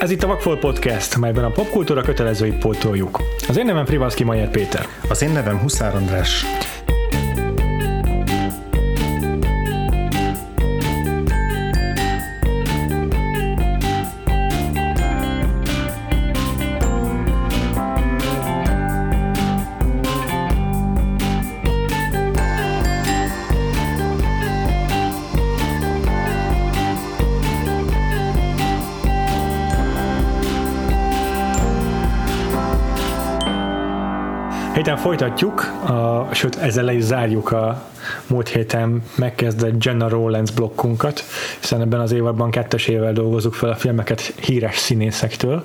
Ez itt a Vakfol Podcast, melyben a popkultúra kötelezőit pótoljuk. Az én nevem Privalszki Majer Péter. Az én nevem Huszár András. Folytatjuk, a, sőt ezzel le is zárjuk a múlt héten megkezdett Jenna Rollins blokkunkat, hiszen ebben az évadban kettes évvel dolgozunk fel a filmeket híres színészektől.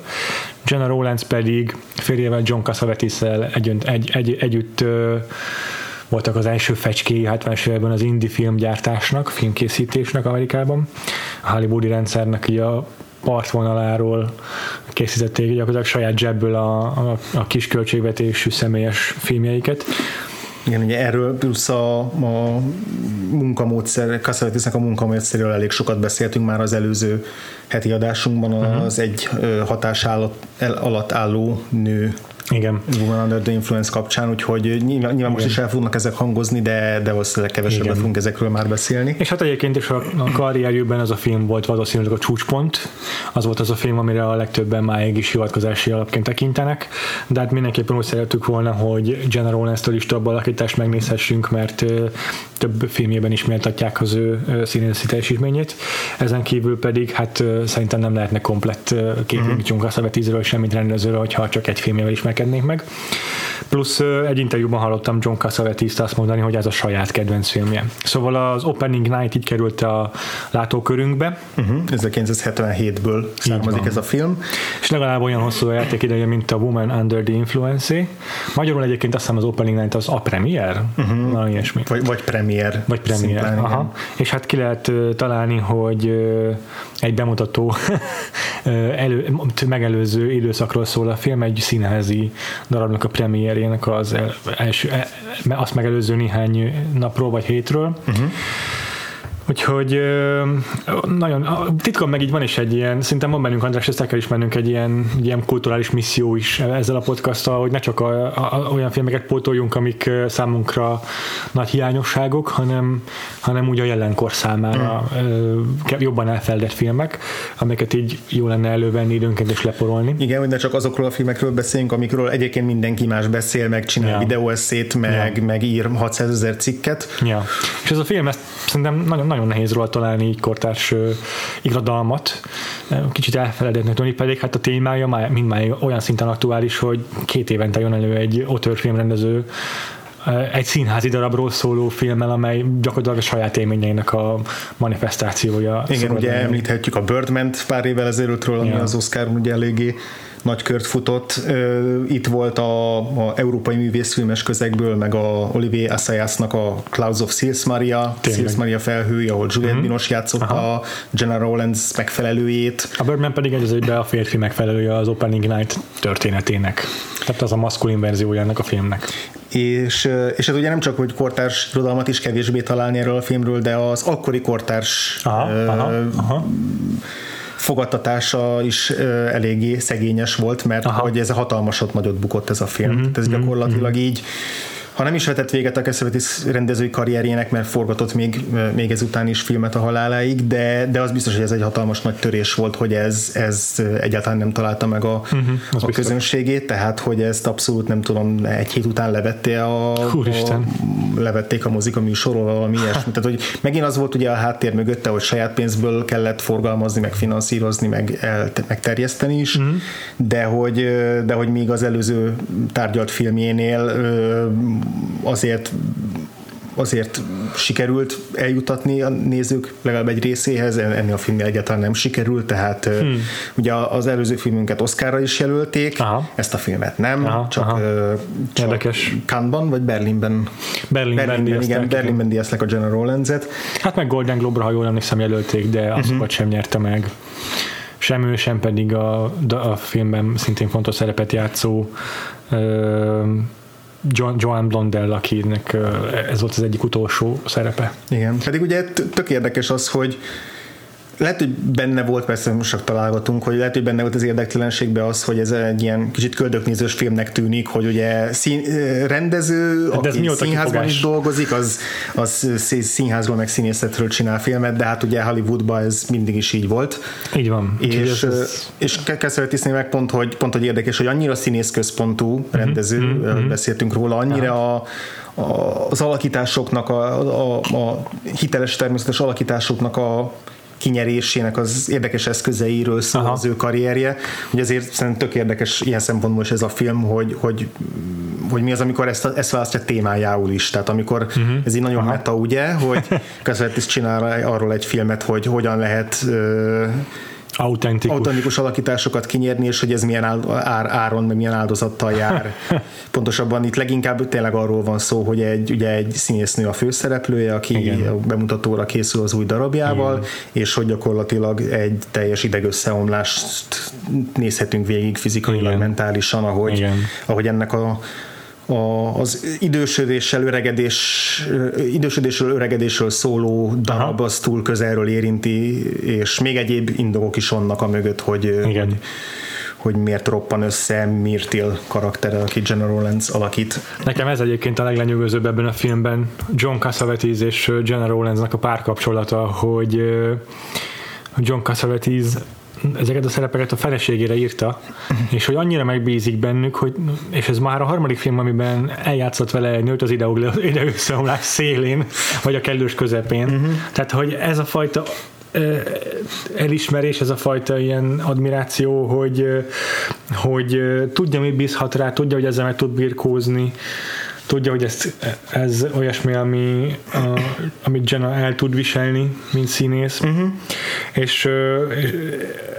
Jenna Rollins pedig férjével John Cassavetes-el együtt, egy, egy, együtt ö, voltak az első fecskéi 70-es években az indie filmgyártásnak, filmkészítésnek Amerikában. A Hollywoodi rendszernek így a partvonaláról készítették gyakorlatilag saját zsebből a, a, a kis költségvetésű személyes filmjeiket. Igen, ugye erről plusz a, a munkamódszer, Kassavetisnek a munkamódszerről elég sokat beszéltünk már az előző heti adásunkban, az uh-huh. egy hatás alatt álló nő igen. Woman Under the Influence kapcsán, úgyhogy nyilván, nyilván most is el fognak ezek hangozni, de, de valószínűleg kevesebbet Igen. fogunk ezekről már beszélni. És hát egyébként is a, a karrierjükben az a film volt valószínűleg a csúcspont, az volt az a film, amire a legtöbben máig is hivatkozási alapként tekintenek, de hát mindenképpen úgy szerettük volna, hogy Jenna Rollins-től is több alakítást megnézhessünk, mert több filmjében is méltatják az ő színészi teljesítményét. Ezen kívül pedig hát szerintem nem lehetne komplett képünk uh-huh. John Cassavetes-ről, semmit rendezőről, hogyha csak egy filmjével ismerkednénk meg. Plusz egy interjúban hallottam John Cassavetes-t azt mondani, hogy ez a saját kedvenc filmje. Szóval az Opening Night így került a látókörünkbe. Uh-huh. 1977-ből származik ez a film. És legalább olyan hosszú a játék ideje, mint a Woman Under the Influence. Magyarul egyébként azt hiszem az Opening Night az a premier, uh-huh. valami ilyesmi. Vagy, vagy premier. Vagy premier, szimplán, aha. És hát ki lehet találni, hogy egy bemutató elő, megelőző időszakról szól a film, egy színházi darabnak a premierjének az első, e, azt megelőző néhány napról vagy hétről. Uh-huh. Úgyhogy nagyon, titkon meg így van is egy ilyen, szerintem van bennünk, András, ezt el kell ismernünk egy ilyen, egy ilyen kulturális misszió is ezzel a podcasttal, hogy ne csak a, a, olyan filmeket pótoljunk, amik számunkra nagy hiányosságok, hanem, hanem úgy a jelenkor számára mm. jobban elfeledett filmek, amiket így jó lenne elővenni időnként és leporolni. Igen, hogy ne csak azokról a filmekről beszéljünk, amikről egyébként mindenki más beszél, meg csinál ja. videóeszét, meg, ja. meg ír 600 ezer cikket. Ja. És ez a film, ezt szerintem nagyon nagyon nehéz róla találni így kortárs uh, irodalmat. Kicsit elfeledetnek tűnik, pedig hát a témája már, mind már olyan szinten aktuális, hogy két évente jön elő egy filmrendező egy színházi darabról szóló filmmel, amely gyakorlatilag a saját élményeinek a manifestációja. Igen, ugye említhetjük a birdman pár évvel ezelőttről, ami ja. az Oscar ugye eléggé nagy kört futott. Itt volt a, a európai művészfilmes közegből, meg a Olivier Assayasnak a Clouds of Sils Maria, Sils Maria felhője, ahol Juliette mm-hmm. Binoche játszotta a General Rollins megfelelőjét. A Birdman pedig egy egybe a férfi megfelelője az Opening Night történetének. Tehát az a maszkulin verziója ennek a filmnek. És, és ez ugye nem csak, hogy kortárs irodalmat is kevésbé találni erről a filmről, de az akkori kortárs aha, aha, aha fogadtatása is eléggé szegényes volt, mert Aha. hogy ez a hatalmasat nagyot bukott ez a film. Mm-hmm. ez mhm. gyakorlatilag mm-hmm. így ha nem is vetett véget a Cassavetes rendezői karrierjének, mert forgatott még, még ezután is filmet a haláláig, de, de az biztos, hogy ez egy hatalmas nagy törés volt, hogy ez, ez egyáltalán nem találta meg a, uh-huh, a közönségét, tehát hogy ezt abszolút nem tudom, egy hét után levette a, a levették a mozik a műsorról, valami ilyesmi. Tehát, hogy megint az volt ugye a háttér mögötte, hogy saját pénzből kellett forgalmazni, meg finanszírozni, meg, el, meg terjeszteni is, uh-huh. de, hogy, de hogy még az előző tárgyalt filmjénél azért azért sikerült eljutatni a nézők legalább egy részéhez, ennél a filmnél egyáltalán nem sikerült, tehát hmm. ugye az előző filmünket Oscarra is jelölték, aha. ezt a filmet nem, aha, csak, aha. csak Érdekes. Cannes-ban vagy Berlinben? Berlinben, Berlinben igen, Berlinben díjazták a General Rollins-et. Hát meg Golden Globe-ra, ha jól emlékszem, jelölték, de azokat uh-huh. sem nyerte meg sem ő, sem pedig a, a filmben szintén fontos szerepet játszó John, Joan Blondell, akinek ez volt az egyik utolsó szerepe. Igen, pedig ugye tök érdekes az, hogy lehet, hogy benne volt, persze most csak találgatunk, hogy lehet, hogy benne volt az érdektelenségben az, hogy ez egy ilyen kicsit köldöknézős filmnek tűnik, hogy ugye szín, rendező, de aki színházban kifogás. is dolgozik, az, az színházról meg színészetről csinál filmet, de hát ugye Hollywoodban ez mindig is így volt. Így van. És, ez... és Kesseltisnél meg pont hogy, pont, hogy érdekes, hogy annyira színészközpontú uh-huh, rendező, uh-huh, beszéltünk róla, annyira a az alakításoknak, a, a, a hiteles természetes alakításoknak a kinyerésének az érdekes eszközeiről szól Aha. az ő karrierje, hogy azért szerintem tök érdekes ilyen szempontból is ez a film, hogy, hogy, hogy mi az, amikor ezt, ezt választja témájául is, tehát amikor uh-huh. ez így nagyon Aha. meta, ugye, hogy is csinál arról egy filmet, hogy hogyan lehet uh, autentikus. autentikus alakításokat kinyerni, és hogy ez milyen ár, áron, meg milyen áldozattal jár. Pontosabban itt leginkább tényleg arról van szó, hogy egy, ugye egy színésznő a főszereplője, aki Igen. a bemutatóra készül az új darabjával, Igen. és hogy gyakorlatilag egy teljes idegösszeomlást nézhetünk végig fizikailag, Igen. mentálisan, ahogy, Igen. ahogy ennek a a, az idősödéssel, öregedés, idősödésről, öregedésről szóló darab az túl közelről érinti, és még egyéb indokok is vannak a mögött, hogy, Igen. hogy hogy miért roppan össze Mirtil karaktere, aki General Lenz alakít. Nekem ez egyébként a leglenyűgözőbb ebben a filmben, John Cassavetes és General Lenznek a párkapcsolata, hogy John Cassavetes ezeket a szerepeket a feleségére írta, és hogy annyira megbízik bennük, hogy, és ez már a harmadik film, amiben eljátszott vele egy nőt az ide-összeomlás szélén, vagy a kellős közepén. Uh-huh. Tehát, hogy ez a fajta elismerés, ez a fajta ilyen admiráció, hogy, hogy tudja, mi bízhat rá, tudja, hogy ezzel meg tud birkózni, tudja, hogy ez, ez olyasmi, ami, a, amit Jenna el tud viselni, mint színész. Uh-huh. És, és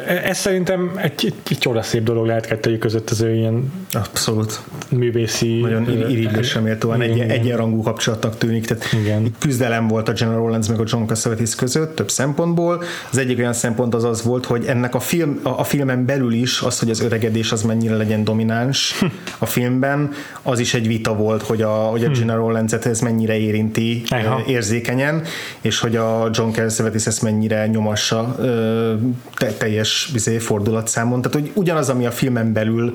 ez szerintem egy, egy, egy csodaszép dolog lehet kettőjük között az ő ilyen Abszolút. művészi nagyon irigylésre méltóan egy, egyenrangú kapcsolatnak tűnik. Tehát igen. küzdelem volt a General Lenz meg a John Cassavetes között több szempontból. Az egyik olyan szempont az az volt, hogy ennek a, film, a, a filmen belül is az, hogy az öregedés az mennyire legyen domináns a filmben, az is egy vita volt, hogy a, hogy a hm. General Lenzet ez mennyire érinti Aha. érzékenyen, és hogy a John Cassavetes ezt mennyire nyomassa te, teljes bizé, fordulatszámon, tehát hogy ugyanaz, ami a filmen belül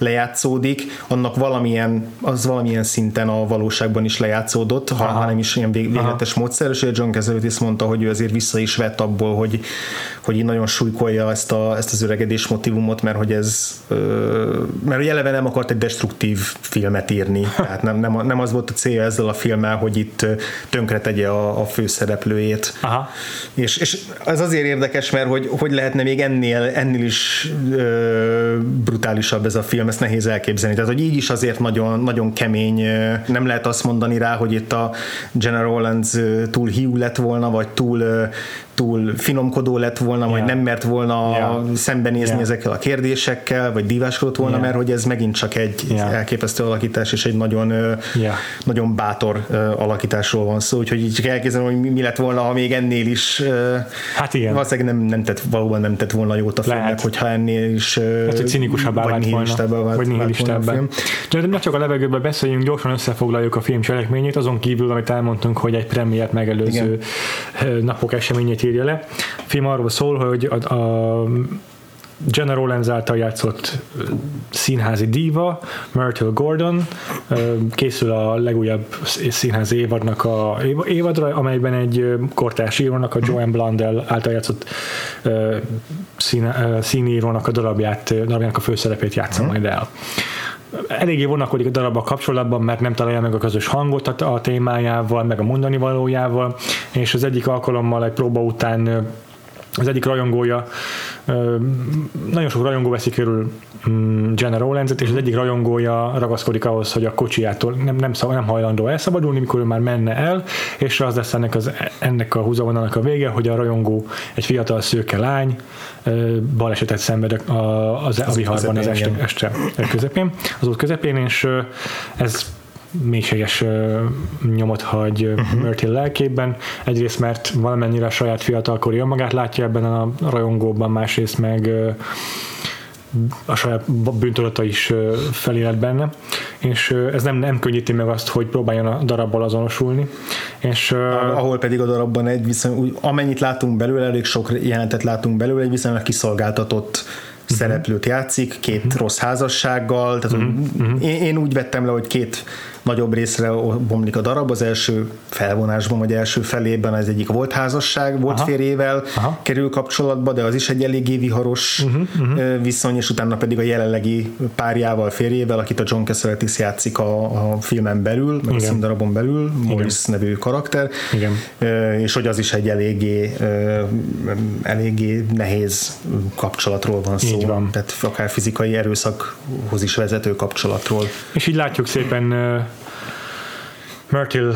lejátszódik, annak valamilyen, az valamilyen szinten a valóságban is lejátszódott, ha, ha nem is ilyen végletes módszer, és John Cassavetes mondta, hogy ő azért vissza is vett abból, hogy, hogy így nagyon súlykolja ezt, a, ezt az öregedés motivumot, mert hogy ez mert hogy eleve nem akart egy destruktív filmet írni, tehát nem, nem, nem az volt a célja ezzel a filmmel, hogy itt tönkre tegye a, a főszereplőjét. Aha. És, és ez azért érdekes, mert hogy, hogy lehetne még ennél, ennél is ö, brutálisabb ez a film, ezt nehéz elképzelni. Tehát, hogy így is azért nagyon, nagyon kemény, nem lehet azt mondani rá, hogy itt a General Lenz túl hiú lett volna, vagy túl túl finomkodó lett volna, yeah. vagy nem mert volna yeah. szembenézni yeah. ezekkel a kérdésekkel, vagy diváskodott volna, yeah. mert hogy ez megint csak egy yeah. elképesztő alakítás, és egy nagyon, yeah. nagyon bátor alakításról van szó, úgyhogy így csak elképzelem, hogy mi lett volna, ha még ennél is hát igen. valószínűleg nem, nem tett, valóban nem tett volna jót a filmnek, Lehet. hogyha ennél is hát, hogy cinikusabbá vált volna, vagy nihilistabbá. De csak a levegőben beszéljünk, gyorsan összefoglaljuk a film cselekményét, azon kívül, amit elmondtunk, hogy egy premiért megelőző Igen. napok eseményét írja le. A film arról szól, hogy a, a Jenna Rollins által játszott színházi díva, Myrtle Gordon, készül a legújabb színházi évadnak a évadra, amelyben egy kortárs írónak, a Joanne Blundell által játszott szín, színírónak a darabját, darabjának a főszerepét játsza majd el eléggé vonakodik a darabba kapcsolatban, mert nem találja meg a közös hangot a, a témájával, meg a mondani valójával, és az egyik alkalommal egy próba után az egyik rajongója, nagyon sok rajongó veszik körül mm, Jenna rowlands és az egyik rajongója ragaszkodik ahhoz, hogy a kocsijától nem, nem, szab, nem hajlandó elszabadulni, mikor ő már menne el, és az lesz ennek, az, ennek a húzavonanak a vége, hogy a rajongó egy fiatal szőke lány balesetet szenved a, az, a viharban az este, este közepén, az út közepén, és ez mélységes nyomot hagy uh-huh. Myrtle lelkében. Egyrészt, mert valamennyire a saját fiatalkori önmagát látja ebben a rajongóban, másrészt meg a saját bűntudata is felélet benne, és ez nem, nem könnyíti meg azt, hogy próbáljon a darabbal azonosulni, És, Ahol pedig a darabban egy viszony, amennyit látunk belőle, elég sok jelentet látunk belőle, egy viszonylag kiszolgáltatott uh-huh. szereplőt játszik, két uh-huh. rossz házassággal, tehát uh-huh. én, én úgy vettem le, hogy két nagyobb részre bomlik a darab. Az első felvonásban, vagy első felében ez egyik volt házasság, volt Aha. férjével Aha. kerül kapcsolatba, de az is egy eléggé viharos uh-huh, uh-huh. viszony, és utána pedig a jelenlegi párjával, férjével, akit a John Cassavetes játszik a, a filmen belül, meg Igen. a színdarabon belül, Morris Igen. nevű karakter, Igen. és hogy az is egy eléggé, eléggé nehéz kapcsolatról van szó. van. Tehát akár fizikai erőszakhoz is vezető kapcsolatról. És így látjuk szépen Myrtle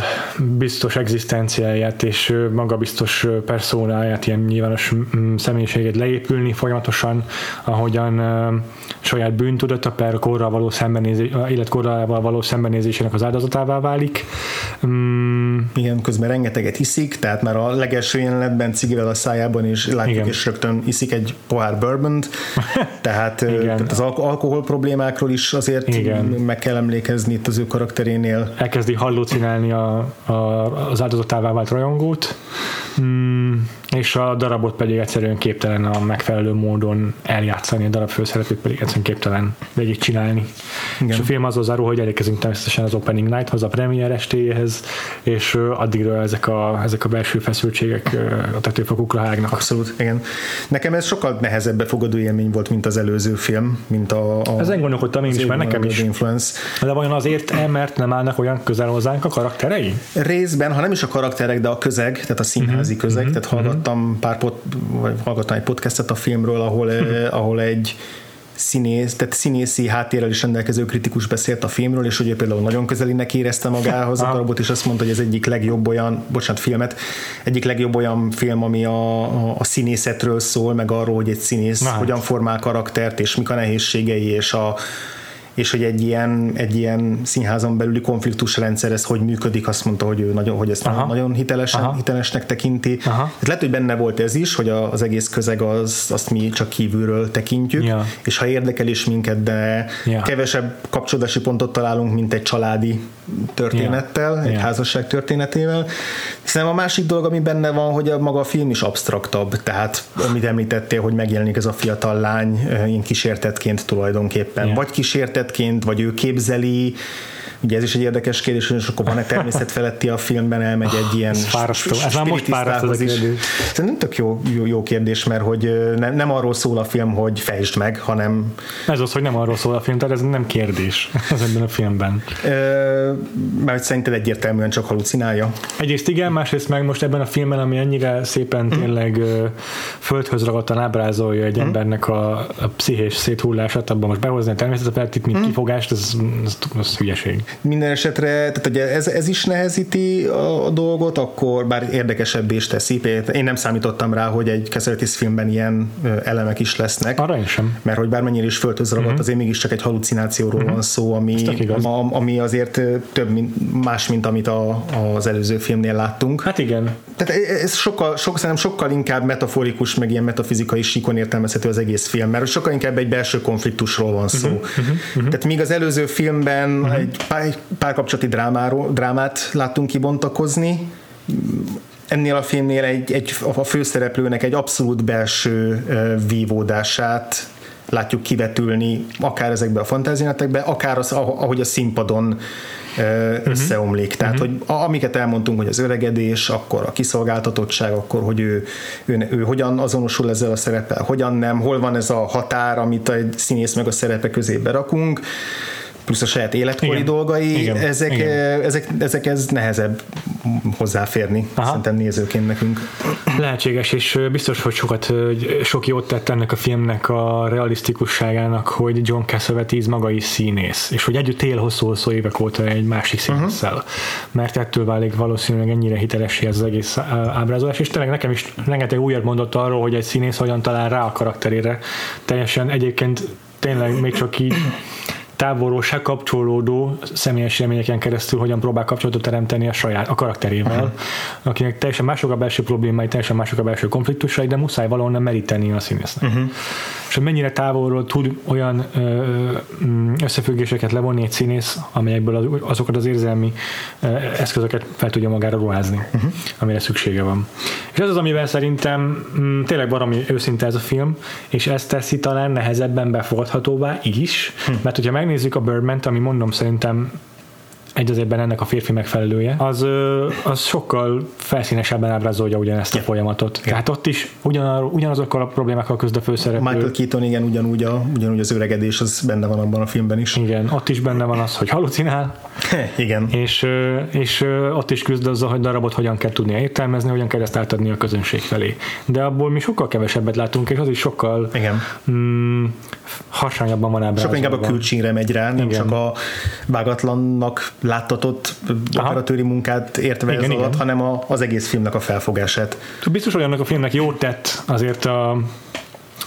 biztos egzisztenciáját és magabiztos perszónáját, ilyen nyilvános személyiségét leépülni folyamatosan, ahogyan saját bűntudata per korral való szembenézés, életkorrával való szembenézésének az áldozatává válik. Mm. Igen, közben rengeteget iszik, tehát már a legelső jelenetben cigivel a szájában is látjuk, Igen. és rögtön iszik egy pohár bourbon tehát, tehát az alkohol problémákról is azért Igen. meg kell emlékezni itt az ő karakterénél. Elkezdi hallucinálni a, a, az áldozatává vált rajongót, mm, és a darabot pedig egyszerűen képtelen a megfelelő módon eljátszani, a darab főszerepét pedig egyszerűen képtelen végig csinálni. Igen. És a film az zárul, hogy elérkezünk természetesen az Opening Nighthoz, a premier estéhez, és addigra ezek a, ezek a belső feszültségek a tetőfokukra hágnak. Abszolút, igen. Nekem ez sokkal nehezebb befogadó élmény volt, mint az előző film, mint a, a Ezen gondolkodtam én is, mert nekem is. Influence. De vajon azért, mert nem állnak olyan közel hozzánk a karakterei? Részben, ha nem is a karakterek, de a közeg, tehát a színházi uh-huh, közeg, uh-huh, tehát hallgattam pár pot, vagy hallgattam egy podcastet a filmről, ahol, uh-huh. ahol egy színész, tehát színészi háttérrel is rendelkező kritikus beszélt a filmről, és hogy például nagyon közelinek érezte magához a darabot, és azt mondta, hogy ez egyik legjobb olyan, bocsánat, filmet, egyik legjobb olyan film, ami a, a, a színészetről szól, meg arról, hogy egy színész Aha. hogyan formál karaktert, és mik a nehézségei, és a, és hogy egy ilyen, egy ilyen színházon belüli konfliktusrendszer ez hogy működik, azt mondta, hogy ő nagyon, hogy ezt Aha. nagyon hitelesen, Aha. hitelesnek tekinti. Aha. Hát lehet, hogy benne volt ez is, hogy az egész közeg az, azt mi csak kívülről tekintjük, ja. és ha érdekel is minket, de ja. kevesebb kapcsolódási pontot találunk, mint egy családi történettel, ja. egy ja. házasság történetével. Hiszen a másik dolog, ami benne van, hogy a maga a film is absztraktabb, tehát amit említettél, hogy megjelenik ez a fiatal lány ilyen kísértetként tulajdonképpen, ja. vagy kísértet természetként, vagy ő képzeli, Ugye ez is egy érdekes kérdés, hogy akkor van-e természet feletti a filmben, elmegy egy ilyen ez fárasztó, ez már most fárasztó az kérdés. Szerintem tök jó, jó, jó, kérdés, mert hogy nem, nem arról szól a film, hogy fejtsd meg, hanem... Ez az, hogy nem arról szól a film, tehát ez nem kérdés ez ebben a filmben. Ö, mert szerinted egyértelműen csak halucinálja. Egyrészt igen, másrészt meg most ebben a filmben, ami ennyire szépen mm. tényleg földhöz ragadtan ábrázolja egy mm. embernek a, a pszichés széthullását, abban most behozni a természetet, mint mm. kifogást, ez, ez, ez hülyeség minden esetre, tehát ugye ez, ez is nehezíti a, a dolgot, akkor bár érdekesebb is teszi. Én nem számítottam rá, hogy egy Cassavetes filmben ilyen elemek is lesznek. Arra én sem. Mert hogy bármennyire is földhöz ragadt, uh-huh. azért mégiscsak egy halucinációról uh-huh. van szó, ami, ami azért több, mint, más, mint amit a, az előző filmnél láttunk. Hát igen. Tehát ez sokkal, sok, szerintem sokkal inkább metaforikus, meg ilyen metafizikai síkon értelmezhető az egész film, mert sokkal inkább egy belső konfliktusról van szó. Uh-huh. Uh-huh. Tehát míg az előző filmben uh-huh. egy pár, párkapcsolati drámáról, drámát láttunk kibontakozni, ennél a filmnél egy, egy, a főszereplőnek egy abszolút belső vívódását látjuk kivetülni, akár ezekbe a fantáziátekbe, akár az, ahogy a színpadon uh-huh. összeomlik. Tehát, uh-huh. hogy amiket elmondtunk, hogy az öregedés, akkor a kiszolgáltatottság, akkor, hogy ő, ő, ő hogyan azonosul ezzel a szereppel, hogyan nem, hol van ez a határ, amit egy színész meg a szerepe közé berakunk, plusz a saját életkori Igen. dolgai, Igen. Ezek, Igen. Ezek, ezek ez nehezebb hozzáférni, Aha. szerintem nézőként nekünk. Lehetséges, és biztos, hogy sokat, sok jót tett ennek a filmnek a realisztikusságának, hogy John Cassavetes maga is színész, és hogy együtt él hosszú-hosszú évek óta egy másik színésszel, uh-huh. mert ettől válik valószínűleg ennyire hitelessé ez az egész ábrázolás, és tényleg nekem is rengeteg újat mondott arról, hogy egy színész hogyan talál rá a karakterére. Teljesen egyébként tényleg még csak így távolról se kapcsolódó személyes élményeken keresztül hogyan próbál kapcsolatot teremteni a saját a karakterével, uh-huh. akinek teljesen mások a belső problémái, teljesen mások a belső konfliktusai, de muszáj valahonnan meríteni a színésznek. Uh-huh. És hogy mennyire távolról tud olyan összefüggéseket levonni egy színész, amelyekből azokat az érzelmi eszközöket fel tudja magára ruházni, uh-huh. amire szüksége van. És ez az, amivel szerintem mm, tényleg valami őszinte ez a film, és ezt teszi talán nehezebben befogadhatóvá is, hm. mert hogyha megnézzük a birdman ami mondom szerintem egy az egyben ennek a férfi megfelelője, az, az sokkal felszínesebben ábrázolja ugyanezt a folyamatot. Yeah. Tehát ott is ugyan, ugyanazokkal a problémákkal közd a főszereplő. Michael Keaton, igen, ugyanúgy, a, ugyanúgy az öregedés, az benne van abban a filmben is. Igen, ott is benne van az, hogy halucinál. igen. És, és ott is küzd azzal, hogy darabot hogyan kell tudni értelmezni, hogyan kell ezt átadni a közönség felé. De abból mi sokkal kevesebbet látunk, és az is sokkal igen. Mm, harsányabban van ábrázolva. Sokkal inkább a külcsínre megy rá, nem igen. csak a vágatlannak láttatott operatőri munkát értve igen, ez igen. alatt, hanem a, az egész filmnek a felfogását. Biztos olyannak a filmnek jót tett azért a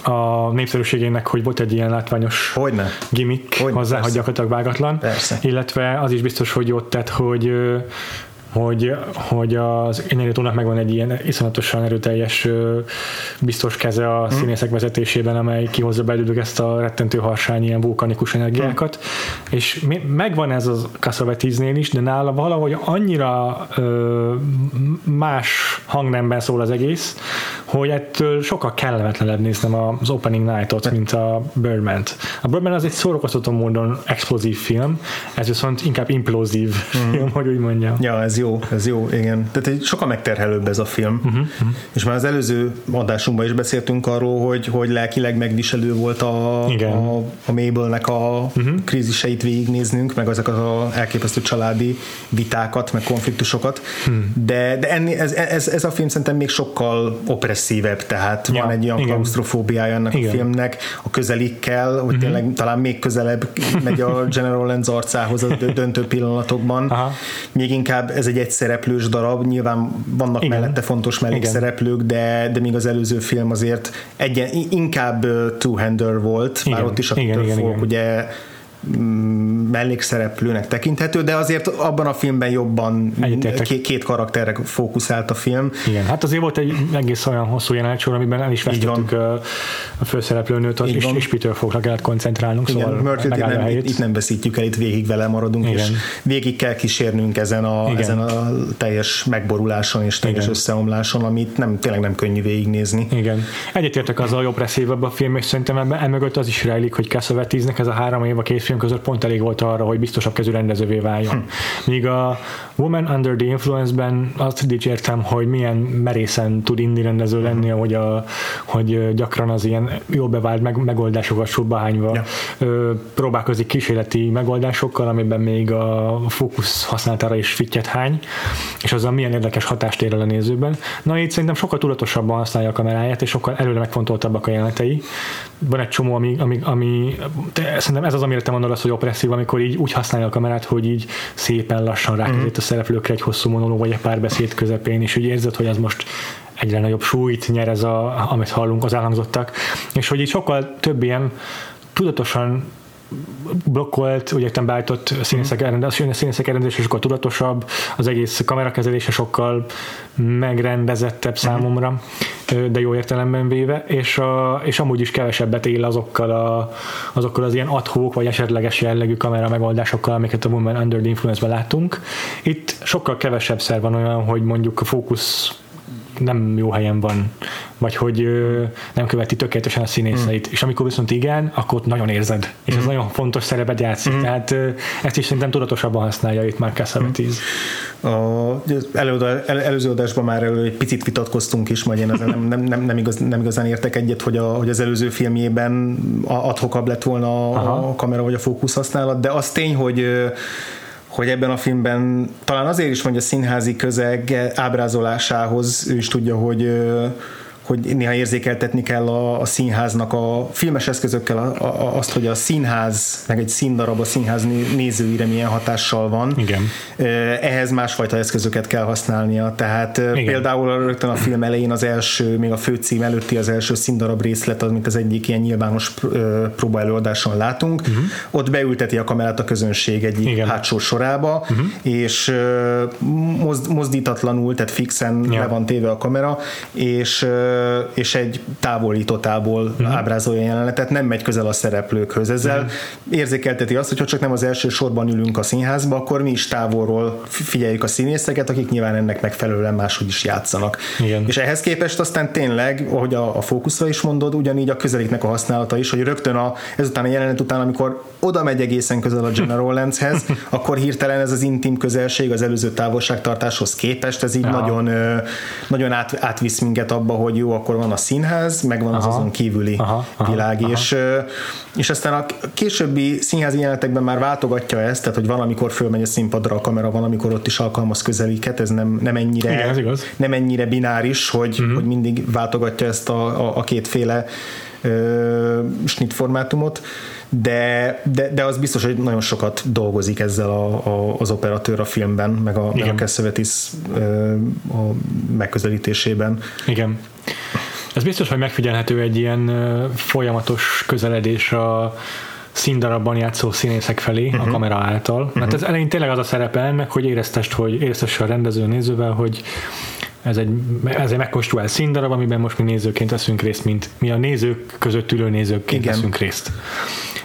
a népszerűségének, hogy volt egy ilyen látványos Hogyne. gimmick Hogyne, hozzá, persze. hogy gyakorlatilag vágatlan. Persze. Illetve az is biztos, hogy jót tett, hogy hogy, hogy az Inaritónak megvan egy ilyen iszonyatosan erőteljes biztos keze a hmm. színészek vezetésében, amely kihozza belőlük ezt a rettentő harsány, ilyen vulkanikus energiákat, hmm. és megvan ez a Cassavetes-nél is, de nála valahogy annyira ö, más hangnemben szól az egész, hogy ettől sokkal kellemetlenebb néznem az Opening Night-ot, mint a Birdman-t. A Birdman az egy szórakoztató módon explozív film, ez viszont inkább implózív mm. film, hogy úgy mondjam. Ja, ez jó, ez jó, igen. Tehát egy sokkal megterhelőbb ez a film. Uh-huh, uh-huh. És már az előző adásunkban is beszéltünk arról, hogy, hogy lelkileg megviselő volt a, igen. a, a Mabelnek a uh-huh. kríziseit végignéznünk, meg ezek az elképesztő családi vitákat, meg konfliktusokat. Hmm. De, de enni, ez, ez, ez, a film szerintem még sokkal operesszív agresszívebb, tehát ja, van egy olyan klaustrofóbiája ennek igen. a filmnek, a közelikkel, hogy uh-huh. tényleg talán még közelebb megy a General Lenz arcához a döntő pillanatokban. Aha. Még inkább ez egy egyszereplős darab, nyilván vannak igen. mellette fontos mellékszereplők, de, de még az előző film azért egyen, inkább two-hander volt, igen. már ott is a igen, igen, igen. ugye Mm, mellékszereplőnek tekinthető, de azért abban a filmben jobban két, két karakterre fókuszált a film. Igen, hát azért volt egy egész olyan hosszú jelenet amiben el is vesztettük a főszereplőnőt, és, és Peter Falkra kellett koncentrálnunk, Igen, szóval nem, itt, itt nem veszítjük el, itt végig vele maradunk, Igen. és végig kell kísérnünk ezen a, ezen a teljes megboruláson és teljes Igen. összeomláson, amit nem, tényleg nem könnyű végignézni. Igen. Egyetértek azzal, jobb a film, és szerintem emögött az is rejlik, hogy Cassavetes-nek ez a három év a két film között pont elég volt arra, hogy biztosabb kezű rendezővé váljon. Hm. Míg a Woman Under the Influence-ben azt dicsértem, hogy milyen merészen tud indi rendező lenni, hogy, a, hogy gyakran az ilyen jól bevált meg, megoldásokat subbahányva ja. próbálkozik kísérleti megoldásokkal, amiben még a fókusz használatára is fittyet hány, és azzal milyen érdekes hatást ér el a nézőben. Na így szerintem sokkal tudatosabban használja a kameráját, és sokkal előre megfontoltabbak a jelenetei. Van egy csomó, ami, ami, ami szerintem ez az, amire te mondod azt, hogy opresszív, amikor így úgy használja a kamerát, hogy így szépen lassan rákezít mm. a szereplőkre egy hosszú monológ vagy egy párbeszéd közepén, és úgy érzed, hogy az most egyre nagyobb súlyt nyer ez, a, amit hallunk, az elhangzottak, és hogy így sokkal több ilyen tudatosan blokkolt, úgy értem beállított színészek, elrendezés, színészek elrendezése sokkal tudatosabb, az egész kamerakezelése sokkal megrendezettebb számomra, de jó értelemben véve, és, a, és amúgy is kevesebbet él azokkal, a, azokkal az ilyen adhók vagy esetleges jellegű kamera megoldásokkal, amiket a Woman Under the Influence-ben látunk. Itt sokkal kevesebb szer van olyan, hogy mondjuk a fókusz nem jó helyen van, vagy hogy ö, nem követi tökéletesen a színészeit. Mm. És amikor viszont igen, akkor ott nagyon érzed, és mm. ez nagyon fontos szerepet játszik. Mm. Tehát ö, ezt is szerintem tudatosabban használja itt már Cassavetes. Mm. A, elő, előző adásban már elő egy picit vitatkoztunk is, majd én nem, nem, nem, nem, igaz, nem igazán értek egyet, hogy, a, hogy az előző filmjében adhokabb lett volna a, a kamera vagy a fókusz használat, de az tény, hogy hogy ebben a filmben talán azért is mondja a színházi közeg ábrázolásához ő is tudja, hogy hogy néha érzékeltetni kell a, a színháznak a filmes eszközökkel a, a, azt, hogy a színház, meg egy színdarab a színház nézőire milyen hatással van. Igen. Ehhez másfajta eszközöket kell használnia. Tehát Igen. például rögtön a film elején az első, még a főcím előtti az első színdarab részlet, amit az egyik ilyen nyilvános próbaelőadáson látunk. Uh-huh. Ott beülteti a kamerát a közönség egyik Igen. hátsó sorába, uh-huh. és mozdítatlanul, tehát fixen ja. le van téve a kamera, és és egy távoli totálból uh-huh. ábrázolja a jelenetet, nem megy közel a szereplőkhöz. Ezzel uh-huh. érzékelteti azt, hogy ha csak nem az első sorban ülünk a színházba, akkor mi is távolról figyeljük a színészeket, akik nyilván ennek megfelelően máshogy is játszanak. Igen. És ehhez képest aztán tényleg, ahogy a, a fókuszra is mondod, ugyanígy a közelítnek a használata is, hogy rögtön a, ezután a jelenet után, amikor oda megy egészen közel a General Lenshez, akkor hirtelen ez az intim közelség az előző távolságtartáshoz képest, ez így ja. nagyon, nagyon át, átvisz minket abba, hogy jó, akkor van a színház, meg van az aha. azon kívüli aha, aha, világ, aha. És, és aztán a későbbi színházi jelenetekben már váltogatja ezt, tehát hogy van, amikor fölmegy a színpadra a kamera, van, amikor ott is alkalmaz közeliket, ez nem, nem ennyire Igen, igaz. nem ennyire bináris, hogy, uh-huh. hogy mindig váltogatja ezt a, a, a kétféle snit formátumot, de, de, de az biztos, hogy nagyon sokat dolgozik ezzel a, a, az operatőr a filmben, meg a, meg a Cassavetes a megközelítésében. Igen. Ez biztos, hogy megfigyelhető egy ilyen folyamatos közeledés a színdarabban játszó színészek felé uh-huh. a mhm. kamera által. Uh-huh. Mert ez elején tényleg az a szerepe ennek, hogy éreztest, hogy éreztesse a rendező nézővel, hogy ez egy, ez egy megkonstruált színdarab, amiben most mi nézőként veszünk részt, mint mi a nézők között ülő nézőként Igen. veszünk részt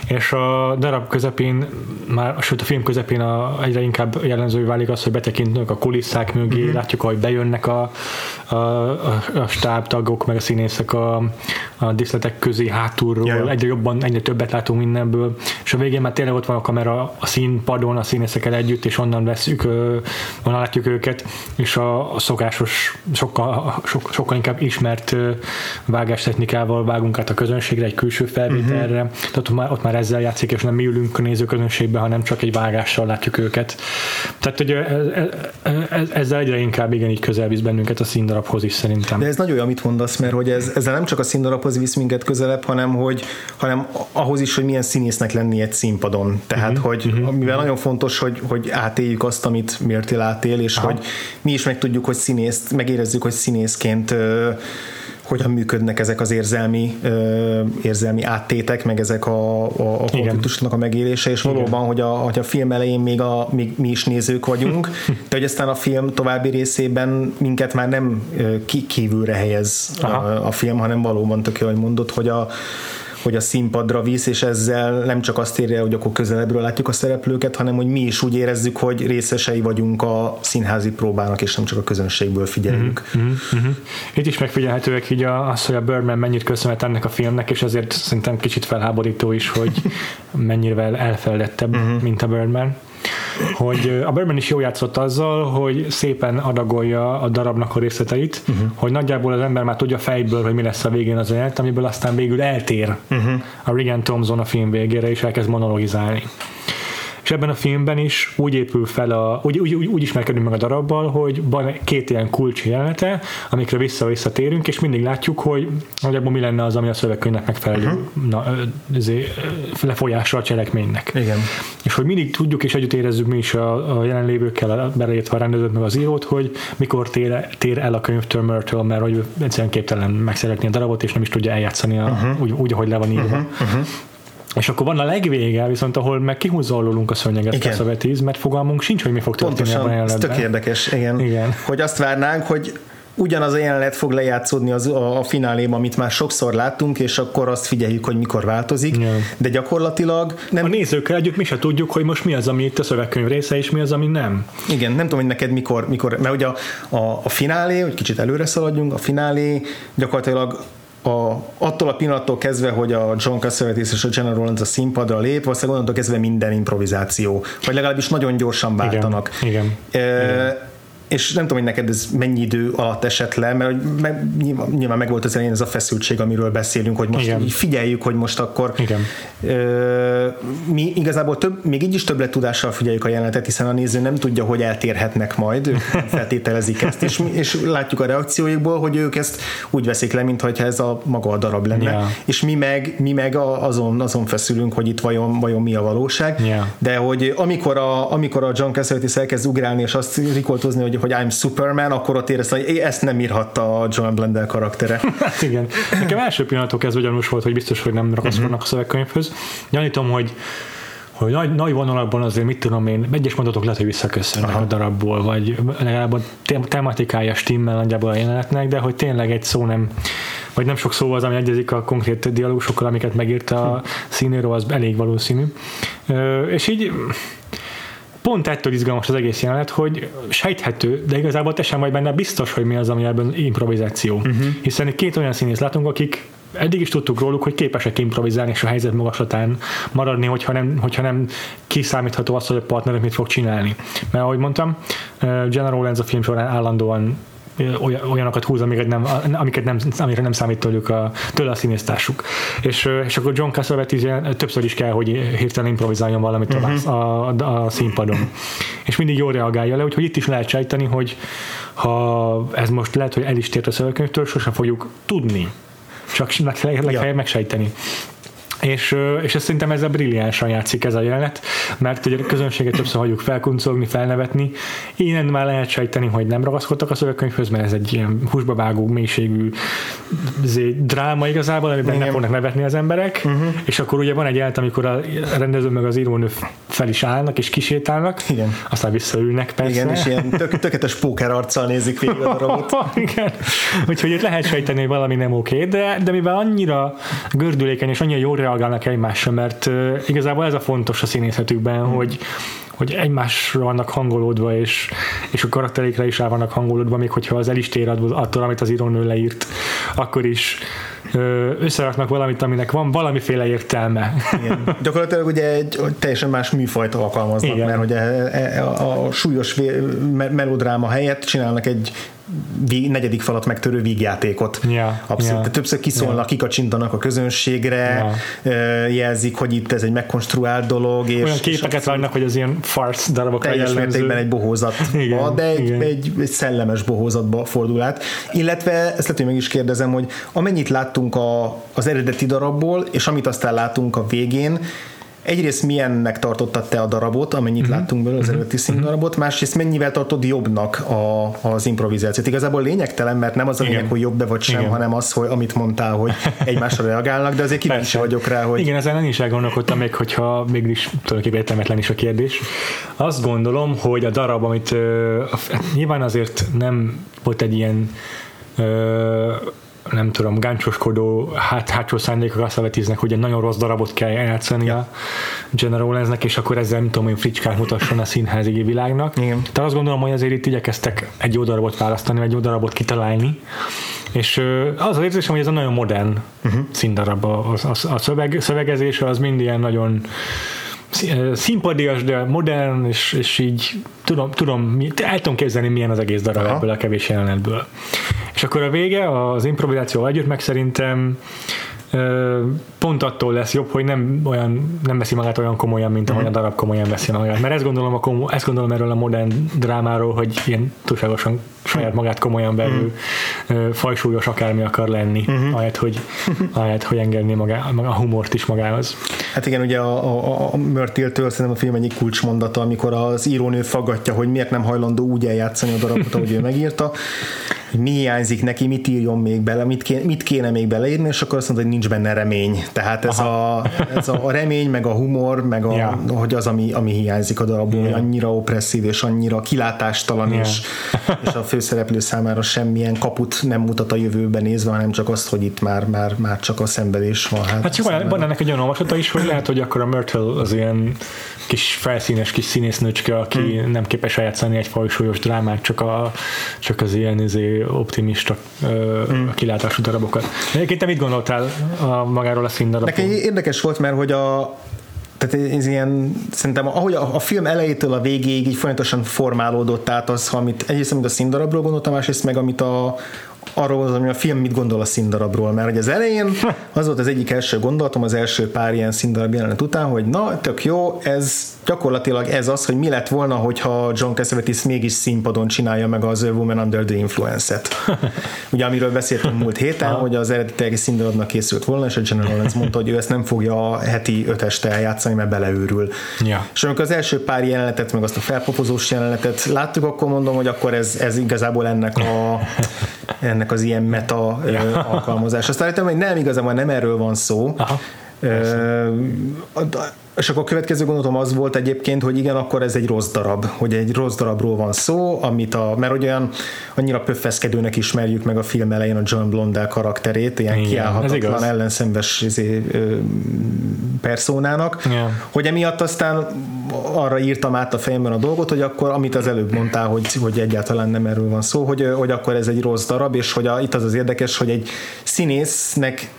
és a darab közepén, már, sőt a film közepén a, egyre inkább jellemző válik az, hogy betekintünk a kulisszák mögé, uh-huh. látjuk, hogy bejönnek a, a, a, a stábtagok, meg a színészek a, a diszletek közé hátulról, yeah. egyre jobban, egyre többet látunk mindenből, és a végén már tényleg ott van a kamera a színpadon, a színészekkel együtt, és onnan veszük, onnan látjuk őket, és a, a szokásos, sokkal, so, sokkal inkább ismert vágástechnikával vágunk át a közönségre, egy külső felvételre, uh-huh. tehát ott már, ott már ezzel játszik, és nem mi ülünk a nézőközönségbe, hanem csak egy vágással látjuk őket. Tehát, hogy ezzel egyre inkább igen így közel visz bennünket a színdarabhoz is szerintem. De ez nagyon jó, amit mondasz, mert hogy ez, ezzel nem csak a színdarabhoz visz minket közelebb, hanem hogy hanem ahhoz is, hogy milyen színésznek lenni egy színpadon. Tehát, uh-huh, hogy uh-huh, mivel nagyon fontos, hogy, hogy átéljük azt, amit Mértil átél, és Aha. hogy mi is meg tudjuk, hogy színészt, megérezzük, hogy színészként hogyan működnek ezek az érzelmi, érzelmi áttétek, meg ezek a, a, a konfliktusnak a megélése, és Igen. valóban, hogy a, hogy a film elején még, a, még mi is nézők vagyunk, de hogy aztán a film további részében minket már nem kívülre helyez a, a film, hanem valóban tök hogy mondott, hogy a, hogy a színpadra visz, és ezzel nem csak azt érje, hogy akkor közelebbről látjuk a szereplőket, hanem hogy mi is úgy érezzük, hogy részesei vagyunk a színházi próbának, és nem csak a közönségből figyeljük. Uh-huh. Itt is megfigyelhetőek így az, hogy a Birdman mennyit köszönhet ennek a filmnek, és azért szerintem kicsit felháborító is, hogy mennyire elfeledtettebb, uh-huh. mint a Birdman hogy a Berman is jó játszott azzal, hogy szépen adagolja a darabnak a részleteit, uh-huh. hogy nagyjából az ember már tudja fejből, hogy mi lesz a végén az élet, amiből aztán végül eltér uh-huh. a Regan Thompson a film végére, és elkezd monologizálni és ebben a filmben is úgy épül fel, a, úgy, úgy, úgy, úgy ismerkedünk meg a darabbal, hogy van két ilyen kulcs jelenete, amikre vissza-visszatérünk, és mindig látjuk, hogy nagyjából mi lenne az, ami a szövegkönyvnek megfelelő uh-huh. na, lefolyása a cselekménynek. Igen. És hogy mindig tudjuk és együtt érezzük mi is a, a jelenlévőkkel, beleértve a rendezőt meg az írót, hogy mikor tér, tér el a könyvtől Myrtle, mert hogy egyszerűen képtelen megszeretni a darabot, és nem is tudja eljátszani a, uh-huh. úgy, úgy, ahogy le van írva. Uh-huh. Uh-huh. És akkor van a legvége, viszont ahol meg kihúzza alulunk a szőnyeget a vetíz, mert fogalmunk sincs, hogy mi fog történni Pontosan, ebben a jelenetben. Ez tök érdekes, igen. igen. Hogy azt várnánk, hogy ugyanaz a jelenet fog lejátszódni az, a, a fináléban, amit már sokszor láttunk, és akkor azt figyeljük, hogy mikor változik, yeah. de gyakorlatilag nem... A nézőkkel együtt mi se tudjuk, hogy most mi az, ami itt a szövegkönyv része, és mi az, ami nem. Igen, nem tudom, hogy neked mikor, mikor mert ugye a, a, a finálé, hogy kicsit előre szaladjunk, a finálé gyakorlatilag a, attól a pillanattól kezdve, hogy a John Cassavetes és a General Rollins a színpadra lép, valószínűleg onnantól kezdve minden improvizáció, vagy legalábbis nagyon gyorsan váltanak. Igen, igen. E, igen és nem tudom, hogy neked ez mennyi idő alatt esett le, mert meg, nyilván, nyilván meg volt az elején ez a feszültség, amiről beszélünk, hogy most Igen. figyeljük, hogy most akkor Igen. Ö, mi igazából több, még így is többlet tudással figyeljük a jelenetet, hiszen a néző nem tudja, hogy eltérhetnek majd, ők feltételezik ezt, és, és látjuk a reakcióikból, hogy ők ezt úgy veszik le, mintha ez a maga a darab lenne, yeah. és mi meg, mi meg azon, azon feszülünk, hogy itt vajon, vajon mi a valóság, yeah. de hogy amikor a, amikor a John Cassavetes elkezd ugrálni, és azt rikoltozni, hogy hogy I'm Superman, akkor ott éreztem, hogy ezt nem írhatta a John Blendell karaktere. hát igen. Nekem első pillanatok ez ugyanúgy volt, hogy biztos, hogy nem ragaszkodnak uh-huh. a szövegkönyvhöz. Gyanítom, hogy hogy nagy, nagy vonalakban azért mit tudom én, egyes mondatok lehet, hogy visszaköszönnek a darabból, vagy legalább a tematikája stimmel nagyjából a jelenetnek, de hogy tényleg egy szó nem, vagy nem sok szó az, ami egyezik a konkrét dialógusokkal, amiket megírt a színűről, az elég valószínű. És így pont ettől izgalmas az egész jelenet, hogy sejthető, de igazából te sem vagy benne biztos, hogy mi az, ami ebben improvizáció. Uh-huh. Hiszen két olyan színész látunk, akik eddig is tudtuk róluk, hogy képesek improvizálni és a helyzet magaslatán maradni, hogyha nem, hogyha nem kiszámítható az, hogy a partnerük mit fog csinálni. Mert ahogy mondtam, General Lenz a film során állandóan olyanokat húz, amiket nem, amiket nem, amiket nem számít tőlük a, tőle a színésztársuk. És, és akkor John Cassavetes többször is kell, hogy hirtelen improvizáljon valamit uh-huh. a, a, a, színpadon. És mindig jól reagálja le, úgyhogy itt is lehet sejteni, hogy ha ez most lehet, hogy el is tért a szövegkönyvtől, sosem fogjuk tudni, csak legfeljebb ja. megsejteni. És, és ezt szerintem ezzel brilliánsan játszik ez a jelenet, mert ugye a közönséget többször hagyjuk felkuncogni, felnevetni. Innen már lehet sejteni, hogy nem ragaszkodtak a szövegkönyvhöz, mert ez egy ilyen húsba vágó, mélységű dráma igazából, amiben nem fognak nevetni az emberek, uh-huh. és akkor ugye van egy jelet, amikor a rendező meg az írónő fel is állnak és kisétálnak, Igen. aztán visszaülnek persze. Igen, és ilyen tök, tökéletes póker arccal nézik végig a darabot. Igen. Úgyhogy itt lehet sejteni, hogy valami nem oké, de, de mivel annyira gördülékeny és annyira jól reagálnak egymásra, mert igazából ez a fontos a színészetükben, hmm. hogy hogy egymásra vannak hangolódva, és, és a karakterékre is rá vannak hangolódva, még hogyha az el is tér attól, amit az írónő leírt, akkor is összeraknak valamit, aminek van valamiféle értelme. Igen. Gyakorlatilag ugye egy teljesen más műfajt alkalmaznak, Igen. mert hogy a, e, e, a, a súlyos melodráma helyett csinálnak egy negyedik falat megtörő vígjátékot. Yeah, Abszolút. Yeah, többször kiszólnak, yeah. kikacsintanak a közönségre, yeah. jelzik, hogy itt ez egy megkonstruált dolog. És, Olyan képeket vannak, hogy az ilyen farce darabok Teljes mértékben egy bohózatba, igen, de egy, egy, egy, szellemes bohózatba fordul át. Illetve ezt lehet, hogy meg is kérdezem, hogy amennyit láttunk a, az eredeti darabból, és amit aztán látunk a végén, egyrészt milyennek tartottad te a darabot, amennyit mm-hmm. láttunk belőle az mhm. eredeti mm-hmm. darabot, másrészt mennyivel tartod jobbnak a, az improvizációt. Igazából lényegtelen, mert nem az a lényeg, hogy jobb-e vagy sem, Igen. hanem az, hogy amit mondtál, hogy egymásra reagálnak, de azért kíváncsi vagyok rá, hogy... Igen, ezen nem is elgondolkodtam még, hogyha mégis tulajdonképpen értelmetlen is a kérdés. Azt gondolom, hogy a darab, amit uh, nyilván azért nem volt egy ilyen uh, nem tudom, gáncsoskodó hát, hátsó szándékok azt vetíznek, hogy egy nagyon rossz darabot kell játszani ja. a General Lensnek, és akkor ezzel nem tudom, hogy fricskát mutasson a színházi világnak. Igen. Tehát azt gondolom, hogy azért itt igyekeztek egy jó darabot választani, vagy egy jó darabot kitalálni, és az az érzésem, hogy ez a nagyon modern uh-huh. színdarab, a, a, a szöveg, szövegezése az mind ilyen nagyon színpadias, de modern, és, és így tudom, tudom, el tudom képzelni, milyen az egész darab Aha. ebből a kevés jelenetből. És akkor a vége az improvizáció együtt meg szerintem pont attól lesz jobb, hogy nem, olyan, nem veszi magát olyan komolyan, mint ahogy a mhm. darab komolyan veszi magát. Mert ezt gondolom, a komo, ezt gondolom erről a modern drámáról, hogy ilyen túlságosan saját magát komolyan belül uh-huh. fajsúlyos akármi akar lenni, uh-huh. ahelyett, hogy, ahelyett, hogy engedni magá, a humort is magához. Hát igen, ugye a, a, a Mörtiltől szerintem a film egyik kulcsmondata, amikor az írónő faggatja, hogy miért nem hajlandó úgy eljátszani a darabot, ahogy ő megírta, hogy mi hiányzik neki, mit írjon még bele, mit kéne, mit kéne még beleírni, és akkor azt mondta, hogy nincs benne remény. Tehát ez, a, ez a remény, meg a humor, meg a, ja. hogy az, ami, ami hiányzik a darabból, yeah. annyira opresszív, és annyira kilátástalan, yeah. és, és a főszereplő számára semmilyen kaput nem mutat a jövőben nézve, hanem csak azt, hogy itt már, már, már csak a szenvedés van. Hát, hát csak van, van ennek egy olyan olvasata is, hogy lehet, hogy akkor a Myrtle az ilyen kis felszínes kis színésznőcske, aki hmm. nem képes eljátszani egy fajsúlyos drámát, csak, a, csak az ilyen izé, optimista hmm. kilátású darabokat. Egyébként te mit gondoltál a, magáról a színdarabról? Nekem érdekes volt, mert hogy a, tehát ez ilyen, szerintem ahogy a, a film elejétől a végéig így folyamatosan formálódott át az, amit egyrészt amit a színdarabról gondoltam, másrészt meg amit a, arról, hogy a film mit gondol a színdarabról, mert hogy az elején az volt az egyik első gondolatom az első pár ilyen színdarab jelenet után, hogy na, tök jó, ez gyakorlatilag ez az, hogy mi lett volna, hogyha John Cassavetes mégis színpadon csinálja meg az Woman Under the Influence-et. Ugye amiről beszéltünk múlt héten, hogy az eredeti színdarabnak készült volna, és a General Lens mondta, hogy ő ezt nem fogja a heti öteste eljátszani, mert beleőrül. Ja. És amikor az első pár jelenetet, meg azt a felpopozós jelenetet láttuk, akkor mondom, hogy akkor ez, ez igazából ennek a ennek az ilyen meta ja. alkalmazás. Azt állítom, hogy nem igazából nem erről van szó, Aha és akkor a következő gondolatom az volt egyébként, hogy igen, akkor ez egy rossz darab, hogy egy rossz darabról van szó, amit a, mert hogy olyan annyira pöffeszkedőnek ismerjük meg a film elején a John Blondell karakterét, ilyen igen, kiállhatatlan ellenszenves izé, perszónának, yeah. hogy emiatt aztán arra írtam át a fejemben a dolgot, hogy akkor, amit az előbb mondtál, hogy, hogy egyáltalán nem erről van szó, hogy, hogy akkor ez egy rossz darab, és hogy a, itt az az érdekes, hogy egy színésznek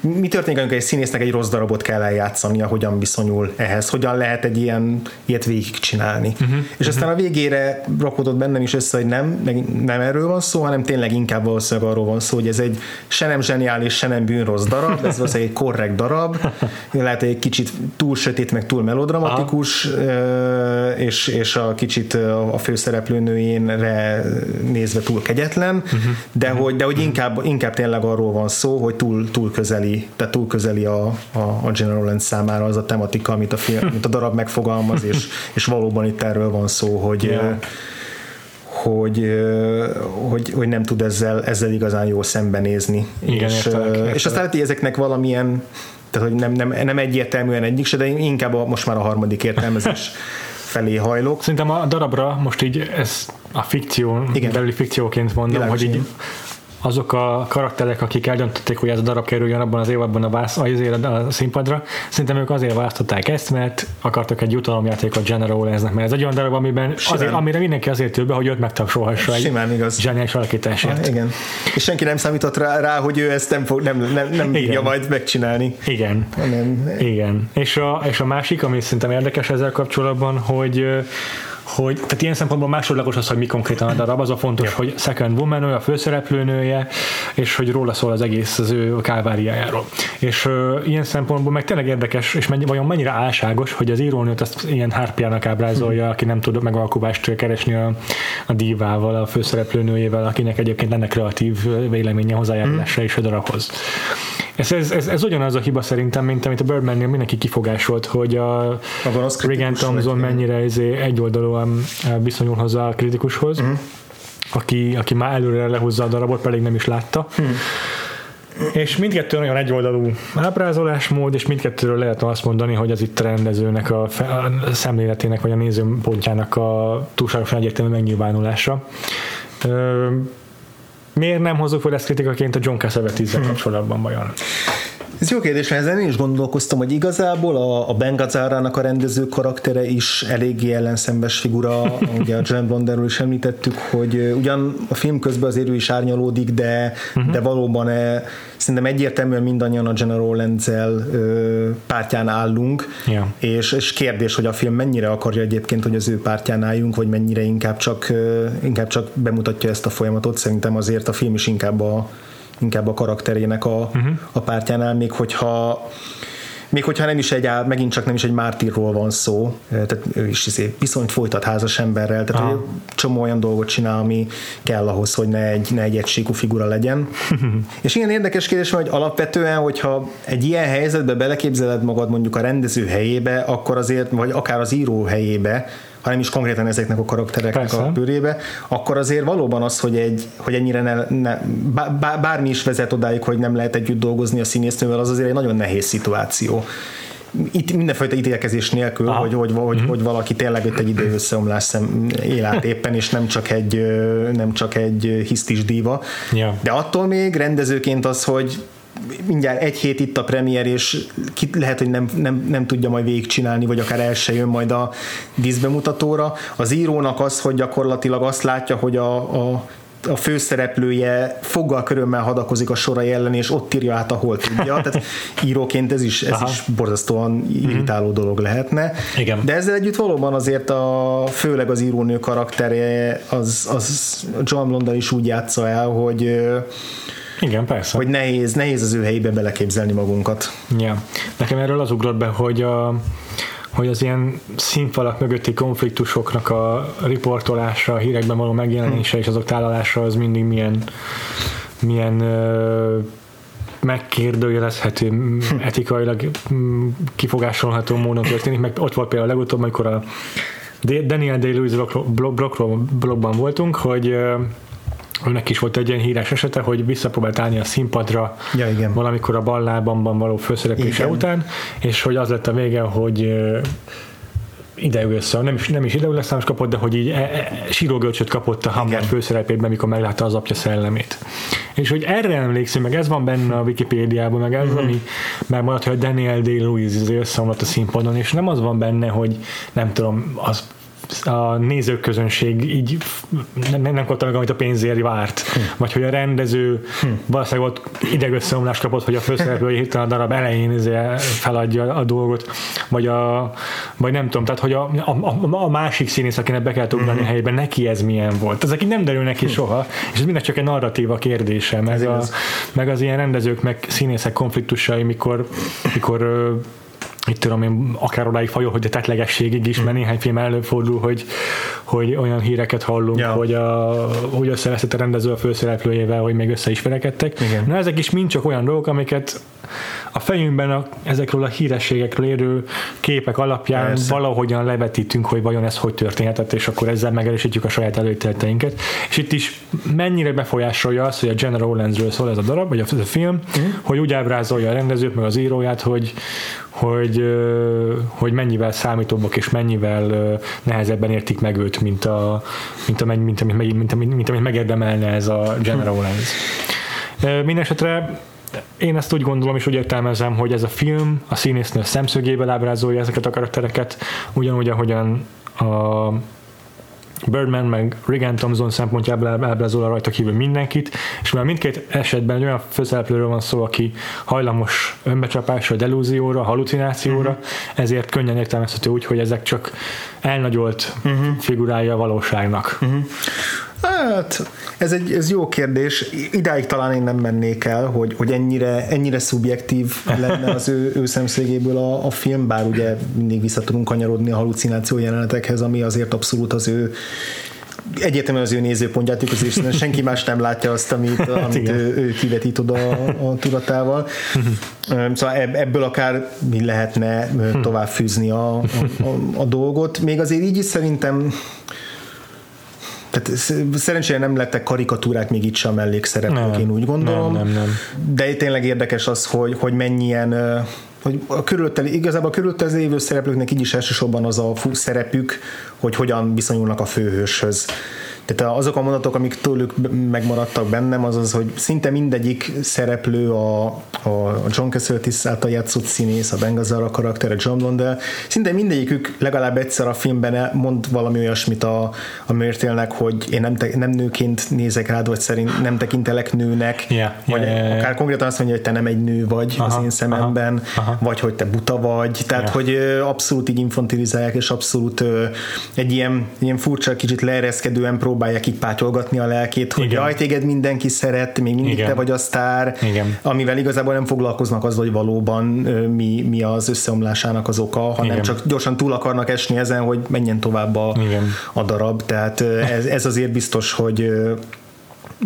mi történik, amikor egy színésznek egy rossz darabot kell eljátszania, hogyan viszonyul ehhez, hogyan lehet egy ilyen, ilyet végigcsinálni. Uh-huh. És aztán a végére rakodott bennem is össze, hogy nem, nem erről van szó, hanem tényleg inkább valószínűleg arról van szó, hogy ez egy se nem zseniális, se nem bűnrossz darab, ez valószínűleg egy korrekt darab, lehet, hogy egy kicsit túl sötét, meg túl melodramatikus, Aha. és, és a kicsit a főszereplőnőjénre nézve túl kegyetlen, uh-huh. de, uh-huh. hogy, de hogy inkább, inkább tényleg arról van szó, hogy túl, túl közeli közeli, tehát túl közeli a, a, a General Land számára az a tematika, amit a, film, amit a darab megfogalmaz, és, és valóban itt erről van szó, hogy yeah. hogy, hogy, hogy nem tud ezzel, ezzel igazán jól szembenézni. Igen, és, értelek, értelek. és aztán hogy ezeknek valamilyen tehát hogy nem, nem, nem egyértelműen egyik se, de inkább a, most már a harmadik értelmezés felé hajlok. Szerintem a darabra most így ez a fikció, Igen. belüli fikcióként mondom, Világos hogy így azok a karakterek, akik eldöntötték, hogy ez a darab kerüljön abban az évadban a, vász, a, a színpadra, szerintem ők azért választották ezt, mert akartak egy jutalomjátékot General Lensnek, mert ez egy olyan darab, amiben azért, amire mindenki azért több, hogy őt megtapsolhassa egy Simán igaz. zseniális alakításért. Ah, igen. És senki nem számított rá, rá hogy ő ezt nem, fog, nem, nem, nem bírja majd megcsinálni. Igen. Nem. Igen. És a, és a másik, ami szerintem érdekes ezzel kapcsolatban, hogy hogy tehát ilyen szempontból másodlagos az, hogy mi konkrétan a darab, az a fontos, ja. hogy Second Woman, ő a főszereplőnője, és hogy róla szól az egész az ő káváriájáról. És uh, ilyen szempontból meg tényleg érdekes, és mennyi, vajon mennyire álságos, hogy az írónőt azt ilyen hárpiának ábrázolja, hmm. aki nem tud megalkuvást keresni a, a dívával, a főszereplőnőjével, akinek egyébként lenne kreatív véleménye hozzájárulása hmm. is a darabhoz. Ez, ez, ez, ez ugyanaz a hiba szerintem, mint amit a Birdman-nél mindenki kifogásolt, hogy a, a Regan Thompson mennyire izé egyoldalúan eh, viszonyul hozzá a kritikushoz, uh-huh. aki, aki már előre lehúzza a darabot, pedig nem is látta. Uh-huh. És mindkettő nagyon egyoldalú ábrázolásmód, és mindkettőről lehet azt mondani, hogy az itt a rendezőnek a, a szemléletének, vagy a nézőpontjának a túlságosan egyértelmű megnyilvánulása. Miért nem hozzuk fel ezt kritikaként a John Cassavetes hmm. kapcsolatban vajon? Ez jó kérdés, mert ezen én is gondolkoztam, hogy igazából a, a Ben Gazzárának a rendező karaktere is eléggé ellenszembes figura, ugye a John Blonderről is említettük, hogy ugyan a film közben azért ő is árnyalódik, de, uh-huh. de valóban e, szerintem egyértelműen mindannyian a General Lenzel pártján állunk, yeah. és, és kérdés, hogy a film mennyire akarja egyébként, hogy az ő pártján álljunk, vagy mennyire inkább csak, inkább csak bemutatja ezt a folyamatot, szerintem azért a film is inkább a inkább a karakterének a, uh-huh. a pártjánál, még hogyha még hogyha nem is egy, megint csak nem is egy mártírról van szó, tehát ő is izé viszonyt folytat házas emberrel, tehát Aha. csomó olyan dolgot csinál, ami kell ahhoz, hogy ne egy, ne egy egysíkú figura legyen. és igen érdekes kérdés, hogy alapvetően, hogyha egy ilyen helyzetbe beleképzeled magad mondjuk a rendező helyébe, akkor azért, vagy akár az író helyébe, hanem is konkrétan ezeknek a karaktereknek Persze. a bőrébe, akkor azért valóban az, hogy, egy, hogy ennyire ne, ne, bármi is vezet odáig, hogy nem lehet együtt dolgozni a színésznővel, az azért egy nagyon nehéz szituáció itt mindenfajta ítélkezés nélkül, Aha. hogy, hogy, hogy, mm-hmm. hogy valaki tényleg ott egy idő összeomlás szem, él át éppen, és nem csak egy, nem csak egy hisztis díva. Yeah. De attól még rendezőként az, hogy mindjárt egy hét itt a premier, és ki, lehet, hogy nem, nem, nem tudja majd végigcsinálni, vagy akár el se jön majd a díszbemutatóra. Az írónak az, hogy gyakorlatilag azt látja, hogy a, a a főszereplője foggal körömmel hadakozik a sorai ellen, és ott írja át, ahol tudja. Tehát íróként ez is, ez is borzasztóan irritáló dolog lehetne. Igen. De ezzel együtt valóban azért a, főleg az írónő karaktere, az, az John Blondell is úgy játsza el, hogy igen, persze. Hogy nehéz, nehéz az ő helyébe beleképzelni magunkat. Ja. Nekem erről az ugrott be, hogy a, hogy az ilyen színfalak mögötti konfliktusoknak a riportolása, a hírekben való megjelenése hm. és azok tálalása az mindig milyen, milyen ö, megkérdőjelezhető, hm. etikailag kifogásolható módon történik, meg ott volt például legutóbb, amikor a Daniel Day-Lewis blogban voltunk, hogy önnek is volt egy ilyen híres esete, hogy visszapróbált állni a színpadra ja, igen. valamikor a ballában való főszereplése után, és hogy az lett a vége, hogy ideülször, nem is, nem is ideüleszállást kapott, de hogy így e, e, sírógölcsöt kapott a Hamlet főszerepében, mikor meglátta az apja szellemét. És hogy erre emlékszem, meg ez van benne a Wikipédiában, meg ez, mm-hmm. ami megmaradt, hogy Daniel Day-Lewis összeomlott a színpadon, és nem az van benne, hogy nem tudom, az a nézőközönség így nem, nem kapta meg, amit a pénzért várt. Hm. Vagy hogy a rendező hm. valószínűleg ott idegösszeomlást kapott, hogy a főszereplő hirtelen a darab elején izé feladja a dolgot, vagy, a, vagy nem tudom, tehát hogy a, a, a másik színész, akinek be kell ugrani hm. a helyben, neki ez milyen volt. Ezek így nem derül neki hm. soha, és ez minden csak egy narratíva kérdése, meg, a, meg az ilyen rendezők, meg színészek konfliktusai, mikor, mikor mit tudom én, akár odáig fajol, hogy a tetlegességig is, mert néhány film előfordul, hogy, hogy olyan híreket hallunk, ja. hogy, a, hogy összeveszett a rendező a főszereplőjével, hogy még össze is verekedtek. Igen. Na ezek is mind csak olyan dolgok, amiket a fejünkben a, ezekről a hírességekről érő képek alapján Persze. valahogyan levetítünk, hogy vajon ez hogy történhetett, és akkor ezzel megerősítjük a saját előítéleteinket. És itt is mennyire befolyásolja az, hogy a General Rowlandsről szól ez a darab, vagy a, a film, uh-huh. hogy úgy ábrázolja a rendezőt, meg az íróját, hogy, hogy, hogy mennyivel számítóbbak és mennyivel nehezebben értik meg őt, mint, a, mint, a, mint, mint, mint, mint, mint, mint amit megérdemelne ez a General Lens. Mindenesetre én ezt úgy gondolom és úgy értelmezem, hogy ez a film a színésznő szemszögéből ábrázolja ezeket a karaktereket, ugyanúgy, ahogyan a Birdman meg Regan Thompson szempontjából ábrázol rajta kívül mindenkit, és már mindkét esetben egy olyan főszereplőről van szó, aki hajlamos önbecsapásra, delúzióra, halucinációra, uh-huh. ezért könnyen értelmezhető úgy, hogy ezek csak elnagyolt uh-huh. figurája a valóságnak. Uh-huh. Hát, ez egy ez jó kérdés. Idáig talán én nem mennék el, hogy, hogy ennyire, ennyire szubjektív lenne az ő, ő szemszögéből a, a film, bár ugye mindig vissza tudunk kanyarodni a halucináció jelenetekhez, ami azért abszolút az ő egyértelműen az ő nézőpontját és senki más nem látja azt, amit, hát amit ő, ő kivetít oda a, a tudatával. Szóval ebből akár mi lehetne tovább fűzni a, a, a, a dolgot. Még azért így is szerintem tehát szerencsére nem lettek karikatúrák még itt sem mellékszereplők, én úgy gondolom. Nem, nem, nem. De tényleg érdekes az, hogy, hogy mennyien hogy a körülöttel, igazából a körülöttel lévő szereplőknek így is elsősorban az a szerepük, hogy hogyan viszonyulnak a főhőshöz. Tehát azok a mondatok, amik tőlük megmaradtak bennem, az az, hogy szinte mindegyik szereplő, a, a John Cassavetes által játszott színész, a Bengazara karakter, a John Blondell, szinte mindegyikük legalább egyszer a filmben mond valami olyasmit a, a Mörtélnek, hogy én nem, te, nem nőként nézek rád, vagy szerint nem tekintelek nőnek, yeah, vagy yeah, yeah, akár konkrétan azt mondja, hogy te nem egy nő vagy aha, az én szememben, aha, aha. vagy hogy te buta vagy, tehát yeah. hogy abszolút így infantilizálják, és abszolút egy ilyen, ilyen furcsa, kicsit leereszkedően próbál próbálják így pátyolgatni a lelkét, hogy Igen. jaj, téged mindenki szeret, még mindig Igen. te vagy a sztár, Igen. amivel igazából nem foglalkoznak azzal, hogy valóban mi, mi az összeomlásának az oka, hanem Igen. csak gyorsan túl akarnak esni ezen, hogy menjen tovább a, a darab, tehát ez, ez azért biztos, hogy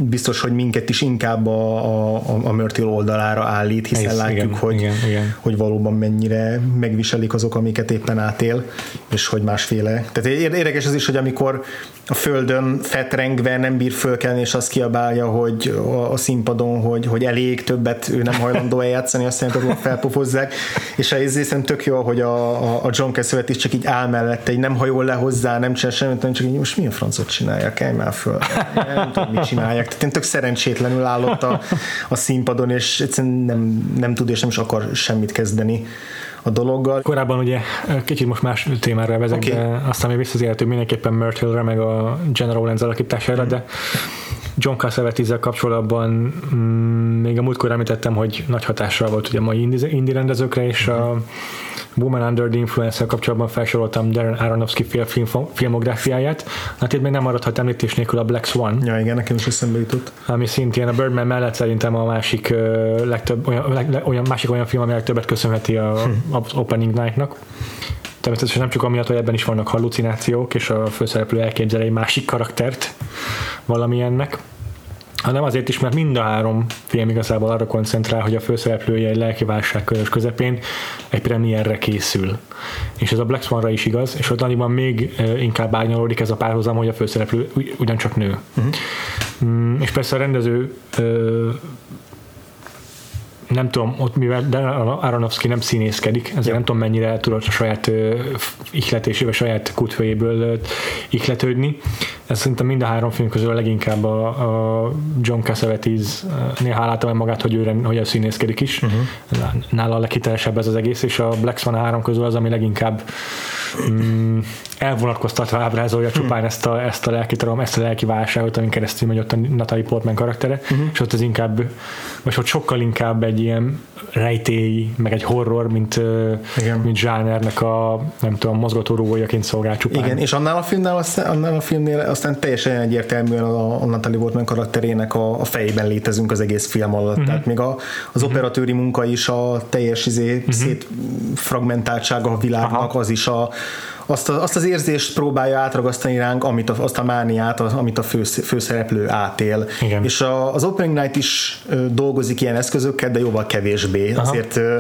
biztos, hogy minket is inkább a, a, a Mörtil oldalára állít, hiszen Ez, látjuk, igen, hogy, igen, igen. hogy valóban mennyire megviselik azok, amiket éppen átél, és hogy másféle. Tehát érdekes az is, hogy amikor a földön fetrengve nem bír fölkelni, és azt kiabálja, hogy a, a színpadon, hogy, hogy elég többet ő nem hajlandó eljátszani, azt szerintem hogy felpofozzák, és a részem tök jó, hogy a, a, a John Cassavet is csak így áll mellette, így nem hajol le hozzá, nem csinál semmit, hanem csak így most milyen francot csinálják, kelj már föl. Nem tudom, mit csinálják. Tehát én tök szerencsétlenül állott a, a színpadon, és egyszerűen nem, nem tud és nem is akar semmit kezdeni a dologgal. Korábban ugye kicsit most más témára vezek, okay. de aztán még visszatérhetünk mindenképpen Myrtle-re, meg a General Lenz alakítására, mm. de John Cassavetes kapcsolatban mm, még a múltkor említettem, hogy nagy hatással volt ugye a mai indie rendezőkre, és mm. a Woman Under the Influence kapcsolatban felsoroltam Darren Aronofsky film, filmográfiáját. Hát itt még nem maradhat említés nélkül a Black Swan. Ja, igen, nekem is eszembe jutott. Ami szintén a Birdman mellett szerintem a másik, uh, legtöbb, olyan, leg, olyan, másik olyan film, ami legtöbbet köszönheti a, hm. a Opening Night-nak. Természetesen nem csak amiatt, hogy ebben is vannak hallucinációk, és a főszereplő elképzel egy másik karaktert valamilyennek hanem azért is, mert mind a három film igazából arra koncentrál, hogy a főszereplője egy lelki válság körös közepén egy premierre készül. És ez a Black Swanra is igaz, és ott annyiban még inkább árnyalódik ez a párhuzam, hogy a főszereplő ugyancsak nő. Uh-huh. Mm, és persze a rendező ö, nem tudom, ott mivel de Aronofsky nem színészkedik, ezért ja. nem tudom mennyire tudott a saját ihletésével, saját kutfejéből ihletődni. Ez szerintem mind a három film közül a leginkább a, a John Cassavetes néha látom magát, hogy ő hogy a színészkedik is. Uh-huh. Nála a leghitelesebb ez az egész, és a Black Swan három közül az, ami leginkább mm, elvonatkoztatva ábrázolja hmm. csupán ezt a, ezt a lelki tarom, ezt a lelki válságot, amin keresztül megy ott a Natalie Portman karaktere, uh-huh. és ott az inkább, vagy ott sokkal inkább egy ilyen rejtély, meg egy horror, mint, Igen. mint zsánernek a nem tudom, mozgatórugójaként szolgál csupán. Igen, és annál a filmnél, annál a filmnél aztán teljesen egyértelműen a, a Natalie Portman karakterének a, a fejében létezünk az egész film alatt. Uh-huh. Tehát még a, az uh-huh. operatőri munka is a teljes izé, uh-huh. szétfragmentáltsága a világnak, Aha. az is a azt, a, azt az érzést próbálja átragasztani ránk, amit a, azt a mániát, amit a fő, főszereplő átél. Igen. És a, az Opening Night is ö, dolgozik ilyen eszközökkel, de jóval kevésbé. Aha. Azért ö,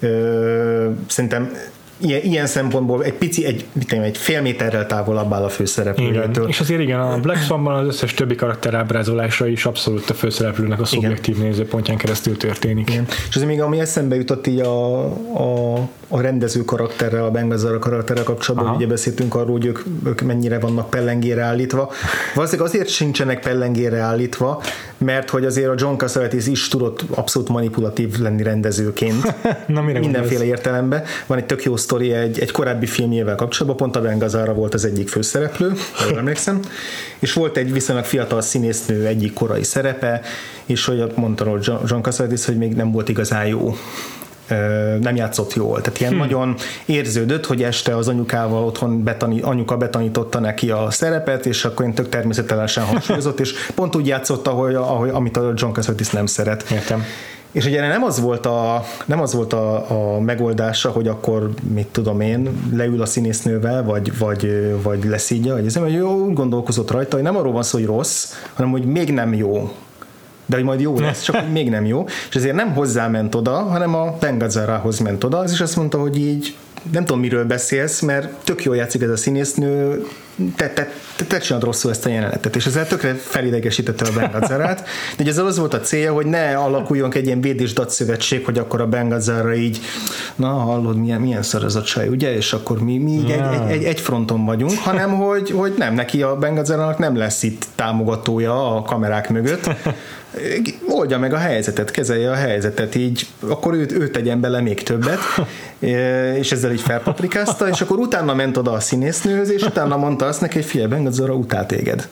ö, szerintem ilyen, ilyen szempontból egy pici, egy, mit tudom, egy fél méterrel távolabb áll a főszereplőtől. És azért igen, a Black Swanban az összes többi karakter ábrázolása is abszolút a főszereplőnek a szubjektív igen. nézőpontján keresztül történik. Igen. És azért még ami eszembe jutott így a, a a rendező karakterrel, a Bengazara karakterrel kapcsolatban, Aha. ugye beszéltünk arról, hogy ők, ők mennyire vannak pellengére állítva. Valószínűleg azért sincsenek pellengére állítva, mert hogy azért a John Cassavetes is tudott abszolút manipulatív lenni rendezőként. Na, mindenféle értelemben. Van egy tök jó sztori egy, egy korábbi filmjével kapcsolatban, pont a Bengazara volt az egyik főszereplő, jól emlékszem, és volt egy viszonylag fiatal színésznő egyik korai szerepe, és hogy mondta John Cassavetes, hogy még nem volt igazán jó nem játszott jól. Tehát ilyen hmm. nagyon érződött, hogy este az anyukával otthon betani, anyuka betanította neki a szerepet, és akkor én tök természetesen hangsúlyozott, és pont úgy játszott, ahogy, ahogy amit a John Cassavetes nem szeret. Értem. És ugye nem az volt a, nem az volt a, a megoldása, hogy akkor, mit tudom én, leül a színésznővel, vagy, vagy, vagy leszígya, vagy ez nem, hogy jó, gondolkozott rajta, hogy nem arról van szó, hogy rossz, hanem hogy még nem jó. De hogy majd jó lesz, csak hogy még nem jó, és ezért nem hozzá ment oda, hanem a Bengazzárához ment oda, az is azt mondta, hogy így nem tudom, miről beszélsz, mert tök jól játszik ez a színésznő, te, te, te, te csinálod rosszul ezt a jelenetet, és ezzel tökre felidegesítette a Bengazárát, de ezzel az volt a célja, hogy ne alakuljon egy ilyen védés szövetség, hogy akkor a Bengazára így, na hallod, milyen, milyen szar ez a csaj, ugye, és akkor mi, mi így egy, egy, egy, egy, fronton vagyunk, hanem hogy, hogy nem, neki a Bengazárának nem lesz itt támogatója a kamerák mögött, oldja meg a helyzetet, kezelje a helyzetet, így akkor őt, őt tegyen bele még többet, és ezzel így felpaprikázta, és akkor utána ment oda a színésznőhöz, és utána mondta azt neki, hogy figyelj, Bengazora utál téged.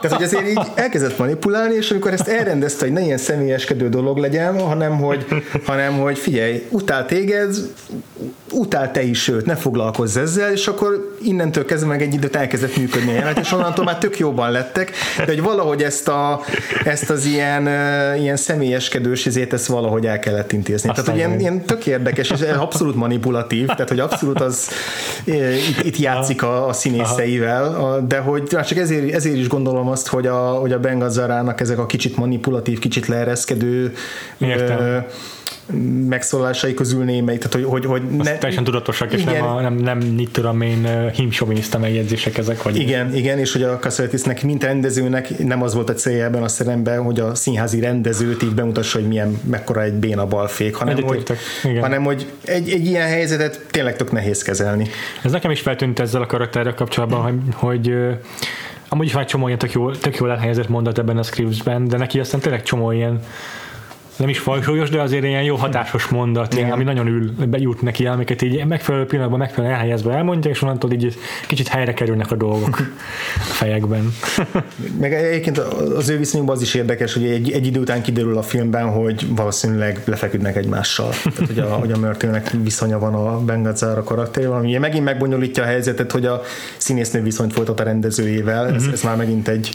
Tehát, hogy azért így elkezdett manipulálni, és amikor ezt elrendezte, hogy ne ilyen személyeskedő dolog legyen, hanem hogy, hanem, hogy figyelj, utál téged, utál te is őt, ne foglalkozz ezzel, és akkor innentől kezdve meg egy időt elkezdett működni a jelenet, és onnantól már tök jobban lettek, de hogy valahogy ezt, a, ezt az ilyen, ilyen személyeskedős izét, ezt valahogy el kellett intézni. Aztán tehát, hogy ilyen, ilyen tök érdekes, és abszolút manipulatív, tehát, hogy abszolút az itt, itt játszik a, a színészeivel, de hogy csak ezért ezért, ezért is gondolom azt, hogy a, hogy a Bengazarának ezek a kicsit manipulatív, kicsit leereszkedő Értem megszólásai közül némelyik, tehát hogy, hogy, hogy ne, teljesen tudatosak, és igen, nem, a, nem, nem mit tudom én himsoviniszta megjegyzések ezek. Vagy igen, igen, és hogy a Cassavetisnek, mint rendezőnek nem az volt a célja ebben a szeremben, hogy a színházi rendezőt így bemutassa, hogy milyen, mekkora egy béna balfék, hanem, hogy, hanem hogy egy, egy ilyen helyzetet tényleg tök nehéz kezelni. Ez nekem is feltűnt ezzel a karakterrel kapcsolatban, hogy, hogy Amúgy is van egy csomó ilyen tök jól, tök jól elhelyezett mondat ebben a scriptsben, de neki aztán tényleg csomó ilyen nem is fajsúlyos, de azért ilyen jó hatásos mondat, ilyen, ami nagyon ül, bejut neki, amiket így megfelelő pillanatban, megfelelően elhelyezve elmondja, és onnantól így kicsit helyre kerülnek a dolgok a fejekben. Meg egyébként az ő viszonyunkban az is érdekes, hogy egy, egy idő után kiderül a filmben, hogy valószínűleg lefeküdnek egymással. Tehát, hogy a, hogy a Mörtőnek viszonya van a Bengazzára karakterével, ami megint megbonyolítja a helyzetet, hogy a színésznő viszonyt folytat a rendezőjével. Ez, mm-hmm. ez már megint egy,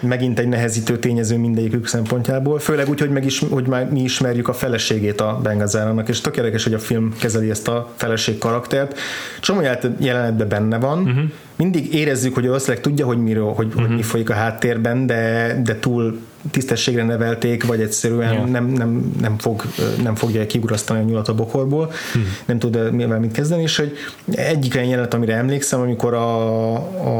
megint egy nehezítő tényező mindegyikük szempontjából. Főleg úgy, hogy, meg is, hogy már mi ismerjük a feleségét a Bengazárának, és tök érdekes, hogy a film kezeli ezt a feleség karaktert. Csomó jelenetben benne van, uh-huh. mindig érezzük, hogy azt tudja, hogy miről, hogy, uh-huh. hogy mi folyik a háttérben, de, de túl tisztességre nevelték, vagy egyszerűen yeah. nem, nem, nem, fog, nem fogja kiurasztani a nyulat a bokorból, hmm. nem tud mivel mit kezdeni, és hogy egyik olyan jelenet, amire emlékszem, amikor a,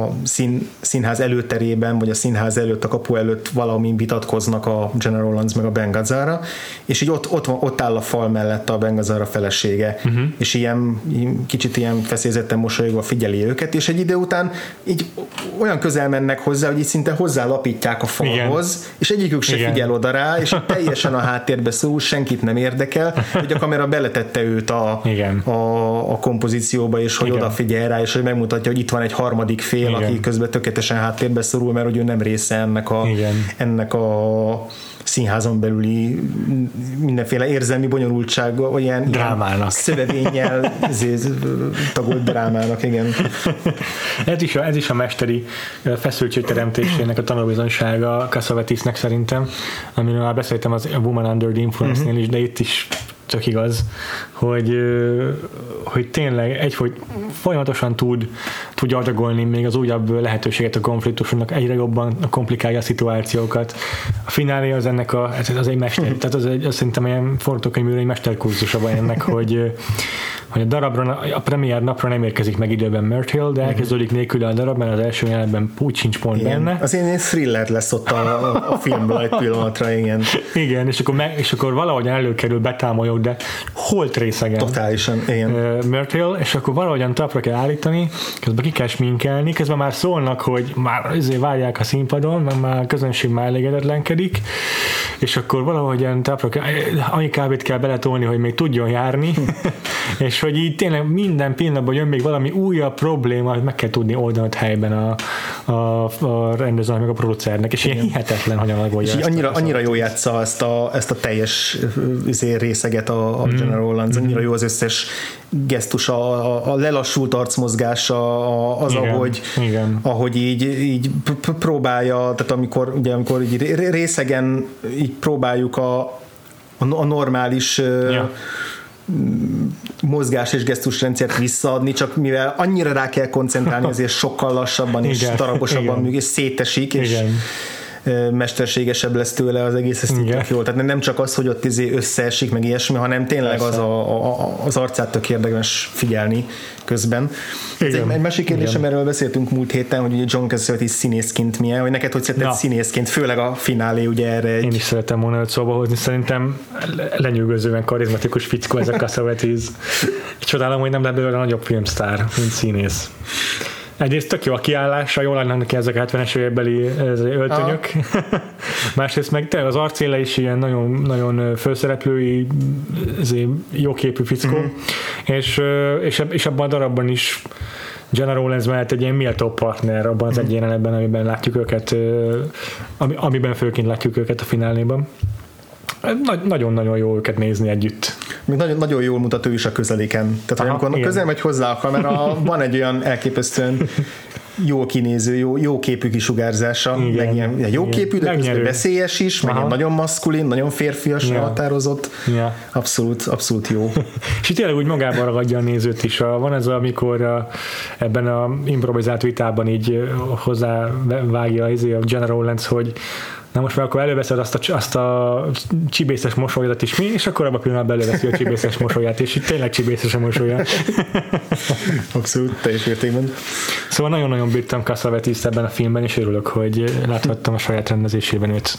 a szín, színház előterében, vagy a színház előtt, a kapu előtt valami vitatkoznak a General Rollins meg a Bengazara, és így ott, ott, ott áll a fal mellett a Bengazara felesége, uh-huh. és ilyen kicsit ilyen feszélyezetten mosolyogva figyeli őket, és egy idő után így olyan közel mennek hozzá, hogy így szinte hozzálapítják a falhoz, Igen. és egyikük se Igen. figyel oda rá, és teljesen a háttérbe szól, senkit nem érdekel, hogy a kamera beletette őt a, Igen. a, a kompozícióba, és hogy Igen. odafigyel rá, és hogy megmutatja, hogy itt van egy harmadik fél, Igen. aki közben tökéletesen háttérbe szorul, mert hogy ő nem része ennek a, Igen. ennek a színházon belüli mindenféle érzelmi bonyolultság, olyan drámának. szövevénnyel tagolt drámának, igen. ez, is a, ez is a mesteri feszültség teremtésének a tanulbizonysága Cassavetisnek szerintem, amiről már beszéltem az Woman Under the Influence-nél uh-huh. is, de itt is tök igaz, hogy, hogy tényleg egy, hogy folyamatosan tud, tudja adagolni még az újabb lehetőséget a konfliktusoknak, egyre jobban komplikálja a szituációkat. A finálé az ennek a, az egy mester, tehát az, egy, az szerintem ilyen forgatókönyvűrő egy mesterkurzusa van ennek, hogy, hogy a darabra, a premier napra nem érkezik meg időben Mert Hill, de elkezdődik nélkül a darab, mert az első jelenetben úgy sincs pont igen. benne. Az én thriller lesz ott a, a, a filmből egy pillanatra, igen. Igen, és akkor, meg, és akkor valahogy előkerül, betámolyog, de holt részegen. Totálisan, igen. Mert Hill, és akkor valahogyan tapra kell állítani, közben ki kell sminkelni, közben már szólnak, hogy már azért várják a színpadon, mert már a közönség már elégedetlenkedik, és akkor valahogyan tapra kell, annyi kávét kell beletolni, hogy még tudjon járni, és hogy így tényleg minden pillanatban jön még valami újabb probléma, hogy meg kell tudni oldani helyben a, a, a rendezőnek, meg a producernek, és Igen. ilyen hihetetlen, hogy alagolja. És annyira, annyira jó játsza ezt a, ezt a teljes izé, részeget a, a mm. General Rollins, annyira mm. jó az összes gesztus, a, a lelassult arcmozgása, az, Igen. ahogy, Igen. ahogy így, így próbálja, tehát amikor, ugye, amikor így részegen így próbáljuk a, a normális ja mozgás és gesztusrendszert visszaadni, csak mivel annyira rá kell koncentrálni, azért sokkal lassabban és Igen. darabosabban működik, és szétesik, és Igen mesterségesebb lesz tőle az egész, ezt tök jó. Tehát nem csak az, hogy ott izé összeesik, meg ilyesmi, hanem tényleg az, a, a, az arcát tök érdemes figyelni közben. Ez egy, egy másik kérdésem, erről beszéltünk múlt héten, hogy ugye John Cassavetes színészként milyen, hogy neked hogy szeretett színészként, főleg a finálé ugye erre egy... Én is szeretem volna őt szóba hozni, szerintem lenyűgözően karizmatikus fickó ez a Cassavetes. Csodálom, hogy nem lett belőle nagyobb filmsztár, mint színész. Egyrészt tök jó a kiállása, jól lenne neki ezek a 70-es évekbeli öltönyök. Másrészt meg te az arcéle is ilyen nagyon, nagyon főszereplői, jóképű fickó, mm-hmm. és, és, és abban a darabban is General Rollins mellett egy ilyen méltó partner abban az mm-hmm. egy jelenetben, amiben látjuk őket, amiben főként látjuk őket a finálnéban. Nagyon-nagyon jó őket nézni együtt. Még nagyon, nagyon jól mutat ő is a közeléken. Tehát Aha, amikor igen. közel megy hozzá a kamera, van egy olyan elképesztően jó kinéző, jó, jó képű kisugárzása, igen, meg ilyen jó képű, de közben veszélyes is, meg ilyen nagyon maszkulin, nagyon férfias, ja. határozott. Ja. Abszolút, abszolút jó. és itt tényleg úgy magában ragadja a nézőt is. Van ez, amikor a, ebben a improvizált vitában így hozzá vágja a General Lenz, hogy na most már akkor előveszed azt a, azt a csibészes mosolyodat is mi, és akkor abban a pillanatban előveszi a csibészes mosolyát, és itt tényleg csibészes a mosolya. Abszolút, teljes mértékben. Szóval nagyon-nagyon bírtam Cassavetis ebben a filmben, és örülök, hogy láthattam a saját rendezésében őt.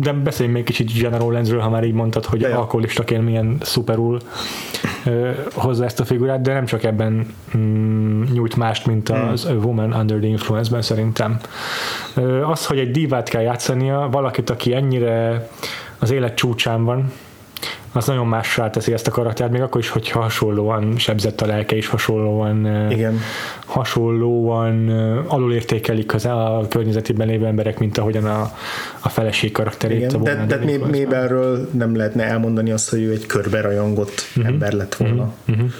De beszéljünk még kicsit General Lenzről, ha már így mondtad, hogy ja, alkoholistaként milyen szuperul hozza ezt a figurát, de nem csak ebben mm, nyújt mást, mint az hmm. Woman Under the Influence-ben szerintem. Az, hogy egy divát kell játszania, valakit, aki ennyire az élet csúcsán van, az nagyon mássá teszi ezt a karaktert, még akkor is, hogyha hasonlóan sebzett a lelke is, hasonlóan, Igen. hasonlóan alulértékelik az a környezetében lévő emberek, mint ahogyan a, a feleség karakterét. Igen, de, de Mébelről nem lehetne elmondani azt, hogy ő egy körbe rajongott uh-huh. ember lett volna. Uh-huh. Uh-huh.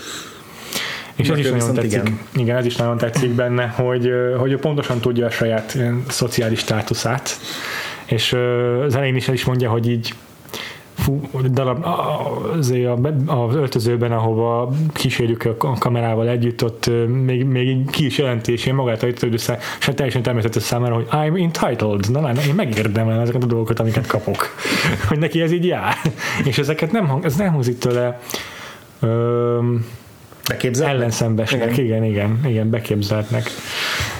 És ez is nagyon tetszik. Igen. igen, ez is nagyon tetszik benne, hogy, hogy ő pontosan tudja a saját szociális státuszát, és az elején is el is mondja, hogy így darab, azért a, az öltözőben, ahova kísérjük a kamerával együtt, ott még, még ki is jelentésén magát ajtó össze, és teljesen természetes számára, hogy I'm entitled, na, na én megérdemlem ezeket a dolgokat, amiket kapok. hogy neki ez így jár. és ezeket nem, hang, ez nem hangzik tőle öm, Beképzeltnek? Ellenszembesnek, igen. igen, igen, igen, beképzeltnek.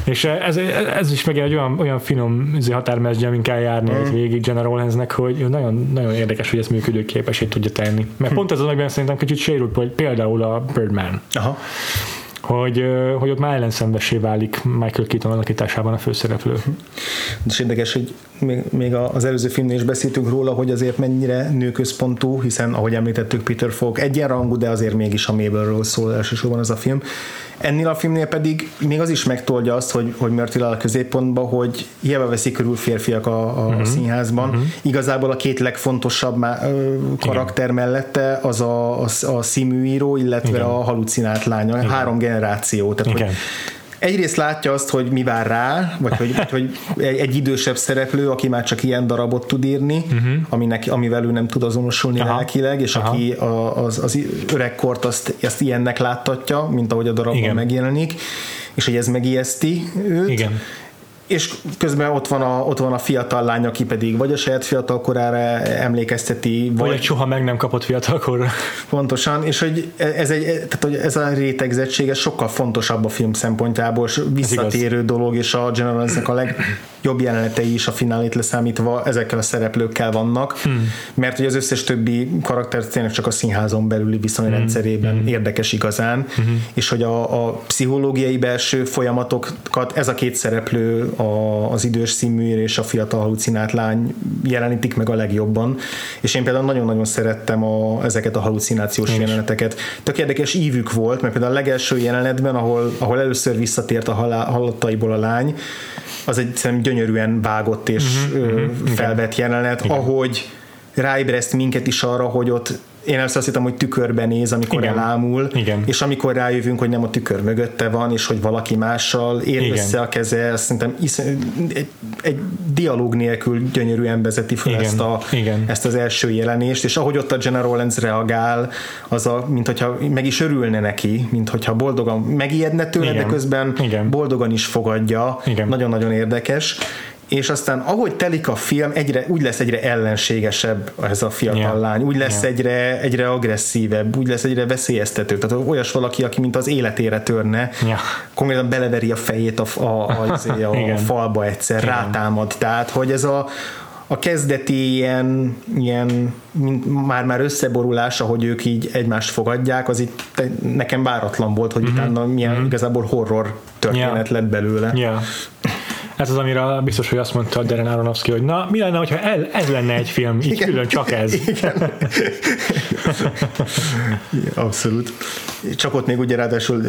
És ez, ez is meg egy olyan, olyan finom határmesdje, amin kell járni mm. végig General Hansnek, hogy nagyon, nagyon érdekes, hogy ezt működőképesé tudja tenni. Mert hm. pont ez az, amiben szerintem kicsit sérült, hogy például a Birdman. Aha hogy, hogy ott már ellenszenvessé válik Michael Keaton alakításában a főszereplő. És érdekes, hogy még, még az előző filmnél is beszéltünk róla, hogy azért mennyire nőközpontú, hiszen ahogy említettük Peter Falk egyenrangú, de azért mégis a Mabelről szól elsősorban az a film. Ennél a filmnél pedig még az is megtolja azt, hogy, hogy Murty a középpontba, hogy hiába veszik körül férfiak a, a uh-huh. színházban. Uh-huh. Igazából a két legfontosabb má, ö, karakter Igen. mellette az a, a, a színműíró, illetve Igen. a halucinált lánya. Igen. Három generáció. Tehát, Igen. Hogy egyrészt látja azt, hogy mi vár rá, vagy hogy, vagy, hogy egy idősebb szereplő, aki már csak ilyen darabot tud írni, uh-huh. aminek, amivel ő nem tud azonosulni Aha. lelkileg, és Aha. aki a, az, az öregkort azt, azt ilyennek láttatja, mint ahogy a darabban Igen. megjelenik, és hogy ez megijeszti őt. Igen és közben ott van, a, ott van a fiatal lány, aki pedig vagy a saját fiatal korára emlékezteti, vagy, vagy soha meg nem kapott fiatalkorra. Pontosan, és hogy ez, egy, tehát, hogy ez a rétegzettség ez sokkal fontosabb a film szempontjából, és visszatérő dolog, és a General a legjobb jelenetei is a finálét leszámítva ezekkel a szereplőkkel vannak, hmm. mert hogy az összes többi karakter tényleg csak a színházon belüli viszonyrendszerében hmm. érdekes igazán, hmm. és hogy a, a pszichológiai belső folyamatokat ez a két szereplő a, az idős színműér és a fiatal halucinált lány jelenítik meg a legjobban, és én például nagyon-nagyon szerettem a, ezeket a halucinációs én jeleneteket. Tök érdekes ívük volt, mert például a legelső jelenetben, ahol, ahol először visszatért a halál, halottaiból a lány, az egy szerintem gyönyörűen vágott és uh-huh, uh-huh, felvett jelenet, igen. ahogy ráébreszt minket is arra, hogy ott én azt hittem, hogy tükörben néz, amikor Igen. elámul, Igen. és amikor rájövünk, hogy nem a tükör mögötte van, és hogy valaki mással ér Igen. össze a keze, szerintem egy, egy dialóg nélkül gyönyörűen vezeti fel Igen. Ezt, a, Igen. ezt az első jelenést, és ahogy ott a General Lenz reagál, az a, mint hogyha meg is örülne neki, mint hogyha boldogan megijedne tőle, Igen. de közben Igen. boldogan is fogadja. Igen. Nagyon-nagyon érdekes és aztán ahogy telik a film, egyre, úgy lesz egyre ellenségesebb ez a fiatal yeah. lány, úgy lesz yeah. egyre, egyre agresszívebb, úgy lesz egyre veszélyeztető. Tehát olyas valaki, aki mint az életére törne, yeah. konkrétan beleveri a fejét a, a, a, a, a, a falba egyszer, Igen. rátámad. Tehát, hogy ez a, a kezdeti ilyen, ilyen már-már összeborulás, ahogy ők így egymást fogadják, az itt nekem váratlan volt, hogy mm-hmm. utána milyen mm-hmm. igazából horror történet yeah. lett belőle. Yeah. Ez az, amire biztos, hogy azt mondta Darren Aronofsky, hogy na, mi lenne, hogyha el, ez lenne egy film, így Igen. külön csak ez. Igen. Abszolút. Csak ott még ugye ráadásul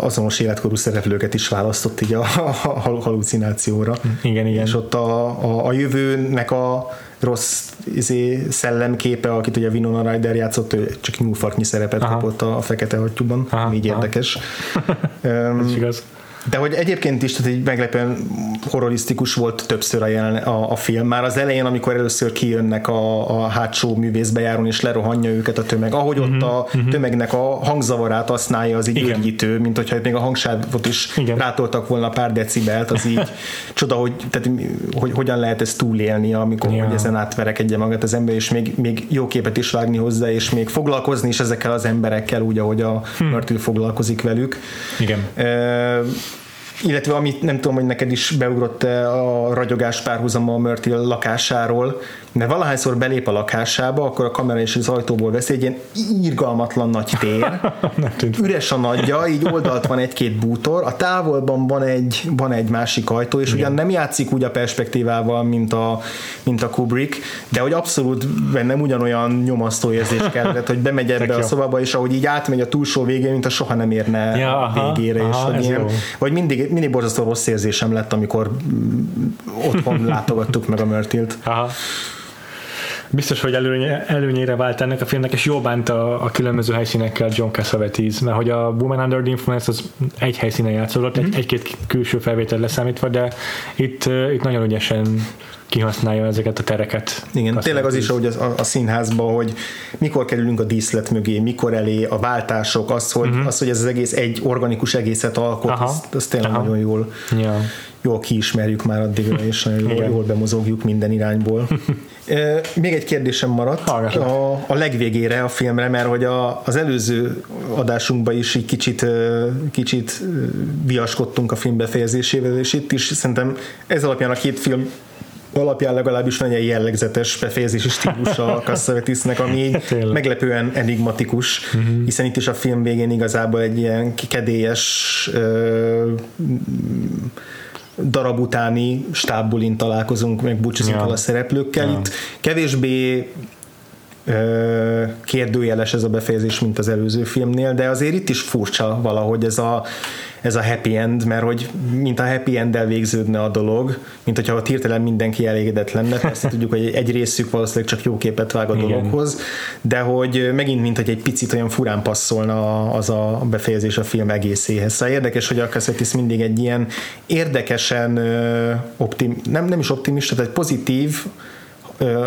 azonos életkorú szereplőket is választott így a, a halucinációra. Igen, igen. És ott a, a, a jövőnek a rossz izé, szellemképe, akit ugye Winona Ryder játszott, ő csak nyúlfarknyi szerepet aha. kapott a, a fekete hattyúban, így aha. érdekes. Ez igaz. De hogy egyébként is tehát egy meglepően horrorisztikus volt többször a, jelen, a, a film. Már az elején, amikor először kijönnek a, a hátsó művészbejáron, és lerohanja őket a tömeg. Ahogy ott mhm, a mhm. tömegnek a hangzavarát használja, az így öngyítő, mint hogyha még a hangsávot is Igen. rátoltak volna pár decibelt, az így csoda, hogy, tehát, hogy hogyan lehet ezt túlélni, amikor ja. hogy ezen átverekedje magát az ember, és még, még jó képet is vágni hozzá, és még foglalkozni is ezekkel az emberekkel, úgy, ahogy a hmm. Mörtül foglalkozik velük. Igen. E, illetve amit nem tudom, hogy neked is beugrott a ragyogás párhuzama a Mörtil lakásáról, mert valahányszor belép a lakásába, akkor a kamera is az ajtóból veszi egy ilyen írgalmatlan nagy tér, üres a nagyja, így oldalt van egy-két bútor, a távolban van egy, van egy másik ajtó, és Igen. ugyan nem játszik úgy a perspektívával, mint a, mint a Kubrick, de hogy abszolút bennem ugyanolyan nyomasztó érzés kellett, hogy bemegy ebbe a szobába, és ahogy így átmegy a túlsó végén, mint a soha nem érne ja, aha, végére, aha, és hogy ilyen, vagy mindig, mindig borzasztó rossz érzésem lett, amikor otthon látogattuk meg a Mörtilt. Aha. Biztos, hogy előny, előnyére vált ennek a filmnek, és jól bánta a különböző helyszínekkel John Cassavetes, mert hogy a Woman Under the Influence az egy helyszínen játszódott, mm-hmm. egy, egy-két külső felvétel leszámítva, de itt, itt nagyon ügyesen kihasználja ezeket a tereket. Igen, tényleg az is, hogy a, a színházban, hogy mikor kerülünk a díszlet mögé, mikor elé, a váltások, az, hogy, uh-huh. az, hogy ez az egész egy organikus egészet alkot, Aha. az, az tényleg Aha. nagyon jól, ja. jól kiismerjük már addigra, és nagyon jól, jól bemozogjuk minden irányból. Még egy kérdésem maradt. A, a legvégére a filmre, mert hogy a, az előző adásunkban is így kicsit, kicsit viaskodtunk a film befejezésével, és itt is szerintem ez alapján a két film alapján legalábbis nagyon jellegzetes befejezési stílusa a Cassavetisnek, ami meglepően enigmatikus, uh-huh. hiszen itt is a film végén igazából egy ilyen kedélyes ö, darab utáni stábbulin találkozunk, meg búcsúzunk ja. a szereplőkkel. Ja. Itt kevésbé kérdőjeles ez a befejezés, mint az előző filmnél, de azért itt is furcsa valahogy ez a, ez a happy end, mert hogy mint a happy end végződne a dolog, mint hogyha a hirtelen mindenki elégedett lenne, persze tudjuk, hogy egy részük valószínűleg csak jó képet vág a Igen. dologhoz, de hogy megint mint hogy egy picit olyan furán passzolna az a befejezés a film egészéhez. Szóval érdekes, hogy a Cassettis mindig egy ilyen érdekesen optim, nem, nem is optimista, tehát pozitív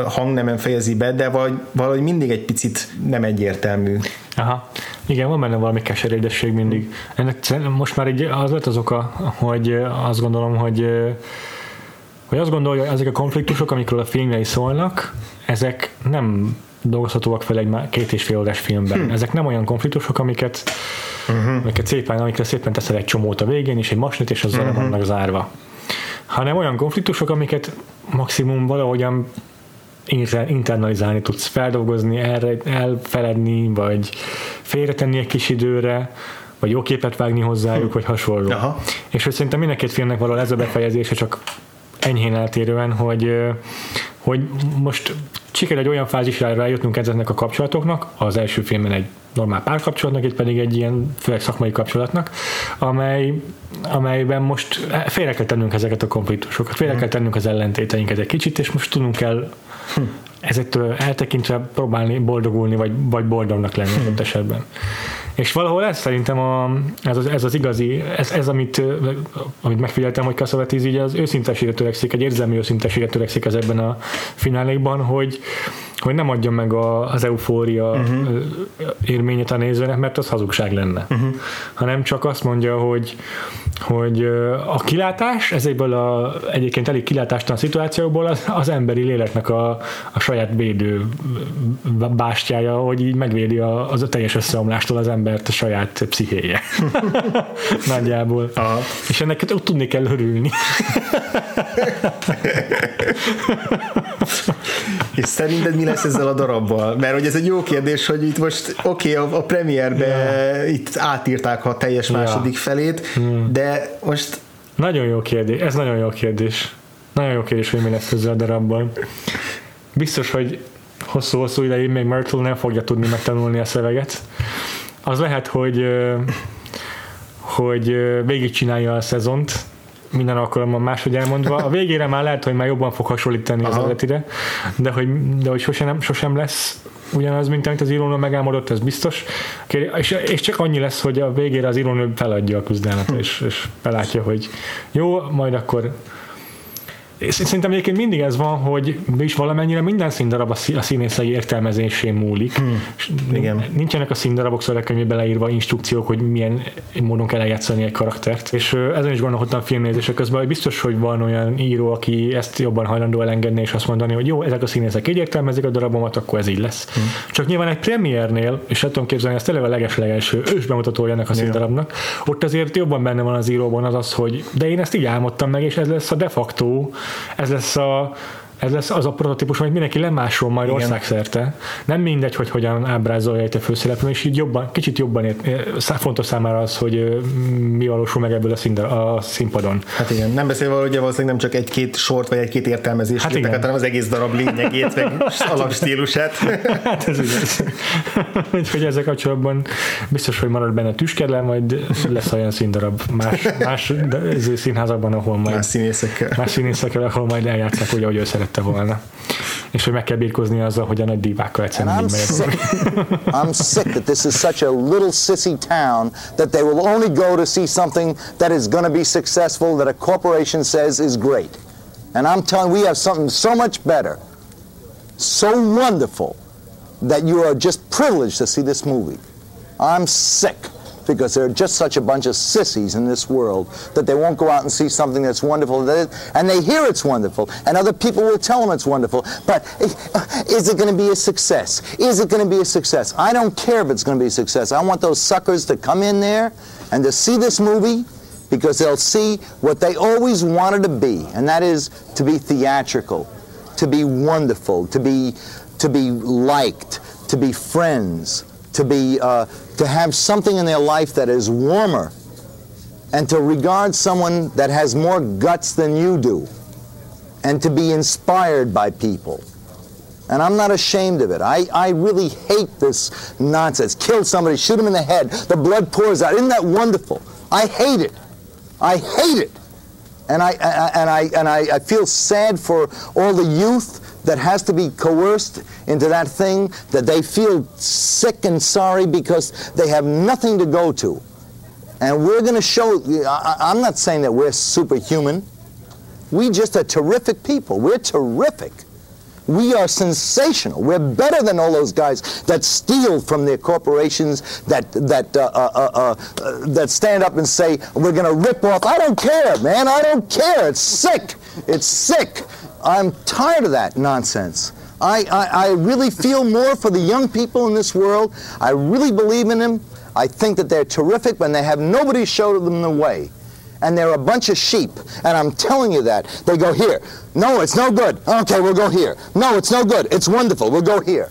hangnemen fejezi be, de vagy, valahogy mindig egy picit nem egyértelmű. Aha. Igen, van benne valami keserédesség mindig. Ennek most már így az lett az oka, hogy azt gondolom, hogy hogy azt gondolja, hogy ezek a konfliktusok, amikről a filmjei szólnak, ezek nem dolgozhatóak fel egy két és fél órás filmben. Hmm. Ezek nem olyan konfliktusok, amiket, uh-huh. amiket szépen, amikre szépen teszel egy csomót a végén, és egy masnit, és azzal uh-huh. vannak zárva. Hanem olyan konfliktusok, amiket maximum valahogyan internalizálni tudsz, feldolgozni, erre, elfeledni, vagy félretenni egy kis időre, vagy jó képet vágni hozzájuk, hm. vagy hasonló. Aha. És hogy szerintem mind a két filmnek való ez a befejezése, csak enyhén eltérően, hogy, hogy most sikerül egy olyan fázisra rájutnunk ezeknek a kapcsolatoknak, az első filmben egy normál párkapcsolatnak, itt pedig egy ilyen főleg szakmai kapcsolatnak, amely, amelyben most félre kell tennünk ezeket a konfliktusokat, félre hmm. kell tennünk az ellentéteinket egy kicsit, és most tudunk kell hm. ezektől eltekintve próbálni boldogulni, vagy, vagy boldognak lenni hm. esetben. És valahol ez szerintem a, ez, az, ez az igazi, ez, ez amit, amit megfigyeltem, hogy Cassavetes így az őszinteségre törekszik, egy érzelmi őszinteségre törekszik ezekben a finálékban, hogy, hogy nem adja meg a, az eufória uh-huh. élményét a nézőnek, mert az hazugság lenne. Uh-huh. Hanem csak azt mondja, hogy, hogy a kilátás, ezekből a egyébként elég kilátástalan szituációkból az, az emberi léleknek a, a saját védő bástyája, hogy így megvédi a, az a teljes összeomlástól az embert a saját pszichéje. Nagyjából. Aha. És ennek tudni kell örülni. És szerinted mi lesz ezzel a darabbal? Mert hogy ez egy jó kérdés, hogy itt most oké, okay, a, a premierbe ja. itt átírták a teljes második ja. felét, hmm. de most... Nagyon jó kérdés, ez nagyon jó kérdés. Nagyon jó kérdés, hogy mi lesz ezzel a darabbal. Biztos, hogy hosszú-hosszú ideig még Myrtle nem fogja tudni megtanulni a szöveget. Az lehet, hogy hogy végigcsinálja a szezont, minden alkalommal máshogy elmondva. A végére már lehet, hogy már jobban fog hasonlítani Aha. az eredetire, de hogy, de hogy sosem, sosem lesz ugyanaz, mint amit az írónő megálmodott, ez biztos. És, és csak annyi lesz, hogy a végére az írónő feladja a küzdelmet, hm. és, és belátja, hogy jó, majd akkor Szerintem egyébként mindig ez van, hogy is valamennyire minden színdarab a színészei értelmezésén múlik. Hmm. Igen. Nincsenek a színdarabok szövegkönyvében beleírva instrukciók, hogy milyen módon kell eljátszani egy karaktert. És ezen is gondolkodtam filmnézések közben, hogy biztos, hogy van olyan író, aki ezt jobban hajlandó elengedni, és azt mondani, hogy jó, ezek a színészek így értelmezik a darabomat, akkor ez így lesz. Hmm. Csak nyilván egy premiernél, és tudom képzelni, ez tényleg a leges-legelső ős bemutatója ennek a színdarabnak, ott azért jobban benne van az íróban az az, hogy de én ezt így álmodtam meg, és ez lesz a de facto ez lesz a ez lesz az a prototípus, amit mindenki lemásol majd Igen. országszerte. Nem mindegy, hogy hogyan ábrázolja itt a főszereplő, és így jobban, kicsit jobban ért, fontos számára az, hogy mi valósul meg ebből a, szín, a színpadon. Hát igen, nem beszélve hogy valószínűleg nem csak egy-két sort, vagy egy-két értelmezést hát léptek, hanem az egész darab lényegét, meg alapstílusát. hát ez igaz. Úgyhogy ezzel kapcsolatban biztos, hogy marad benne tüskedlen, majd lesz olyan színdarab más, más színházakban, ahol majd más színészekkel. Más színészekkel, ahol majd eljátszák úgy, ahogy ő szeret volna. és hogy meg kell birkozni azzal, hogy a nagy divákkal egyszerűen I'm sick. I'm sick that this is such a little sissy town that they will only go to see something that is going to be successful that a corporation says is great. And I'm telling we have something so much better, so wonderful, that you are just privileged to see this movie. I'm sick because they're just such a bunch of sissies in this world that they won't go out and see something that's wonderful. And they hear it's wonderful, and other people will tell them it's wonderful. But is it going to be a success? Is it going to be a success? I don't care if it's going to be a success. I want those suckers to come in there and to see this movie because they'll see what they always wanted to be, and that is to be theatrical, to be wonderful, to be, to be liked, to be friends, to be uh, to have something in their life that is warmer and to regard someone that has more guts than you do and to be inspired by people. And I'm not ashamed of it. I, I really hate this nonsense. Kill somebody, shoot him in the head, the blood pours out. Isn't that wonderful? I hate it. I hate it. And I, I and I and I, I feel sad for all the youth that has to be coerced into that thing that they feel sick and sorry because they have nothing to go to. And we're going to show, I, am not saying that we're superhuman. We just are terrific people. We're terrific. We are sensational. We're better than all those guys that steal from their corporations, that that uh, uh, uh, uh that stand up and say we're going to rip off. I don't care, man. I don't care. It's sick. It's sick. I'm tired of that nonsense. I, I, I, really feel more for the young people in this world. I really believe in them. I think that they're terrific, but they have nobody show them the way. And they're a bunch of sheep. And I'm telling you that. They go here. No, it's no good. Okay, we'll go here. No, it's no good. It's wonderful. We'll go here.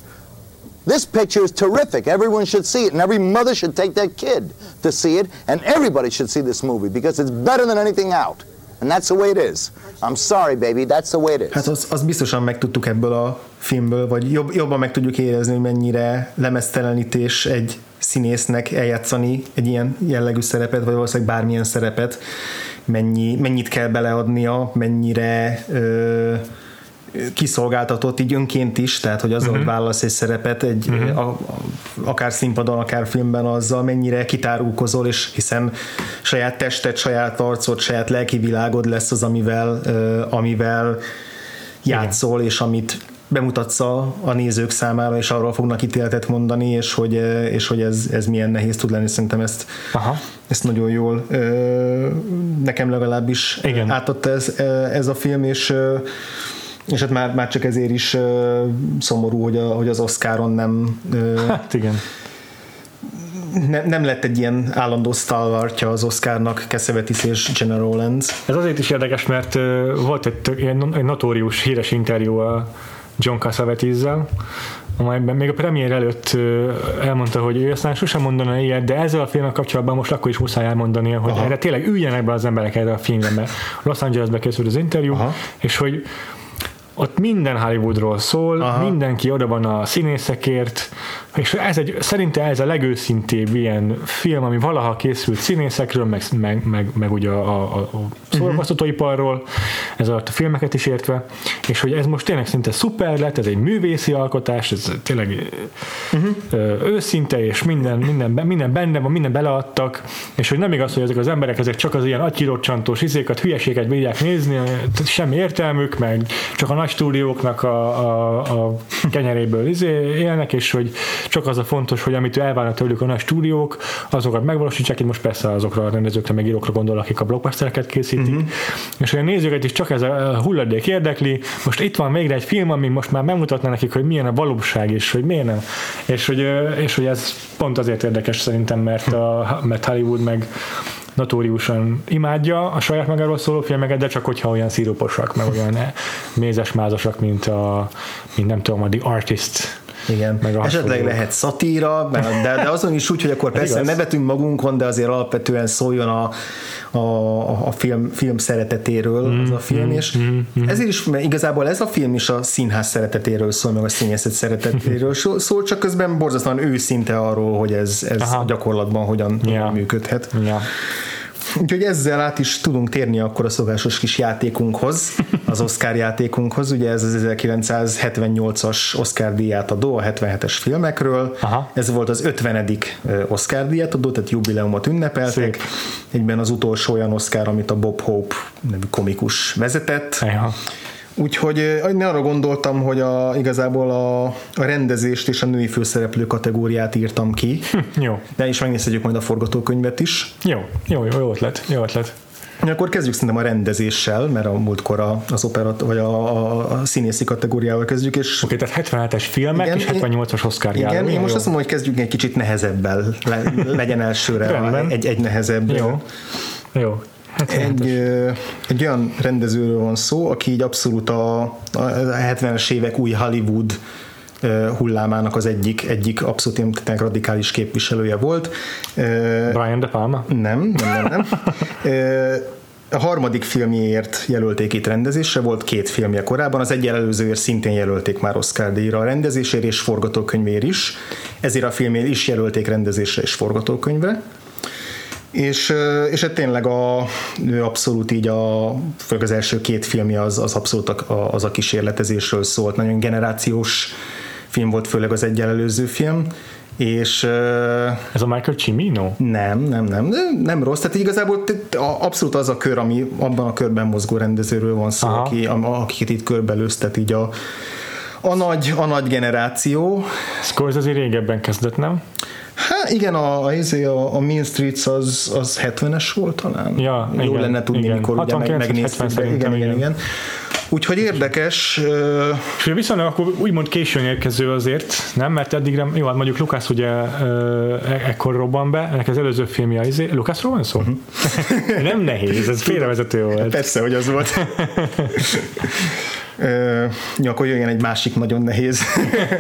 This picture is terrific. Everyone should see it, and every mother should take their kid to see it, and everybody should see this movie because it's better than anything out. And that's the way it is. I'm sorry, baby, that's the way it is. Hát az, az biztosan megtudtuk ebből a filmből, vagy jobb, jobban meg tudjuk érezni, hogy mennyire lemeztelenítés egy színésznek eljátszani egy ilyen jellegű szerepet, vagy valószínűleg bármilyen szerepet, mennyi, mennyit kell beleadnia, mennyire ö, kiszolgáltatott így önként is, tehát hogy azzal, uh-huh. hogy válasz egy szerepet, egy, uh-huh. a, akár színpadon, akár filmben azzal mennyire kitárulkozol, és hiszen saját tested, saját arcod, saját lelki világod lesz az, amivel, uh, amivel játszol, uh-huh. és amit bemutatsz a, a nézők számára, és arról fognak ítéletet mondani, és hogy, és hogy ez, ez milyen nehéz tud lenni, szerintem ezt, Aha. ezt nagyon jól nekem legalábbis Igen. átadta ez, ez a film, és és hát már, már csak ezért is uh, szomorú, hogy, a, hogy az Oscaron nem uh, hát igen ne, nem lett egy ilyen állandó stalwartja az Oscarnak Cassavetes és General Rollins. Ez azért is érdekes, mert uh, volt egy, egy, egy notórius híres interjú a John Cassavetes-zel, amelyben még a premier előtt elmondta, hogy ő aztán sosem mondana ilyet, de ezzel a filmmel kapcsolatban most akkor is muszáj elmondania, hogy Aha. erre tényleg üljenek be az emberek erre a filmre, mert Los Angelesbe készült az interjú, Aha. és hogy ott minden Hollywoodról szól, Aha. mindenki oda van a színészekért, és ez egy, szerintem ez a legőszintébb ilyen film, ami valaha készült színészekről, meg, meg, meg, meg ugye a, a, a szórakoztatóiparról, ez alatt a filmeket is értve, és hogy ez most tényleg szinte szuper lett, ez egy művészi alkotás, ez tényleg uh-huh. őszinte, és minden, minden, minden benne van, minden beleadtak, és hogy nem igaz, hogy ezek az emberek ezek csak az ilyen agykirocsantós izékat, hülyeséget bírják nézni, semmi értelmük, meg csak a nagy stúdióknak a, a, a kenyeréből izé élnek, és hogy csak az a fontos, hogy amit elvárnak tőlük a nagy stúdiók, azokat megvalósítsák, itt most persze azokra a rendezőkre, meg írókra gondol, akik a blockbustereket készítik, uh-huh. és hogy a nézőket is csak ez a hulladék érdekli, most itt van végre egy film, ami most már megmutatna nekik, hogy milyen a valóság, és hogy milyen nem, és hogy, és hogy ez pont azért érdekes szerintem, mert, a, mert Hollywood meg notóriusan imádja a saját magáról szóló filmeket, de csak hogyha olyan szíróposak, meg olyan mézes-mázasak, mint a, mint nem tudom, a The Artist igen. Meg Esetleg lehet szatíra, de, de azon is úgy, hogy akkor persze nevetünk magunkon, de azért alapvetően szóljon a, a, a film, film szeretetéről mm, az a film, mm, és mm, mm. ezért is igazából ez a film is a színház szeretetéről szól, meg a színészet szeretetéről szól, csak közben borzasztóan őszinte arról, hogy ez, ez gyakorlatban hogyan, yeah. hogyan működhet. Yeah. Úgyhogy ezzel át is tudunk térni akkor a szokásos kis játékunkhoz, az Oscar játékunkhoz. Ugye ez az 1978-as Oscar díját adó a 77-es filmekről. Aha. Ez volt az 50. Oscar díjat adó, tehát jubileumot ünnepeltek. Szép. Egyben az utolsó olyan Oscar, amit a Bob Hope nevű komikus vezetett. Ja. Úgyhogy én arra gondoltam, hogy a, igazából a, a rendezést és a női főszereplő kategóriát írtam ki, Jó, de is megnézhetjük majd a forgatókönyvet is. jó, jó, jó, jó ötlet, jó ötlet. Akkor kezdjük szerintem a rendezéssel, mert a múltkor a, az operat, vagy a, a, a színészi kategóriával kezdjük, és Oké, tehát 77-es filmek Igen, és én- 78-as Oscar igen, járó. én Jó, most jó. azt mondom, hogy kezdjük egy kicsit nehezebbel, le, legyen elsőre Rendben. egy, egy nehezebb. Jó, jó. Egy, ö, egy olyan rendezőről van szó, aki így abszolút a, a 70-es évek új Hollywood hullámának az egyik, egyik abszolút ilyen radikális képviselője volt. Brian De Palma? Nem, nem, nem, nem. A harmadik filmjéért jelölték itt rendezésre, volt két filmje korábban, az egy előzőért szintén jelölték már Oscar díjra a rendezésért és forgatókönyvér is, ezért a filmért is jelölték rendezésre és forgatókönyvre. És, és hát tényleg a, ő abszolút így a, főleg az első két filmje az, az abszolút a, az a kísérletezésről szólt, nagyon generációs film volt, főleg az egy előző film, és Ez a Michael Cimino? nem, nem, nem, nem, rossz. Tehát igazából abszolút az a kör, ami abban a körben mozgó rendezőről van szó, Aha. aki, akiket itt körbelőztet így a, a nagy, a nagy generáció. Scorsese régebben kezdett, nem? Hát igen, a, a, izé, a, a Mean Streets az, az 70-es volt talán. Ja, Jó igen, lenne tudni, igen. mikor ugye 69 meg, vagy megnéztük. 70 de Igen, igen, igen. igen. Úgyhogy érdekes, ő viszonylag akkor úgymond későn érkező azért, nem? Mert addigra, jó, hát mondjuk Lukász ugye e- ekkor robban be, ennek az előző filmje, izé, Lukászról van szó? nem nehéz, ez félrevezető volt. persze, hogy az volt. Ö, jó, akkor jöjjön egy másik nagyon nehéz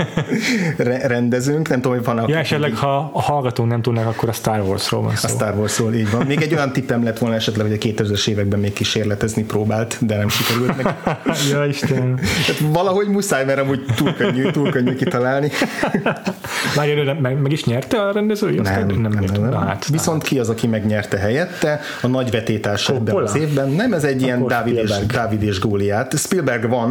re- rendezőnk, nem tudom, hogy van Ja, esetleg, ha a hallgatók nem tudnak, akkor a Star Warsról van A szó. Star Wars-ról így van. Még egy olyan tippem lett volna esetleg, hogy a 2000-es években még kísérletezni próbált, de nem sikerült neki. ja, Isten. Tehát valahogy muszáj, mert amúgy túl könnyű, túl könnyű kitalálni. Előre meg, meg is nyerte a rendező? Nem, nem, nem, nem, nem. hát, Viszont ki az, aki megnyerte helyette? A nagy vetétársa ebben az évben. Nem, ez egy ilyen Akkor Dávid és. Dávid és Góliát. Spielberg van,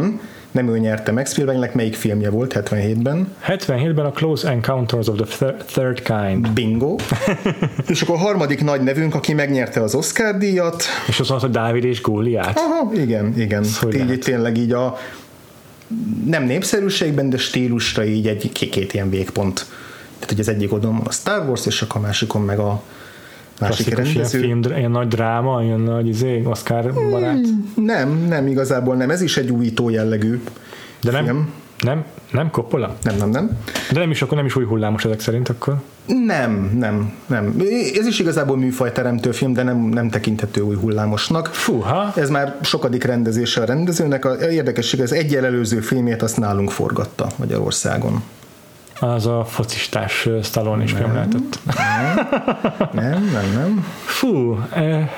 nem ő nyerte meg. Spielbergnek melyik filmje volt 77-ben? 77-ben a Close Encounters of the Thir- Third Kind. Bingo. és akkor a harmadik nagy nevünk, aki megnyerte az Oscar díjat, És az az, hogy Dávid és Góliát. Aha, igen, igen. hogy így, tényleg így a nem népszerűségben, de stílusra így egy két, két ilyen végpont. Tehát, hogy az egyik oldalon van a Star Wars, és akkor a másikon meg a másik Klasszikus ilyen, rendező. film, ilyen nagy dráma, ilyen nagy izé, Oscar barát. Nem, nem, igazából nem. Ez is egy újító jellegű De nem, film. nem, nem Coppola? Nem, nem, nem. De nem is, akkor nem is új hullámos ezek szerint akkor. Nem, nem, nem. Ez is igazából műfajteremtő film, de nem, nem tekinthető új hullámosnak. Fúha, Ez már sokadik rendezése a rendezőnek. A érdekesség, az egyel előző filmét azt nálunk forgatta Magyarországon. Az a focistás Stallone is lehetett. Nem, nem, nem. Fú, eh,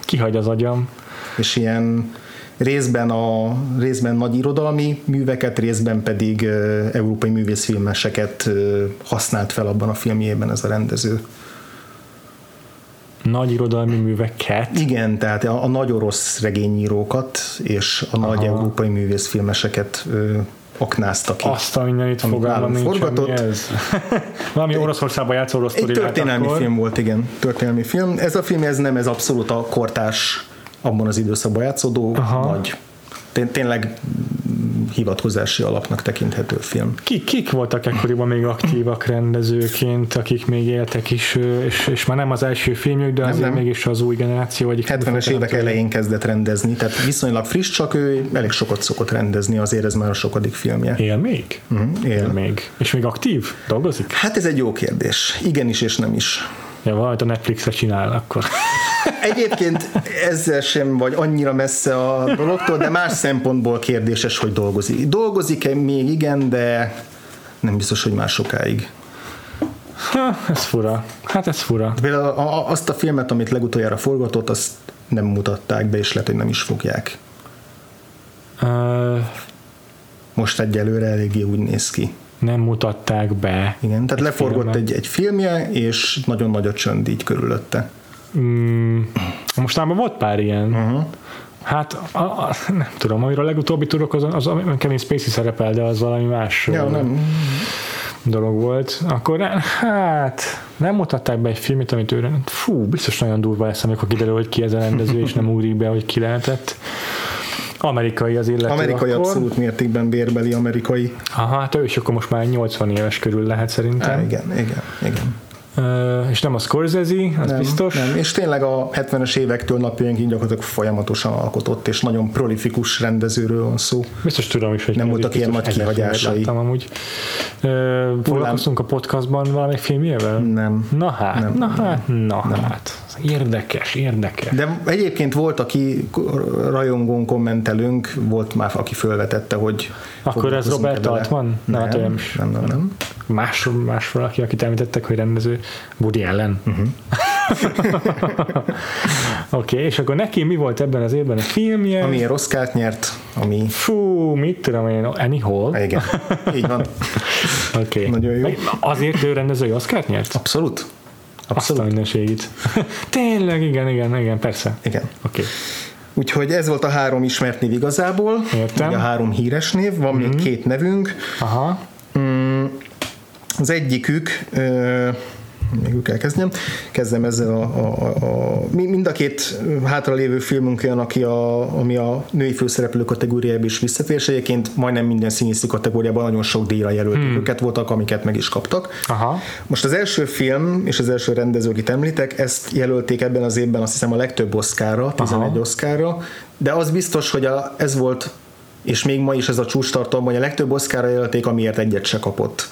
kihagy az agyam. És ilyen részben, a, részben nagy irodalmi műveket, részben pedig ö, európai művészfilmeseket ö, használt fel abban a filmjében ez a rendező. Nagy irodalmi műveket. Igen, tehát a, a nagy orosz regényírókat és a nagy Aha. európai művészfilmeseket ö, aknázta ki. Azt a mindenit nálunk nincs, forgatott. ez. Valami Oroszországban játszó orosz Egy történelmi akkor. film volt, igen, történelmi film. Ez a film, ez nem, ez abszolút a kortárs, abban az időszakban játszódó, Aha. nagy, té- tényleg hivatkozási alapnak tekinthető film. Ki, kik voltak ekkoriban még aktívak rendezőként, akik még éltek is, és, és már nem az első filmjük, de azért nem. mégis az új generáció egyik. 70-es évek elején kezdett rendezni, tehát viszonylag friss, csak ő elég sokat szokott rendezni, azért ez már a sokadik filmje. Él még? Mhm, Él él. még. És még aktív? Dolgozik? Hát ez egy jó kérdés. Igenis és nem is. Ja, valamit a Netflixre csinál akkor. Egyébként ezzel sem vagy annyira messze a dologtól, de más szempontból kérdéses, hogy dolgozik. Dolgozik-e még igen, de nem biztos, hogy már sokáig. Ha, ez fura. Hát ez fura. Például a- a- azt a filmet, amit legutoljára forgatott, azt nem mutatták be, és lehet, hogy nem is fogják. Ö, Most egyelőre eléggé úgy néz ki. Nem mutatták be. Igen, tehát leforgott filmet. egy, egy filmje, és nagyon nagy a csönd így körülötte. Mm, Mostában volt pár ilyen. Uh-huh. Hát a, a, nem tudom, amiről a legutóbbi tudok, az, az, az Kevin Spacey szerepel, de az valami más Ja, nem. dolog volt. Akkor hát nem mutatták be egy filmet, amit ő fú, biztos nagyon durva lesz, amikor kiderül, hogy ki ez a rendező, és nem úrik be, hogy ki lehetett. Amerikai az illető Amerikai akkor. abszolút mértékben bérbeli amerikai. Aha, hát ő is akkor most már 80 éves körül lehet szerintem. Á, igen, igen, igen. Uh, és nem a Scorsese, az Nem, biztos. Nem. És tényleg a 70-es évektől napjainkig gyakorlatilag folyamatosan alkotott, és nagyon prolifikus rendezőről van szó. Biztos tudom is, hogy Nem voltak ilyen nagy kihagyásai. Láttam amúgy. Uh, foglalkoztunk a podcastban valamelyik filmjével? Nem. Na hát, Nem. na hát, na hát. Érdekes, érdekes. De egyébként volt, aki rajongón kommentelünk, volt már, aki felvetette, hogy Akkor ez Robert. Altman? Na, hát Nem, nem nem, nem, nem. Más, más valaki, akit említettek, hogy rendező, Woody Allen. Uh-huh. Oké, okay, és akkor neki mi volt ebben az évben a filmje? Amiért Oscárt nyert, ami... Fú, mit tudom én, Annie Hall? Igen, így van. Oké. Okay. Nagyon jó. Azért ő rendezői Oscárt nyert? Abszolút. Azt a Abszolút. mindenségét. Tényleg, igen, igen, igen, persze. Igen. Oké. Okay. Úgyhogy ez volt a három ismert név igazából. Értem. Ugye A három híres név. Van még két nevünk. Aha. Mm, Az egyikük, ö, még kell kezdjem, kezdem ezzel a, a, a, a mi- mind a két hátralévő filmünk olyan, aki a, ami a női főszereplő kategóriába is visszatér, és egyébként majdnem minden színészi kategóriában nagyon sok díjra jelölték hmm. őket, voltak, amiket meg is kaptak. Aha. Most az első film és az első rendező, akit említek, ezt jelölték ebben az évben azt hiszem a legtöbb oszkára, 11 Aha. oszkára, de az biztos, hogy a, ez volt és még ma is ez a csúcstartalom, hogy a legtöbb oszkára jelölték, amiért egyet se kapott.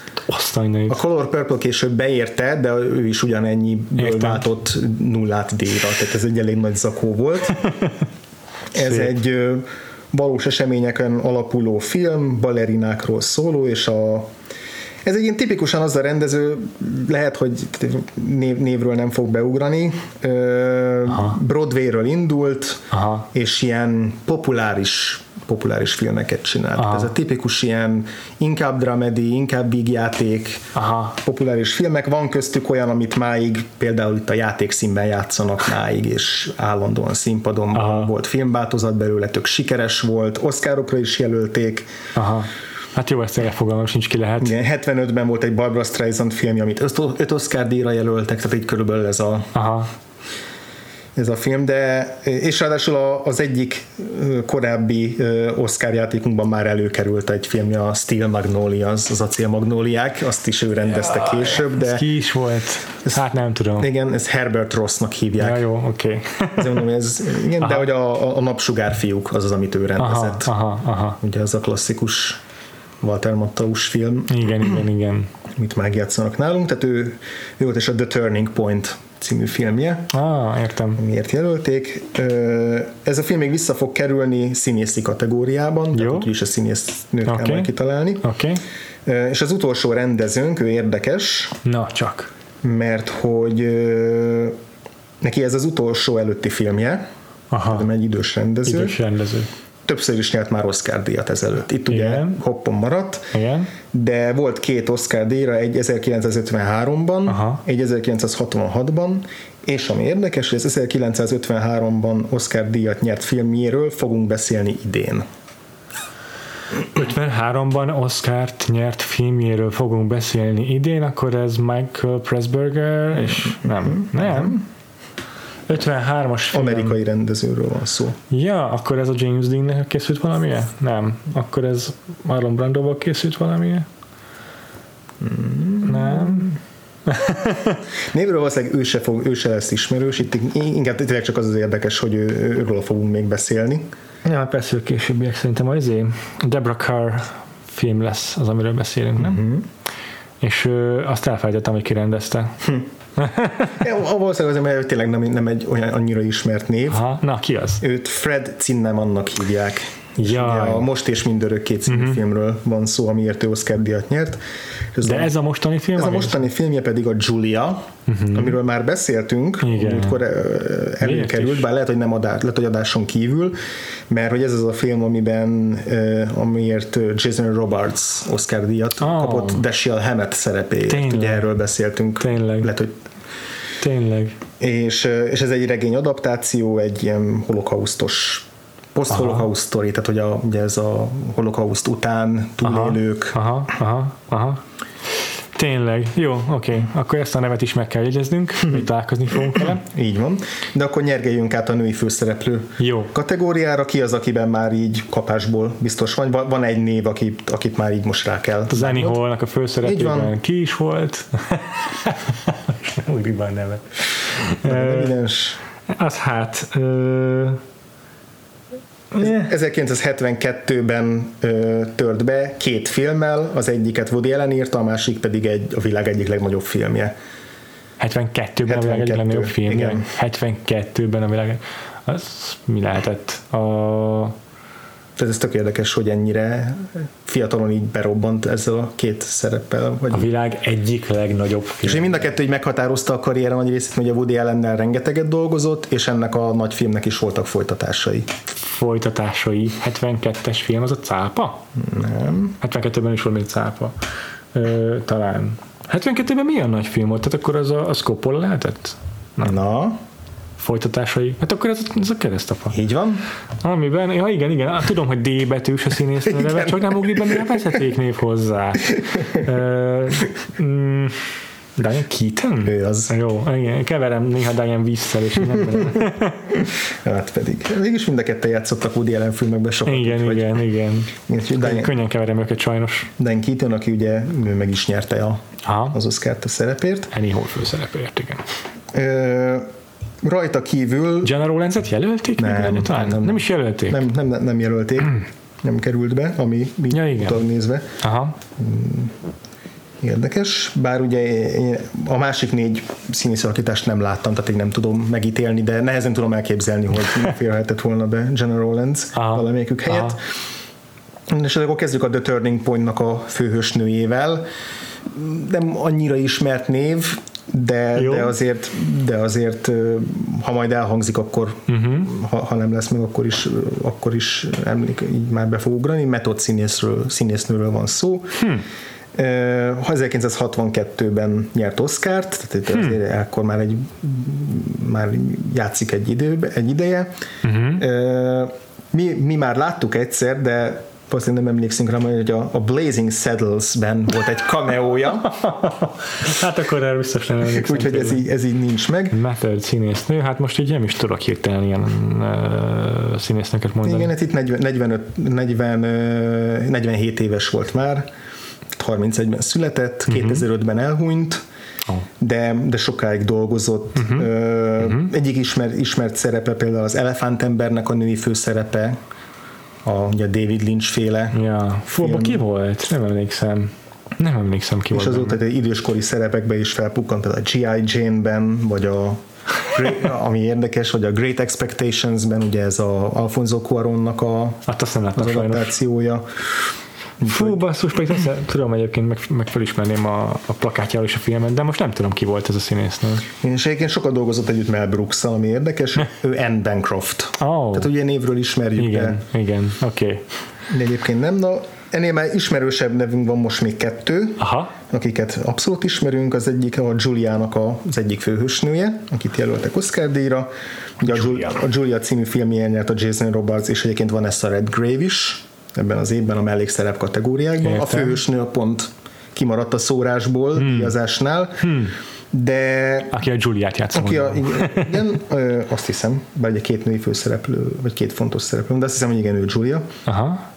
A Color Purple később beérte, de ő is ugyanennyiből Értem. váltott nullát díjra, tehát ez egy elég nagy zakó volt. ez egy valós eseményeken alapuló film, balerinákról szóló, és a ez egy ilyen tipikusan az a rendező, lehet, hogy név, névről nem fog beugrani, Ö, Broadway-ről indult, Aha. és ilyen populáris populáris filmeket csinál. Aha. Ez a tipikus ilyen inkább dramedy, inkább big játék, Aha. populáris filmek, van köztük olyan, amit máig, például itt a játékszínben játszanak máig, és állandóan színpadon Aha. volt filmváltozat belőle, tök sikeres volt, Oscarokra is jelölték. Aha. Hát jó, ezt fogalmam sincs ki lehet. Igen, 75-ben volt egy Barbara Streisand filmje, amit 5 Oscar díjra jelöltek, tehát így körülbelül ez a, Aha. Ez a film, de és ráadásul az egyik korábbi Oscar játékunkban már előkerült egy filmje, a Steel Magnolias, az acél magnóliák, azt is ő rendezte később, Ez de ki is volt? Hát nem tudom. igen, ez Herbert Rossnak Ja, hívják. jó, oké. Mondom, ez, igen, de hogy a, a, napsugár fiúk az az, amit ő Aha, rendezett. aha, aha. Ugye az a klasszikus Walter Matthäus film, Igen, igen, igen. amit megjátszanak nálunk, tehát ő, ő volt és a The Turning Point című filmje, Ah, értem. miért jelölték. Ez a film még vissza fog kerülni színészi kategóriában, Jó. tehát úgyis a színész nőt kell majd kitalálni. Oké. Ö, És az utolsó rendezőnk, ő érdekes, Na, csak. mert hogy neki ez az utolsó előtti filmje, Aha. de egy idős rendező. Idős rendező. Többször is nyert már Oscar díjat ezelőtt. Itt ugye Igen. hoppon maradt, Igen. de volt két Oscar díjra, egy 1953-ban, Aha. egy 1966-ban, és ami érdekes, hogy az 1953-ban Oscar díjat nyert filmjéről fogunk beszélni idén. 53-ban Oscárt nyert filmjéről fogunk beszélni idén, akkor ez Michael Pressburger, és nem, nem. 53-as film. Amerikai rendezőről van szó. Ja, akkor ez a James Dean-nek készült valamilyen? Nem. Akkor ez Marlon Brandoval készült valamilyen? Nem. Névről valószínűleg ő se, fog, ő se lesz ismerős, itt inkább tényleg csak az az érdekes, hogy ő, őről fogunk még beszélni. Ja, persze a későbbiek szerintem az izé, Deborah Carr film lesz az, amiről beszélünk, nem? Mhm. Uh-huh. És ö, azt elfelejtettem, hogy ki rendezte. Ja, valószínűleg azért, mert tényleg nem, nem egy olyan annyira ismert név. Aha, na, ki az? Őt Fred Zinnemannnak hívják. Jaj. Ugye A Most és Mindörökké című uh-huh. filmről van szó, amiért ő Oscar díjat nyert. Ez De a, ez a mostani film? ez a mostani filmje pedig a Julia, uh-huh. amiről már beszéltünk, Igen. múltkor előkerült, is? bár lehet, hogy nem adás, lehet, hogy adáson kívül, mert hogy ez az a film, amiben amiért Jason Robards Oscar díjat Oh. kapott Dashiell Hammett szerepéért. Tényleg. Ugye erről beszéltünk. Tényleg. Lehet, hogy Tényleg. És, és ez egy regény adaptáció, egy ilyen holokausztos post-holocaust sztori, tehát hogy a, ugye ez a holokauszt után túlélők. Aha, aha, aha. Tényleg, jó, oké, okay. akkor ezt a nevet is meg kell jegyeznünk, hogy találkozni fogunk vele. Így van, de akkor nyergeljünk át a női főszereplő jó. kategóriára, ki az, akiben már így kapásból biztos van, van egy név, akit, akit már így most rá kell. Az Annie Hallnak a főszereplőben ki is volt? Úgy van neve. Evidens. Az hát... Ö- 1972-ben ö, tört be két filmmel, az egyiket Woody Allen írta, a másik pedig egy, a világ egyik legnagyobb filmje. 72-ben 72, a világ egyik legnagyobb filmje? Igen. 72-ben a világ az mi lehetett? A tehát ez tök érdekes, hogy ennyire fiatalon így berobbant ezzel a két szereppel. Vagy a világ egyik legnagyobb film. És mind a kettő így meghatározta a karriere nagy részét, hogy a Woody Allennel rengeteget dolgozott, és ennek a nagy filmnek is voltak folytatásai. Folytatásai? 72-es film, az a cápa? Nem. 72-ben is volt még cápa. Ö, talán. 72-ben milyen nagy film volt? Tehát akkor az a, a Scopola lehetett? Nem. Na? Folytatásai. Hát akkor ez, ez a keresztapa. Így van. Amiben, ja igen, igen, hát, tudom, hogy D betűs a színész neve, csak nem ugrik benne a vezetéknév hozzá. uh, mm, Diane Keaton? Ő az. Jó, igen, keverem néha Diane vissza, és nem Hát pedig. Mégis mind a ketten játszottak Woody Allen filmekben sokat. Igen, úgy, igen, hogy, igen. Diane, Könnyen keverem őket sajnos. Diane Keaton, aki ugye meg is nyerte a, Aha. az Oscar-t a szerepért. Annie Hall főszerepért, igen. Ö, rajta kívül... General Lenzet jelölték? Nem, nem, nem, nem is jelölték. Nem, nem, nem, nem jelölték. nem került be, ami ja, igen. nézve. Aha. Hmm. Érdekes, bár ugye én a másik négy színész alakítást nem láttam, tehát én nem tudom megítélni, de nehezen tudom elképzelni, hogy félhetett volna be General Lenz valamelyikük helyett. Aha. És akkor kezdjük a The Turning Point-nak a főhősnőjével. Nem annyira ismert név, de, de azért, de azért ha majd elhangzik, akkor uh-huh. ha, ha, nem lesz meg, akkor is, akkor is emlék, így már be fog ugrani. Metod színészről, színésznőről van szó. Hmm. 1962-ben nyert Oscárt, tehát hmm. azért akkor már, egy, már játszik egy, időbe, egy ideje. Uh-huh. Mi, mi már láttuk egyszer, de valószínűleg nem emlékszünk rá, hogy a, a Blazing Saddles-ben volt egy cameója. hát akkor erről biztos nem emlékszem. Úgyhogy ez így, ez így nincs meg. Method színésznő, hát most így nem is tudok hirtelen ilyen uh, színésznőket mondani. Igen, hát itt 40, 45, 40, 47 éves volt már, 31-ben született, uh-huh. Mhm. 2005-ben elhunyt, Oh. De, de sokáig dolgozott. Uh-huh. Uh, uh-huh. Egyik ismert, ismert szerepe például az Elefántembernek a női főszerepe, a, ugye David Lynch féle. Ja. Fú, ki volt? Nem emlékszem. Nem emlékszem ki És azóta egy időskori szerepekben is felpukkant, például a G.I. Jane-ben, vagy a ami érdekes, hogy a Great Expectations-ben ugye ez a Alfonso Cuaronnak a hát azt nem az adaptációja. Fú, basszus, pedig azt tudom egyébként meg, meg felismerném a, a plakátjáról is a filmet, de most nem tudom ki volt ez a színésznő. Én és egyébként sokat dolgozott együtt Mel brooks ami érdekes, ő Anne Bancroft. Oh. Tehát ugye névről ismerjük. Igen, de, igen, oké. Okay. De egyébként nem, na ennél már ismerősebb nevünk van most még kettő, Aha. akiket abszolút ismerünk. Az egyik a Juliának az egyik főhősnője, akit jelöltek Oscar díjra. Ugye a Julia. a Julia című filmjén nyert a Jason Robards, és egyébként van ezt a Redgrave is, ebben az évben a mellékszerep kategóriákban. Értem. A főhősnő a pont kimaradt a szórásból, hmm. díjazásnál, hmm. de... Aki a Juliát játsza. Aki a, igen, igen ö, azt hiszem, bár egy két női főszereplő, vagy két fontos szereplő, de azt hiszem, hogy igen, ő Julia. Aha.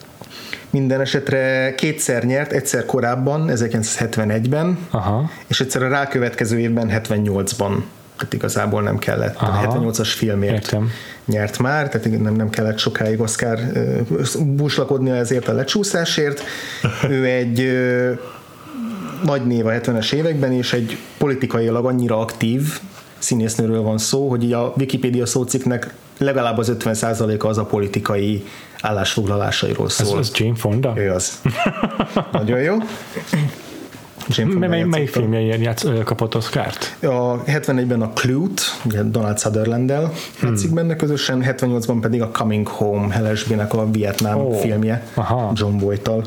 Minden esetre kétszer nyert, egyszer korábban, 1971-ben, Aha. és egyszer a rákövetkező évben, 78-ban tehát igazából nem kellett. Aha, 78-as filmért értem. Nyert már, tehát nem, nem kellett sokáig Oscar uh, búslakodni ezért a lecsúszásért. ő egy nagy név a 70-es években, és egy politikailag annyira aktív színésznőről van szó, hogy a Wikipedia szóciknek legalább az 50%-a az a politikai állásfoglalásairól szól. Ez, ez Jane Fonda? Ő az. Nagyon jó. Mely, melyik filmje játsz, kapott Oscar-t? A 71-ben a Clute, ugye Donald Sutherland-del játszik hmm. benne közösen, 78-ban pedig a Coming Home, Helesbének a Vietnám oh. filmje, Aha. John Boyd-tal.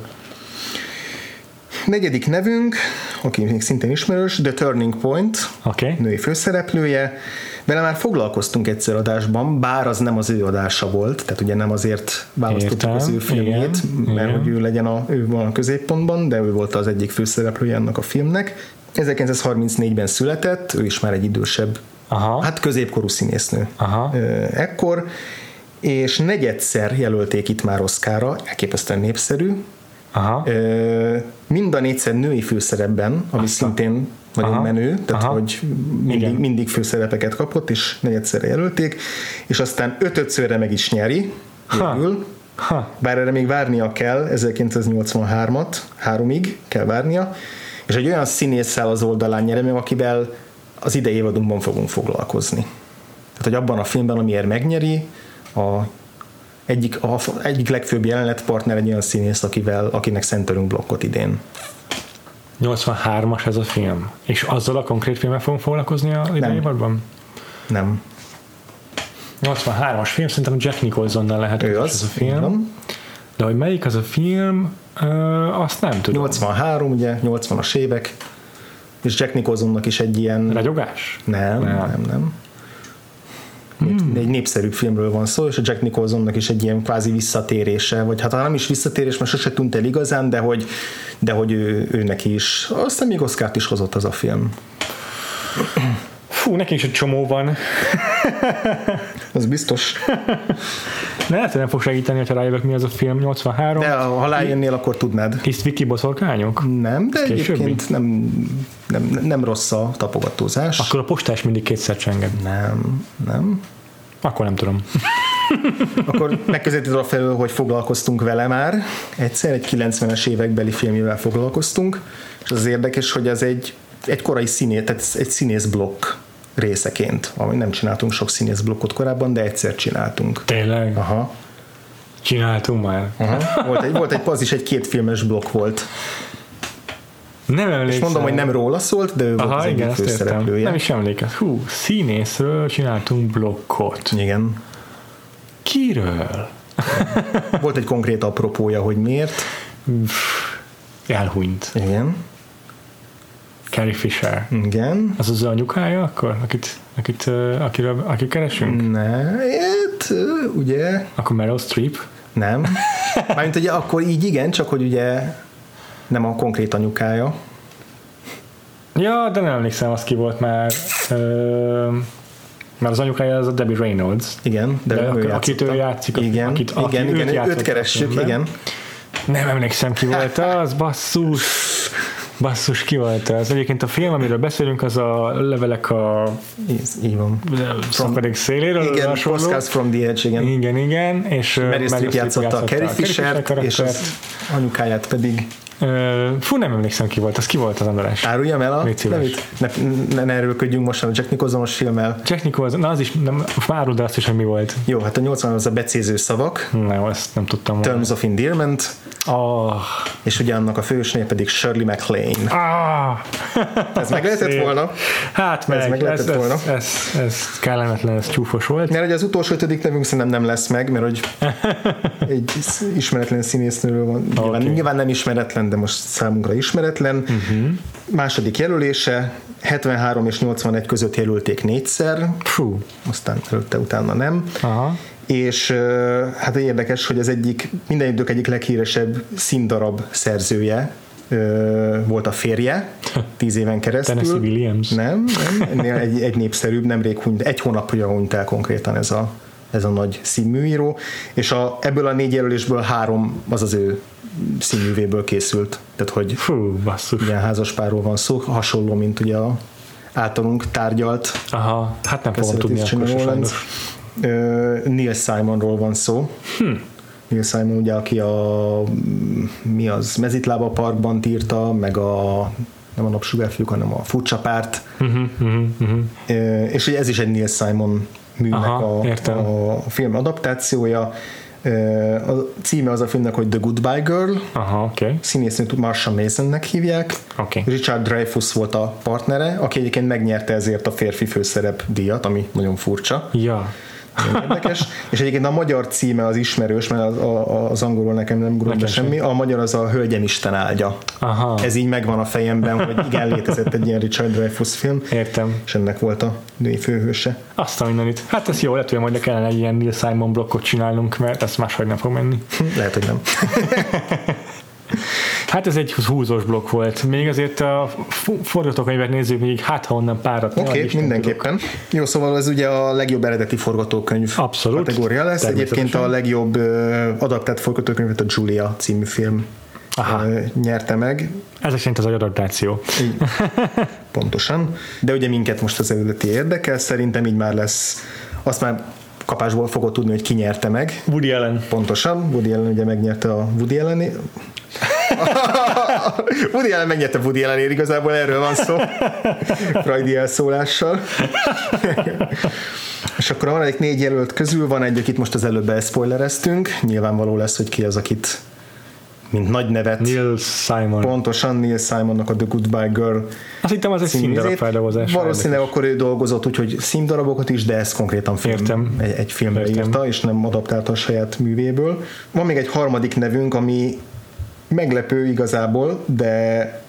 Negyedik nevünk, aki még szintén ismerős, The Turning Point, Oké. női főszereplője. Vele már foglalkoztunk egyszer adásban, bár az nem az ő adása volt, tehát ugye nem azért választottuk Értem, az ő filmjét, igen, mert igen. hogy ő legyen a, ő van a középpontban, de ő volt az egyik főszereplője ennek a filmnek. 1934-ben született, ő is már egy idősebb, Aha. hát középkorú színésznő. Aha. Ekkor, és negyedszer jelölték itt már Oszkára, elképesztően népszerű, Aha. Mind a négyszer női főszerepben, ami Aztán. szintén nagyon Aha. menő, tehát Aha. hogy Igen. mindig, mindig főszerepeket kapott, és negyedszerre jelölték, és aztán ötödszörre meg is nyeri, Ha. végül, Ha. bár erre még várnia kell, 1983-at, háromig kell várnia, és egy olyan színésszel az oldalán nyere meg, akivel az idei évadunkban fogunk foglalkozni. Tehát, hogy abban a filmben, amiért megnyeri, a egyik, a, egyik legfőbb jelenetpartner egy olyan színész, akivel, akinek szentelünk blokkot idén. 83-as ez a film. És azzal a konkrét filmmel fogunk foglalkozni a idei évadban? Nem. 83-as film, szerintem Jack Nicholsonnal lehet Ő ez az. a film. Van. De hogy melyik az a film, azt nem tudom. 83, ugye, 80-as évek, és Jack Nicholsonnak is egy ilyen... Ragyogás? Nem, Nem. nem, nem. Hmm. Egy népszerűbb filmről van szó, és a Jack Nicholsonnak is egy ilyen kvázi visszatérése, vagy hát nem is visszatérés, mert sose tűnt el igazán, de hogy, de hogy ő, ő neki is, aztán még Oscárt is hozott az a film. Fú, neki is egy csomó van. Az biztos. Lehet, hogy nem fog segíteni, ha rájövök, mi az a film, 83. De ha rájönnél, akkor tudnád. Hisz Viki boszorkányok? Nem, de Későbbi? egyébként nem, nem, nem rossz a tapogatózás. Akkor a postás mindig kétszer csenged. Nem, nem. Akkor nem tudom. Akkor megközelíted a felől, hogy foglalkoztunk vele már. Egyszer egy 90-es évekbeli filmjével foglalkoztunk, és az érdekes, hogy ez egy, egy korai színész, tehát egy színészblokk részeként. Ami nem csináltunk sok színészblokkot korábban, de egyszer csináltunk. Tényleg? Aha. Csináltunk már. Aha. Volt, egy, volt egy, az is egy kétfilmes blokk volt. Nem emlékszem. És mondom, hogy nem róla szólt, de ő volt az Aha, egyik igen, értem. főszereplője. Nem is emlékez. Hú, színészről csináltunk blokkot. Igen. Kiről? Volt egy konkrét apropója, hogy miért. Elhunyt. Igen. Carrie Fisher. Igen. Az az anyukája akkor, akit, akit, akiről, akit keresünk? Ne, hát, ugye, Akkor Meryl Streep? nem. Mármint ugye akkor így igen, csak hogy ugye nem a konkrét anyukája. Ja, de nem emlékszem, az ki volt már. Mert az anyukája az a Debbie Reynolds. Igen, de, De ő ak- akit ő játszik, Igen, akit- aki igen, őt igen, őt a keressük, igen. Nem emlékszem ki volt az, basszus. Basszus, ki volt az? Egyébként a film, amiről beszélünk, az a levelek a Így, van. szakadék széléről. Igen. Postcards from the Edge, igen. Igen, igen. És uh, Meryl Streep játszotta a Carrie Fisher, és az anyukáját pedig Ö, Fú, nem emlékszem ki volt, az ki volt az András? áruljam el a nevét? Ne, ne, ne erőlködjünk most a Jack Nicholsonos filmmel. Jack Nicholson, na az is, nem, áruld el azt is, hogy mi volt. Jó, hát a 80 az a becéző szavak, Nem, ezt nem tudtam volna. Terms of Endearment, Oh, és ugye annak a fősnél pedig Shirley MacLaine. ah, Ez meg lehetett volna. Hát meg, Ez meg lehetett ez, volna. ez, ez, ez kellemetlen, ez csúfos volt. Mert hogy az utolsó ötödik nevünk szerintem nem lesz meg, mert hogy egy ismeretlen színésznőről van. Nyilván, Oké. nyilván nem ismeretlen, de most számunkra ismeretlen. Uh-huh. Második jelölése, 73 és 81 között jelölték négyszer, Fú, aztán előtte utána nem. aha. És hát érdekes, hogy az egyik, minden idők egyik leghíresebb színdarab szerzője volt a férje, tíz éven keresztül. Tennessee Williams. Nem, nem ennél egy, egy népszerűbb, nemrég hunyt, egy hónapja hunyt el konkrétan ez a, ez a nagy színműíró, és a, ebből a négy jelölésből három az az ő színművéből készült. Tehát, hogy Fú, basszus. ilyen házaspárról van szó, hasonló, mint ugye a általunk tárgyalt Aha, hát nem fogom tudni akkor sajnos. Neil Simonról van szó. Hm. Neil Simon ugye, aki a mi az, Mezitlába Parkban írta, meg a nem a napsugárfiúk, hanem a furcsa párt. Uh-huh, uh-huh, uh-huh. Ö, és ugye ez is egy Neil Simon műnek Aha, a, értem. a film adaptációja. A címe az a filmnek, hogy The Goodbye Girl. Aha. Okay. Színésznőt Marsha Masonnek hívják. Oké. Richard Dreyfuss volt a partnere, aki egyébként megnyerte ezért a férfi főszerep díjat, ami nagyon furcsa. Ja. Érdekes. És egyébként a magyar címe az ismerős, mert az, az angolul nekem nem be semmi. A magyar az a Hölgyem Isten áldja. Aha. Ez így megvan a fejemben, hogy igen, létezett egy ilyen Richard Dreyfuss film. Értem. És ennek volt a női főhőse. Azt a mindenit. Hát ez jó, lehet, hogy majd kellene egy ilyen Neil Simon blokkot csinálnunk, mert ez máshogy nem fog menni. Lehet, hogy nem. Hát ez egy húzós blokk volt. Még azért a forgatókönyvet nézzük, még hát ha onnan párat. Oké, okay, mindenképpen. Tudok. Jó, szóval ez ugye a legjobb eredeti forgatókönyv Abszolút. kategória lesz. Egyébként a legjobb adaptált forgatókönyvet a Julia című film Aha. nyerte meg. Ezek szerint az egy adaptáció. Így. Pontosan. De ugye minket most az eredeti érdekel, szerintem így már lesz, azt már kapásból fogod tudni, hogy ki nyerte meg. Woody Allen. Pontosan, Woody Allen ugye megnyerte a Woody Allen Woody Allen megnyerte Woody Allen igazából erről van szó. Freudi elszólással. És akkor a maradék négy jelölt közül van egy, akit most az előbb elspoilereztünk. Nyilvánvaló lesz, hogy ki az, akit mint nagy nevet. Neil Simon. Pontosan Neil Simonnak a The Goodbye Girl. Azt hittem, az egy színdarab feldolgozás. Valószínűleg akkor ő dolgozott úgy, hogy színdarabokat is, de ez konkrétan film, Értem. egy, egy filmre Értem. írta, és nem adaptálta a saját művéből. Van még egy harmadik nevünk, ami meglepő igazából, de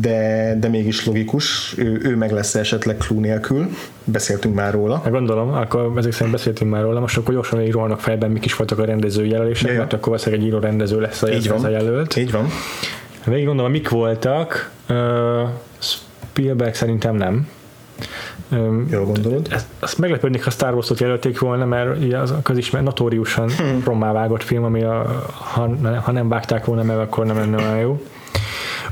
de, de mégis logikus, ő, ő meg lesz esetleg Clue nélkül, beszéltünk már róla. Hát gondolom, akkor ezek szerint beszéltünk már róla, most akkor gyorsan írólnak fejben, mik is voltak a rendező jelölések, mert akkor valószínűleg egy író rendező lesz a, Így van. a jelölt. Így van. Végig gondolom, mik voltak, uh, Spielberg szerintem nem. Jól gondolod. Ezt, azt meglepődnék, ha Star Wars-ot jelölték volna, mert ugye az a közismert, notóriusan hmm. rommá vágott film, ami a, ha, ha nem vágták volna meg, akkor nem lenne olyan jó.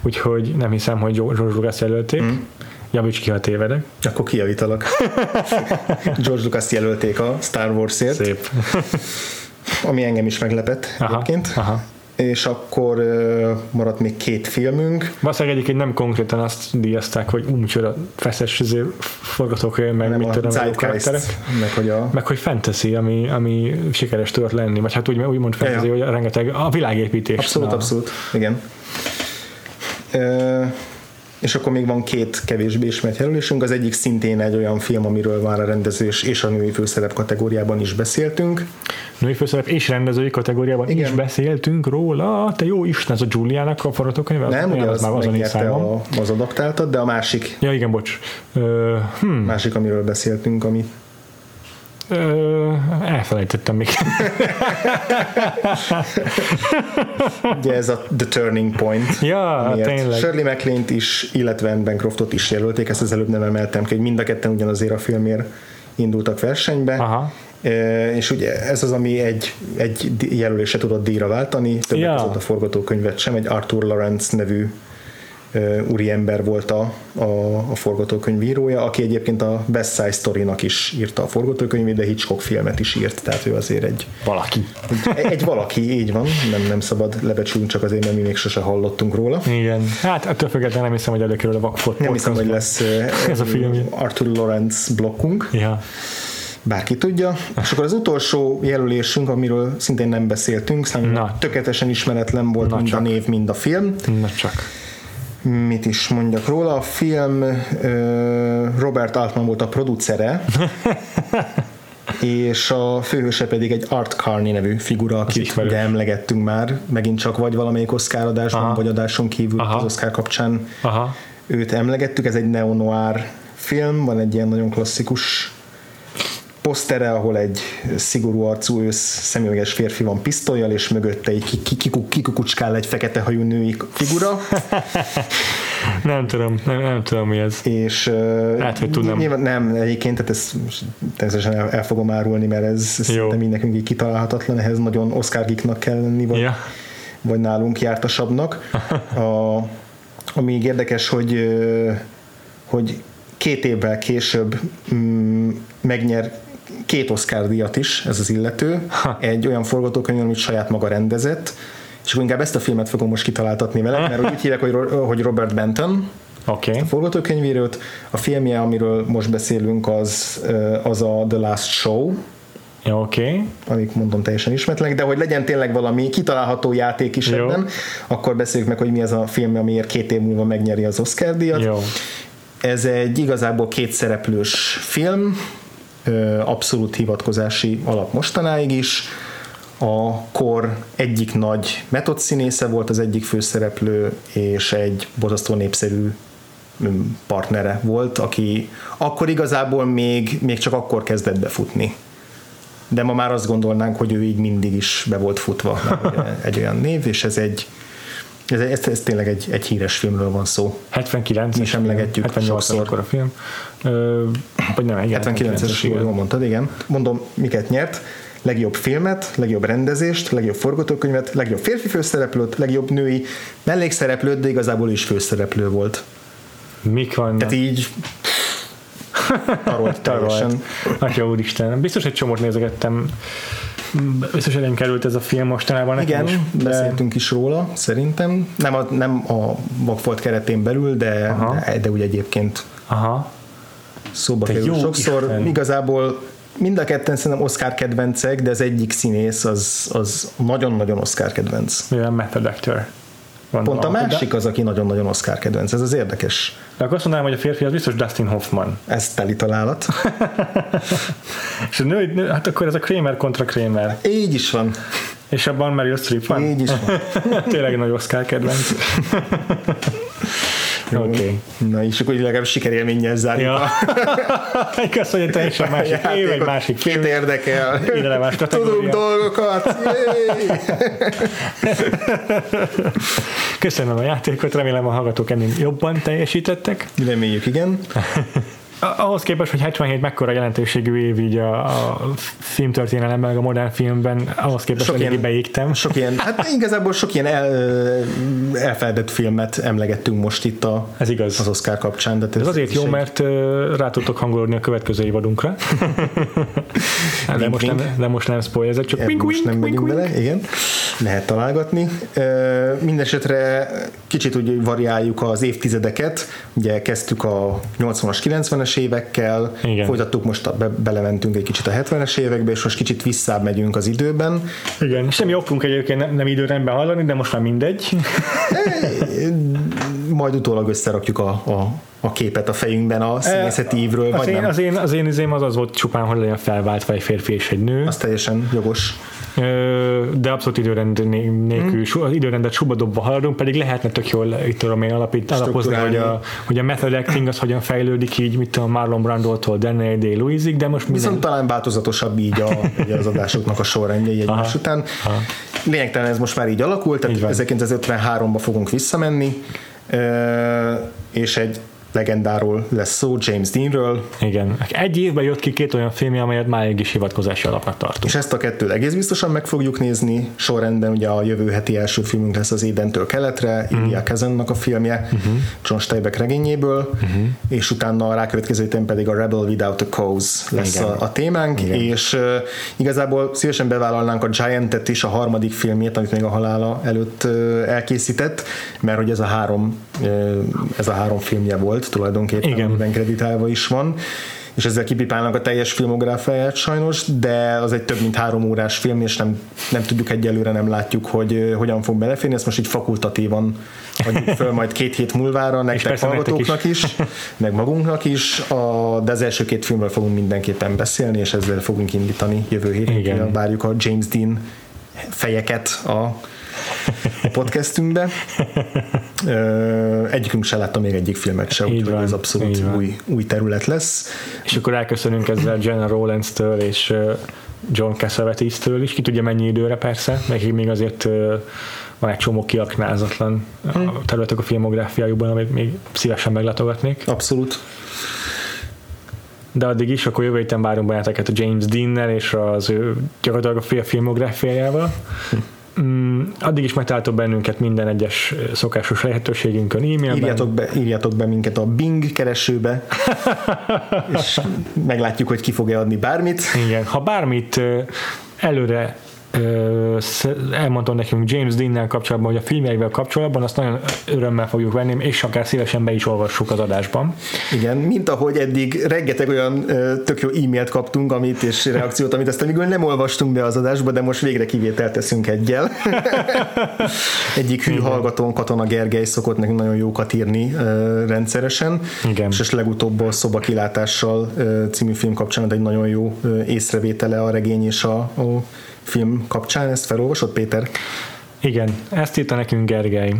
Úgyhogy nem hiszem, hogy George Lucas jelölték. Hmm. Javíts ki, ha tévedek. Akkor kijavítalak. George Lucas jelölték a Star Wars-ért. Szép. ami engem is meglepett aha, egyébként. Aha és akkor maradt még két filmünk. Valószínűleg egyébként nem konkrétan azt díjazták, hogy a feszes izé forgatókönyv, meg nem mit tudom, meg hogy, a... meg hogy fantasy, ami, ami sikeres tudott lenni, vagy hát úgy, úgy mond fantasy, ja, ja. hogy rengeteg a világépítés. Abszolút, na. abszolút, igen. És akkor még van két kevésbé ismert jelölésünk, az egyik szintén egy olyan film, amiről már a rendezés és a női főszerep kategóriában is beszéltünk. Női főszerep és rendezői kategóriában Igen. is beszéltünk róla, te jó Isten, ez a Juliának a forgatókönyve? Nem, ugye az, az, a, az adaptáltad, de a másik. Ja igen, bocs. Uh, hmm. Másik, amiről beszéltünk, ami Ö, elfelejtettem még. Ugye ez a The Turning Point. Ja, tényleg. Shirley maclaine is, illetve Anne Bancroftot is jelölték, ezt az előbb nem emeltem ki, hogy mind a ketten ugyanazért a filmért indultak versenybe. Aha. és ugye ez az, ami egy, egy jelölése tudott díjra váltani, többek ja. között a forgatókönyvet sem, egy Arthur Lawrence nevű úriember volt a, a, a forgatókönyvírója, aki egyébként a Best Side Story-nak is írta a forgatókönyvét, de Hitchcock filmet is írt, tehát ő azért egy... Valaki. Egy, egy valaki, így van, nem, nem szabad lebecsülni csak azért, mert mi még sose hallottunk róla. Igen, hát ettől függetlenül nem hiszem, hogy előkerül a Vakfot Nem hiszem, hogy lesz ez a film. Arthur Lawrence blokkunk. Ja bárki tudja. És akkor az utolsó jelölésünk, amiről szintén nem beszéltünk, számomra tökéletesen ismeretlen volt Na mind csak. a név, mind a film. Na csak mit is mondjak róla, a film Robert Altman volt a producere, és a főhőse pedig egy Art Carney nevű figura, akit ugye emlegettünk már, megint csak vagy valamelyik Oscar adásban, Aha. vagy adáson kívül Aha. az Oscar kapcsán Aha. őt emlegettük, ez egy neo-noir film, van egy ilyen nagyon klasszikus posztere, ahol egy szigorú arcú ősz szemüveges férfi van pisztolyjal, és mögötte egy kikukucskál egy fekete hajú női figura. nem tudom, nem, nem tudom mi ez. És hát, hogy tudom. Nyilván, nem, egyébként, tehát ezt természetesen el, el, fogom árulni, mert ez szerintem így nekünk így kitalálhatatlan, ehhez nagyon Oscar geeknak kell lenni, vagy, ja. vagy nálunk jártasabbnak. A, ami érdekes, hogy hogy két évvel később mm, megnyer két Oscar díjat is ez az illető, ha. egy olyan forgatókönyv, amit saját maga rendezett, és akkor inkább ezt a filmet fogom most kitaláltatni vele, mert úgy hívják, hogy, Robert Benton, okay. a forgatókönyvírót. A filmje, amiről most beszélünk, az, az a The Last Show, oké. Okay. Amik mondom teljesen ismertlenek, de hogy legyen tényleg valami kitalálható játék is Jó. ebben, akkor beszéljük meg, hogy mi az a film, amiért két év múlva megnyeri az Oscar díjat. Jó. Ez egy igazából kétszereplős film, abszolút hivatkozási alap mostanáig is. A kor egyik nagy metodszínésze volt az egyik főszereplő, és egy bozasztó népszerű partnere volt, aki akkor igazából még, még csak akkor kezdett befutni. De ma már azt gondolnánk, hogy ő így mindig is be volt futva egy olyan név, és ez egy ez, ez, ez tényleg egy, egy híres filmről van szó. 79 Mi is emlegetjük 78 akkor a film. Ö, vagy nem, igen, 79-es, jól mondtad, igen. Mondom, miket nyert. Legjobb filmet, legjobb rendezést, legjobb forgatókönyvet, legjobb férfi főszereplőt, legjobb női mellékszereplőt, de igazából is főszereplő volt. Mik vannak? Tehát így tarolt teljesen. Atya úristen, biztos egy csomót nézegettem elén került ez a film mostanában. Igen, is, de... beszéltünk is róla, szerintem. Nem a, nem a Vagfolt keretén belül, de, de, de úgy egyébként Aha. szóba kerül sokszor. Isten. Igazából mind a ketten szerintem Oscar kedvencek, de az egyik színész az, az nagyon-nagyon Oscar kedvenc. Mivel method actor. Pont a másik az, aki nagyon-nagyon Oscar kedvenc. Ez az érdekes. De akkor azt mondanám, hogy a férfi az biztos Dustin Hoffman. Ez teli találat. És a nő, nő, hát akkor ez a Kramer kontra Kramer. Így is van. És abban Meryl Streep van? Így is van. Tényleg nagy Oscar kedvenc. Okay. Na és akkor legalább sikerélménnyel zárjuk. Ja. Egy teljesen másik év, egy másik film. Két érdekel. Tudunk dolgokat. Köszönöm a játékot, remélem a hallgatók ennél jobban teljesítettek. Reméljük, igen ahhoz képest, hogy 77 mekkora jelentőségű év így a, a filmtörténelemben, meg a modern filmben, ahhoz képest sok ilyen, beégtem. Sok ilyen, hát igazából sok ilyen el, elfeledett filmet emlegettünk most itt a, ez igaz. az Oscar kapcsán. De ez, ez azért jó, egy... mert rá tudtok hangolódni a következő évadunkra. de, wink, most nem, de most nem spoiler, csak wink, most wink, nem wink, wink. bele, igen. Lehet találgatni. Mindenesetre kicsit úgy variáljuk az évtizedeket. Ugye kezdtük a 80-as, 90-es 70-es évekkel, Igen. folytattuk most, a, be, belementünk egy kicsit a 70-es évekbe, és most kicsit visszább megyünk az időben. Igen, semmi okunk egyébként nem, nem időrendben hallani, de most már mindegy. Majd utólag összerakjuk a, a, a képet a fejünkben a színészeti ívről, az vagy én, nem? Az én, az én izém az az volt csupán, hogy legyen felváltva egy férfi és egy nő. Az teljesen jogos de abszolút időrend nélkül, hmm. időrendet subadobva haladunk, pedig lehetne tök jól, itt tudom én alapít, alapozni, hogy a, hogy a method acting az hogyan fejlődik így, mit tudom, Marlon Brando-tól Daniel day lewis de most minden... Viszont talán változatosabb így, a, az adásoknak a sorrendje egymás után. Aha. Lényegtelen ez most már így alakult, tehát 1953-ba fogunk visszamenni, és egy legendáról lesz szó, James Deanről. Igen. Egy évben jött ki két olyan filmje, amelyet máig is hivatkozási alapnak tartunk. És ezt a kettőt egész biztosan meg fogjuk nézni. Sorrendben ugye a jövő heti első filmünk lesz az Édentől keletre, mm. Ilya Kezennak a filmje, uh-huh. John Steinbeck regényéből, uh-huh. és utána a rákövetkező héten pedig a Rebel Without a Cause lesz a, a témánk, Igen. és uh, igazából szívesen bevállalnánk a Giant-et is, a harmadik filmjét, amit még a halála előtt uh, elkészített, mert hogy ez a három, ez a három filmje volt, tulajdonképpen, Igen. amiben kreditálva is van és ezzel kipipálnak a teljes filmográfiáját sajnos, de az egy több mint három órás film, és nem, nem tudjuk egyelőre, nem látjuk, hogy hogyan fog beleférni, ezt most így fakultatívan adjuk föl majd két hét múlvára, nektek hallgatóknak is. is, meg magunknak is, a, de az első két filmről fogunk mindenképpen beszélni, és ezzel fogunk indítani jövő héten. Várjuk a James Dean fejeket a a podcastünkbe. Egyikünk se látta még egyik filmet se, úgyhogy ez abszolút új, új terület lesz. És akkor elköszönünk ezzel Jenna Rowlands-től és John Cassavetes-től is, ki tudja mennyi időre persze, nekik még azért van egy csomó kiaknázatlan hmm. területek a filmográfiájukban, amit még szívesen meglátogatnék. Abszolút de addig is, akkor jövő héten várunk benneteket a James Dean-nel és az ő gyakorlatilag a filmográfiájával. Hm. Mm, addig is megtaláltok bennünket minden egyes szokásos lehetőségünkön e-mailben. Írjátok be, írjátok be minket a Bing keresőbe, és meglátjuk, hogy ki fogja adni bármit. Igen, ha bármit előre elmondtam nekünk James Dean-nel kapcsolatban, hogy a filmjeivel kapcsolatban azt nagyon örömmel fogjuk venni, és akár szívesen be is olvassuk az adásban. Igen, mint ahogy eddig rengeteg olyan tök jó e-mailt kaptunk, amit és reakciót, amit aztán még nem olvastunk be az adásba, de most végre kivételt teszünk egyel. Egyik hű hallgatón Katona Gergely szokott nekünk nagyon jókat írni rendszeresen, Igen. és legutóbb a Szoba kilátással című film kapcsán egy nagyon jó észrevétele a regény és a, a film kapcsán. Ezt felolvasod, Péter? Igen, ezt írta nekünk Gergely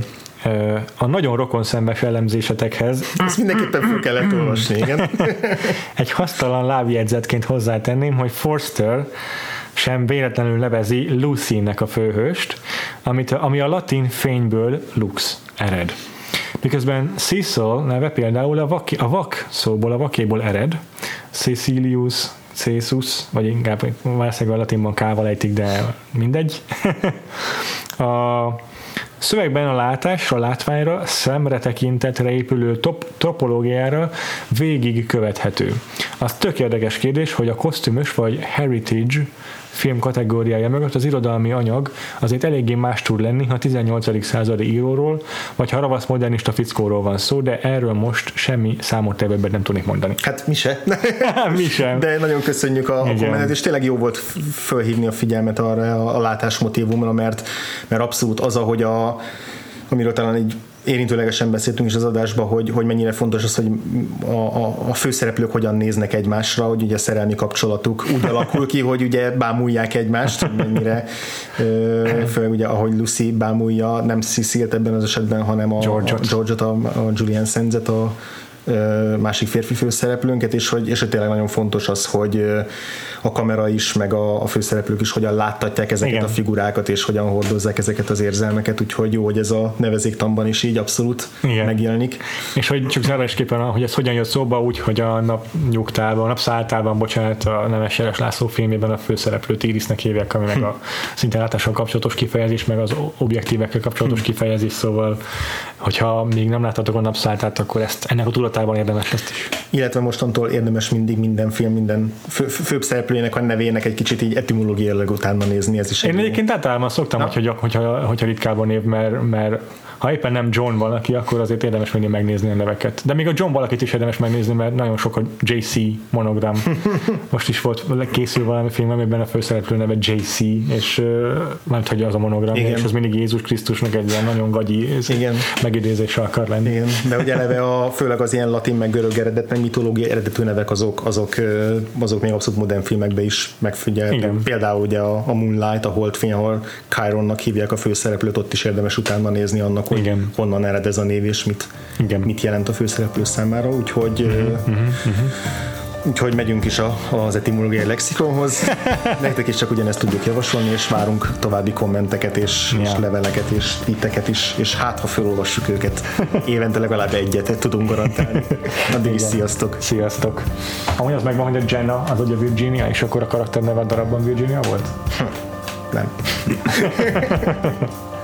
a nagyon rokon szembes elemzésetekhez. Ezt mindenképpen fel kellett olvasni, igen. Egy hasztalan lábjegyzetként hozzátenném, hogy Forster sem véletlenül nevezi Lucy-nek a főhőst, amit, ami a latin fényből lux ered. Miközben Cecil neve például a, vak, a vak szóból, a vakéból ered, Cecilius, Césus, vagy inkább valószínűleg a latinban kával ejtik, de mindegy. a szövegben a látásra, látványra, szemre tekintetre épülő top, topológiára végig követhető. Az tök érdekes kérdés, hogy a kosztümös vagy heritage film kategóriája mögött az irodalmi anyag azért eléggé más tud lenni, ha 18. századi íróról, vagy ha ravasz modernista fickóról van szó, de erről most semmi számottevőbbet nem tudnék mondani. Hát mi se. mi sem. De nagyon köszönjük a, a kommentet, és tényleg jó volt fölhívni a figyelmet arra a, a látásmotívumra, mert, mert abszolút az, ahogy a amiről talán így érintőlegesen beszéltünk is az adásban, hogy, hogy mennyire fontos az, hogy a, a, a főszereplők hogyan néznek egymásra, hogy ugye a szerelmi kapcsolatuk úgy alakul ki, hogy ugye bámulják egymást, hogy mennyire főleg ugye ahogy Lucy bámulja nem Cecilt ebben az esetben, hanem a George-ot, a, George-ot, a, a Julian Senzet, a másik férfi főszereplőnket, és hogy, és hogy tényleg nagyon fontos az, hogy a kamera is, meg a, a főszereplők is hogyan láttatják ezeket Igen. a figurákat, és hogyan hordozzák ezeket az érzelmeket, úgyhogy jó, hogy ez a nevezéktamban is így abszolút Igen. megjelenik. És hogy csak zárásképpen, hogy ez hogyan jött szóba, úgy, hogy a nap nyugtában, a napszálltában, bocsánat, a Nemes Jeles László filmében a főszereplőt Irisnek hívják, ami meg a szinte látással kapcsolatos kifejezés, meg az objektívekkel kapcsolatos hm. kifejezés, szóval hogyha még nem láttatok a napszálltát, akkor ezt ennek a tudatában érdemes ezt is. Illetve mostantól érdemes mindig minden film, minden fő, főbb szereplőjének a nevének egy kicsit így etimológiailag utána nézni. Ez is Én egyébként általában szoktam, hogyha, hogyha, hogyha ritkábban név, mert, mert ha éppen nem John valaki, akkor azért érdemes mindig megnézni a neveket. De még a John valakit is érdemes megnézni, mert nagyon sok a JC monogram. Most is volt, készül valami film, amiben a főszereplő neve JC, és uh, mert hogy az a monogram, Igen. és az mindig Jézus Krisztusnak egy ilyen nagyon gagyi Igen. Megidézése akar lenni. Igen. De ugye eleve a, főleg az ilyen latin, meg görög eredet, meg mitológiai eredetű nevek azok, azok, azok még abszolút modern filmekben is megfigyelhetők. Például ugye a, a Moonlight, a Holdfény, ahol Chironnak hívják a főszereplőt, ott is érdemes utána nézni annak, hogy Igen. honnan ered ez a név, és mit, Igen. mit jelent a főszereplő számára, úgyhogy uh-huh, uh-huh, uh-huh. Úgyhogy megyünk is a, az etimológiai lexikonhoz. Nektek is csak ugyanezt tudjuk javasolni, és várunk további kommenteket, és, ja. és leveleket, és titteket is, és hát ha felolvassuk őket, évente legalább egyet tudunk garantálni. Addig is sziasztok! Sziasztok! Amúgy az megvan, hogy a Jenna az ugye Virginia, és akkor a karakter neve a darabban Virginia volt? Nem.